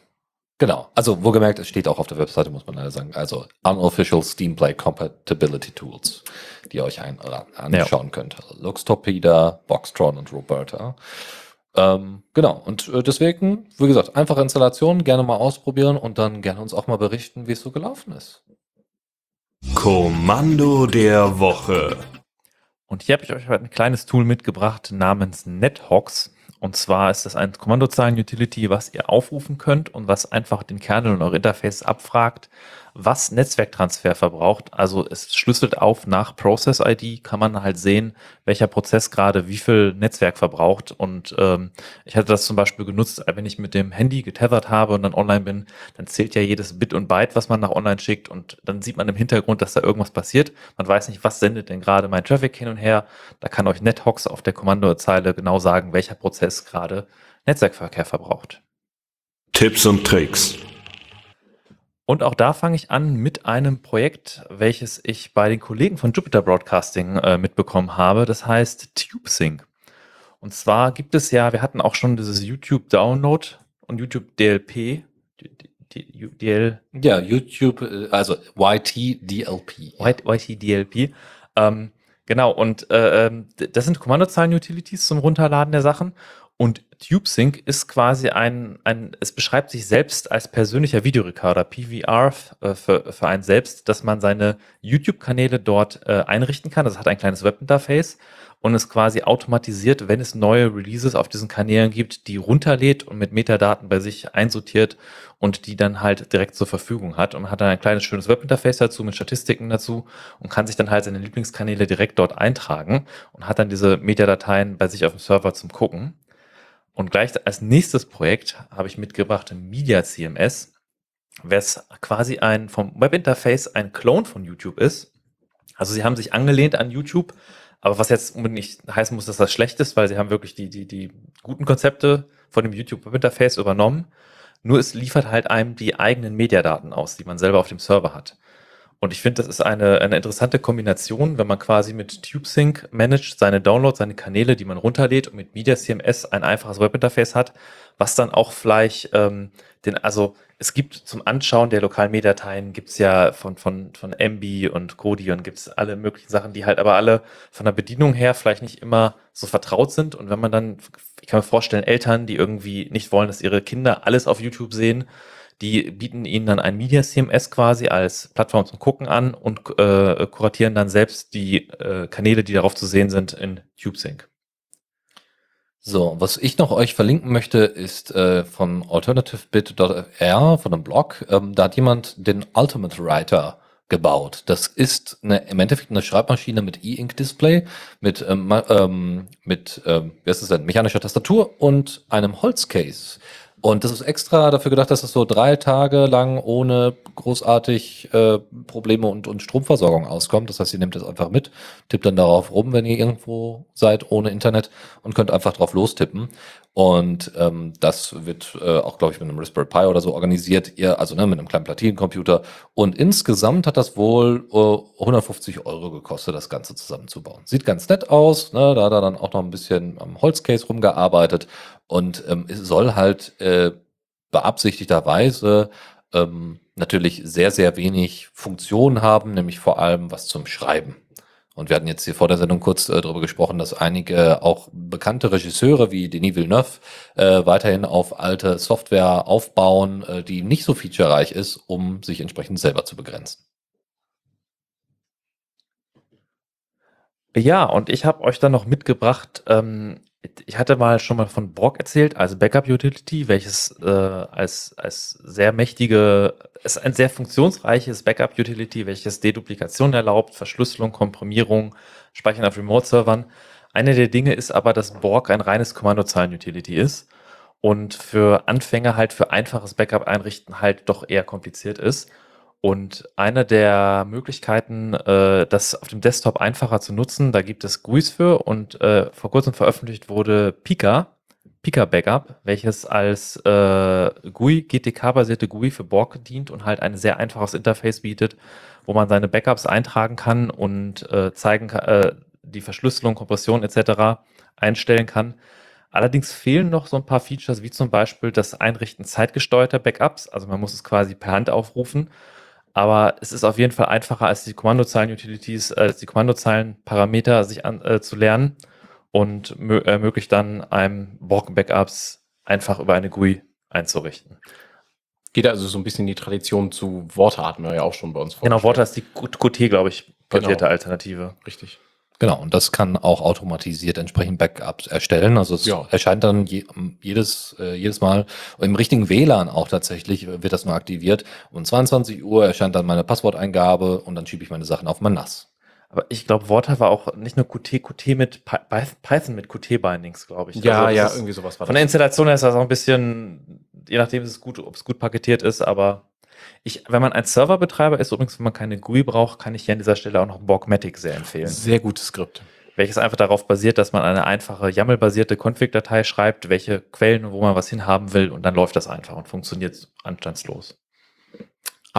[SPEAKER 4] Genau. Also, wo gemerkt, es steht auch auf der Webseite, muss man leider sagen. Also, Unofficial Steam Play Compatibility Tools, die ihr euch ein, anschauen könnt. Also Luxtorpeda, Boxtron und Roberta. Ähm, genau. Und äh, deswegen, wie gesagt, einfache Installation, gerne mal ausprobieren und dann gerne uns auch mal berichten, wie es so gelaufen ist.
[SPEAKER 1] Kommando der Woche.
[SPEAKER 3] Und hier habe ich euch heute ein kleines Tool mitgebracht namens NetHawks. Und zwar ist das ein Kommandozeilen-Utility, was ihr aufrufen könnt und was einfach den Kernel und eure Interface abfragt, was Netzwerktransfer verbraucht. Also es schlüsselt auf nach Process-ID, kann man halt sehen, welcher Prozess gerade wie viel Netzwerk verbraucht. Und ähm, ich hatte das zum Beispiel genutzt, wenn ich mit dem Handy getethert habe und dann online bin, dann zählt ja jedes Bit und Byte, was man nach online schickt. Und dann sieht man im Hintergrund, dass da irgendwas passiert. Man weiß nicht, was sendet denn gerade mein Traffic hin und her. Da kann euch NetHawks auf der Kommandozeile genau sagen, welcher Prozess gerade Netzwerkverkehr verbraucht.
[SPEAKER 1] Tipps und Tricks.
[SPEAKER 3] Und auch da fange ich an mit einem Projekt, welches ich bei den Kollegen von Jupiter Broadcasting äh, mitbekommen habe. Das heißt TubeSync. Und zwar gibt es ja, wir hatten auch schon dieses YouTube Download und YouTube DLP. DL,
[SPEAKER 4] Ja, YouTube, äh, also YTDLP.
[SPEAKER 3] YTDLP. Ähm, genau, und äh, ähm, das sind Kommandozeilen-Utilities zum Runterladen der Sachen. Und TubeSync ist quasi ein, ein, es beschreibt sich selbst als persönlicher Videorekorder, PVR, äh, für, für einen selbst, dass man seine YouTube-Kanäle dort äh, einrichten kann. Das hat ein kleines Webinterface und es quasi automatisiert, wenn es neue Releases auf diesen Kanälen gibt, die runterlädt und mit Metadaten bei sich einsortiert und die dann halt direkt zur Verfügung hat und hat dann ein kleines schönes Webinterface dazu mit Statistiken dazu und kann sich dann halt seine Lieblingskanäle direkt dort eintragen und hat dann diese Metadateien bei sich auf dem Server zum Gucken. Und gleich als nächstes Projekt habe ich mitgebracht Media CMS, was quasi ein vom Webinterface ein Clone von YouTube ist. Also sie haben sich angelehnt an YouTube, aber was jetzt nicht heißen muss, dass das schlecht ist, weil sie haben wirklich die, die, die guten Konzepte von dem YouTube Webinterface übernommen. Nur es liefert halt einem die eigenen Mediadaten aus, die man selber auf dem Server hat. Und ich finde, das ist eine, eine interessante Kombination, wenn man quasi mit TubeSync managt, seine Downloads, seine Kanäle, die man runterlädt und mit Media CMS ein einfaches Webinterface hat, was dann auch vielleicht ähm, den, also es gibt zum Anschauen der lokalen Mediateien gibt's ja von, von, von MB und Kodion gibt's alle möglichen Sachen, die halt aber alle von der Bedienung her vielleicht nicht immer so vertraut sind. Und wenn man dann, ich kann mir vorstellen, Eltern, die irgendwie nicht wollen, dass ihre Kinder alles auf YouTube sehen, die bieten ihnen dann ein Media CMS quasi als Plattform zum Gucken an und äh, kuratieren dann selbst die äh, Kanäle, die darauf zu sehen sind, in TubeSync.
[SPEAKER 4] So, was ich noch euch verlinken möchte, ist äh, von alternativebit.fr, von einem Blog. Ähm, da hat jemand den Ultimate Writer gebaut. Das ist eine, im Endeffekt eine Schreibmaschine mit E-Ink-Display, mit, ähm, ähm, mit ähm, wie heißt es denn, mechanischer Tastatur und einem Holzcase. Und das ist extra dafür gedacht, dass es so drei Tage lang ohne großartig äh, Probleme und, und Stromversorgung auskommt. Das heißt, ihr nehmt das einfach mit, tippt dann darauf rum, wenn ihr irgendwo seid ohne Internet und könnt einfach drauf lostippen. Und ähm, das wird äh, auch, glaube ich, mit einem Raspberry Pi oder so organisiert. Ihr, also ne, mit einem kleinen Platinencomputer. Und insgesamt hat das wohl äh, 150 Euro gekostet, das Ganze zusammenzubauen. Sieht ganz nett aus. Ne? Da hat er dann auch noch ein bisschen am Holzcase rumgearbeitet. Und ähm, es soll halt äh, beabsichtigterweise ähm, natürlich sehr, sehr wenig Funktion haben, nämlich vor allem was zum Schreiben. Und wir hatten jetzt hier vor der Sendung kurz äh, darüber gesprochen, dass einige auch bekannte Regisseure wie Denis Villeneuve äh, weiterhin auf alte Software aufbauen, äh, die nicht so featurereich ist, um sich entsprechend selber zu begrenzen.
[SPEAKER 3] Ja, und ich habe euch dann noch mitgebracht ähm, Ich hatte mal schon mal von Borg erzählt, als Backup-Utility, welches äh, als, als sehr mächtige, ist ein sehr funktionsreiches Backup-Utility, welches Deduplikation erlaubt, Verschlüsselung, Komprimierung, Speichern auf Remote-Servern. Eine der Dinge ist aber, dass Borg ein reines Kommandozeilen-Utility ist und für Anfänger halt für einfaches Backup einrichten halt doch eher kompliziert ist. Und eine der Möglichkeiten, äh, das auf dem Desktop einfacher zu nutzen, da gibt es GUIs für und äh, vor kurzem veröffentlicht wurde Pika, Pika Backup, welches als äh, GUI, GTK-basierte GUI für Borg dient und halt ein sehr einfaches Interface bietet, wo man seine Backups eintragen kann und äh, zeigen kann, äh, die Verschlüsselung, Kompression etc. einstellen kann. Allerdings fehlen noch so ein paar Features, wie zum Beispiel das Einrichten zeitgesteuerter Backups. Also man muss es quasi per Hand aufrufen. Aber es ist auf jeden Fall einfacher, als die Kommandozeilen-Utilities, äh, als die Kommandozeilen-Parameter sich an, äh, zu lernen und mö ermöglicht dann einem Borg-Backups einfach über eine GUI einzurichten.
[SPEAKER 2] Geht also so ein bisschen die Tradition zu Worte hatten wir ja auch schon bei uns
[SPEAKER 3] Genau, Worte ist die Qt, glaube ich, basierte
[SPEAKER 2] Genau.
[SPEAKER 3] Alternative.
[SPEAKER 2] Richtig.
[SPEAKER 4] Genau, und das kann auch automatisiert entsprechend Backups erstellen. Also es
[SPEAKER 2] Ja.
[SPEAKER 4] erscheint dann je, jedes, äh, jedes Mal im richtigen WLAN auch tatsächlich äh, wird das nur aktiviert. Um 22 Uhr erscheint dann meine Passworteingabe und dann schiebe ich meine Sachen auf mein NAS.
[SPEAKER 3] Aber ich glaube, Worte war auch nicht nur Qt, Qt mit Py- Py- Python mit Qt-Bindings, glaube ich.
[SPEAKER 2] Ja,
[SPEAKER 3] Also
[SPEAKER 2] ja,
[SPEAKER 3] das
[SPEAKER 2] irgendwie sowas war
[SPEAKER 3] Von der Installation her ist das auch ein bisschen, je nachdem, ist es gut, ob es gut paketiert ist, aber ich, wenn man ein Serverbetreiber ist, übrigens, wenn man keine GUI braucht, kann ich hier an dieser Stelle auch noch Borgmatic sehr empfehlen.
[SPEAKER 2] Sehr gutes Skript.
[SPEAKER 3] Welches einfach darauf basiert, dass man eine einfache YAML-basierte Config-Datei schreibt, welche Quellen und wo man was hinhaben will und dann läuft das einfach und funktioniert anstandslos.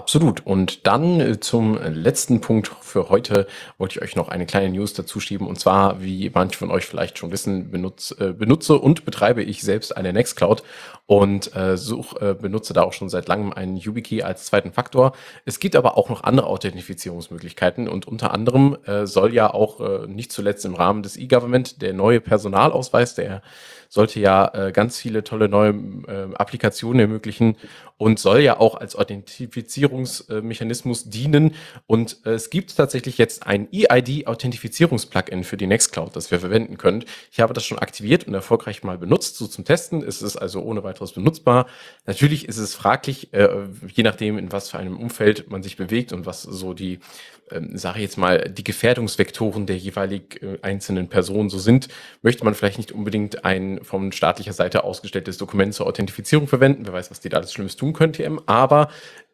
[SPEAKER 2] Absolut. Und dann äh, zum letzten Punkt für heute wollte ich euch noch eine kleine News dazu schieben. Und zwar, wie manche von euch vielleicht schon wissen, benutze, äh, benutze und betreibe ich selbst eine Nextcloud und äh, such, äh, benutze da auch schon seit langem einen YubiKey als zweiten Faktor. Es gibt aber auch noch andere Authentifizierungsmöglichkeiten und unter anderem äh, soll ja auch äh, nicht zuletzt im Rahmen des E-Government der neue Personalausweis, der sollte ja äh, ganz viele tolle neue äh, Applikationen ermöglichen und soll ja auch als Authentifizierungsmechanismus dienen. Und äh, es gibt tatsächlich jetzt ein EID-Authentifizierungs-Plugin für die Nextcloud, das wir verwenden können. Ich habe das schon aktiviert und erfolgreich mal benutzt, so zum Testen. Es ist also ohne weiteres benutzbar. Natürlich ist es fraglich, äh, je nachdem, in was für einem Umfeld man sich bewegt und was so die, ähm, sage ich jetzt mal, die Gefährdungsvektoren der jeweilig äh, einzelnen Personen so sind, möchte man vielleicht nicht unbedingt ein von staatlicher Seite ausgestelltes Dokument zur Authentifizierung verwenden. Wer weiß, was die da alles Schlimmes tun können, TM. Aber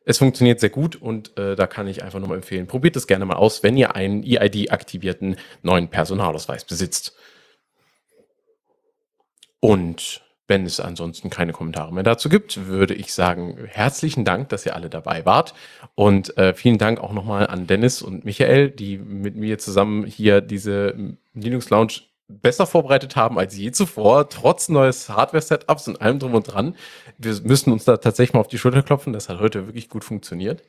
[SPEAKER 2] es funktioniert sehr gut und äh, da kann ich einfach nur mal empfehlen, probiert es gerne mal aus, wenn ihr einen EID-aktivierten neuen Personalausweis besitzt. Und wenn es ansonsten keine Kommentare mehr dazu gibt, würde ich sagen, herzlichen Dank, dass ihr alle dabei wart. Und äh, vielen Dank auch nochmal an Dennis und Michael, die mit mir zusammen hier diese Linux Lounge besser vorbereitet haben als je zuvor, trotz neues Hardware-Setups und allem drum und dran. Wir müssen uns da tatsächlich mal auf die Schulter klopfen. Das hat heute wirklich gut funktioniert.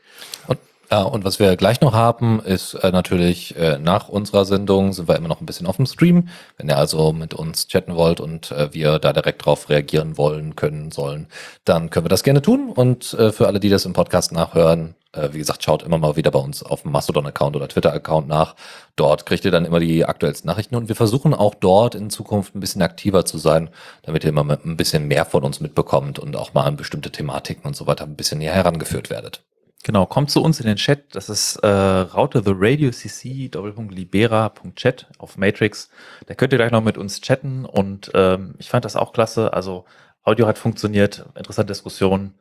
[SPEAKER 4] Und, äh, und was wir gleich noch haben, ist äh, natürlich äh, nach unserer Sendung sind wir immer noch ein bisschen auf dem Stream. Wenn ihr also mit uns chatten wollt und äh, wir da direkt drauf reagieren wollen, können, sollen, dann können wir das gerne tun. Und äh, für alle, die das im Podcast nachhören, äh, wie gesagt, schaut immer mal wieder bei uns auf dem Mastodon-Account oder Twitter-Account nach. Dort kriegt ihr dann immer die aktuellsten Nachrichten und wir versuchen auch dort in Zukunft ein bisschen aktiver zu sein, damit ihr immer ein bisschen mehr von uns mitbekommt und auch mal an bestimmte Thematiken und so weiter ein bisschen näher herangeführt werdet.
[SPEAKER 3] Genau, kommt zu uns in den Chat. Das ist äh, Raute the Radio CC Libera.chat auf Matrix. Da könnt ihr gleich noch mit uns chatten und ähm, ich fand das auch klasse. Also Audio hat funktioniert, interessante Diskussion.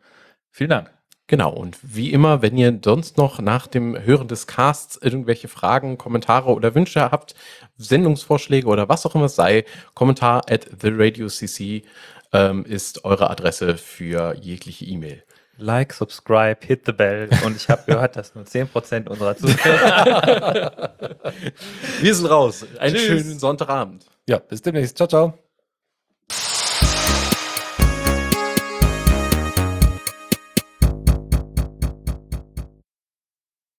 [SPEAKER 3] Vielen Dank.
[SPEAKER 2] Genau, und wie immer, wenn ihr sonst noch nach dem Hören des Casts irgendwelche Fragen, Kommentare oder Wünsche habt, Sendungsvorschläge oder was auch immer es sei, Kommentar at theradiocc ähm, ist eure Adresse für jegliche E-Mail.
[SPEAKER 3] Like, subscribe, hit the bell. Und ich habe gehört, dass nur 10% unserer Zuhörer.
[SPEAKER 2] Wir sind raus. Einen
[SPEAKER 3] Tschüss.
[SPEAKER 2] schönen Sonntagabend.
[SPEAKER 4] Ja, bis demnächst. Ciao, ciao.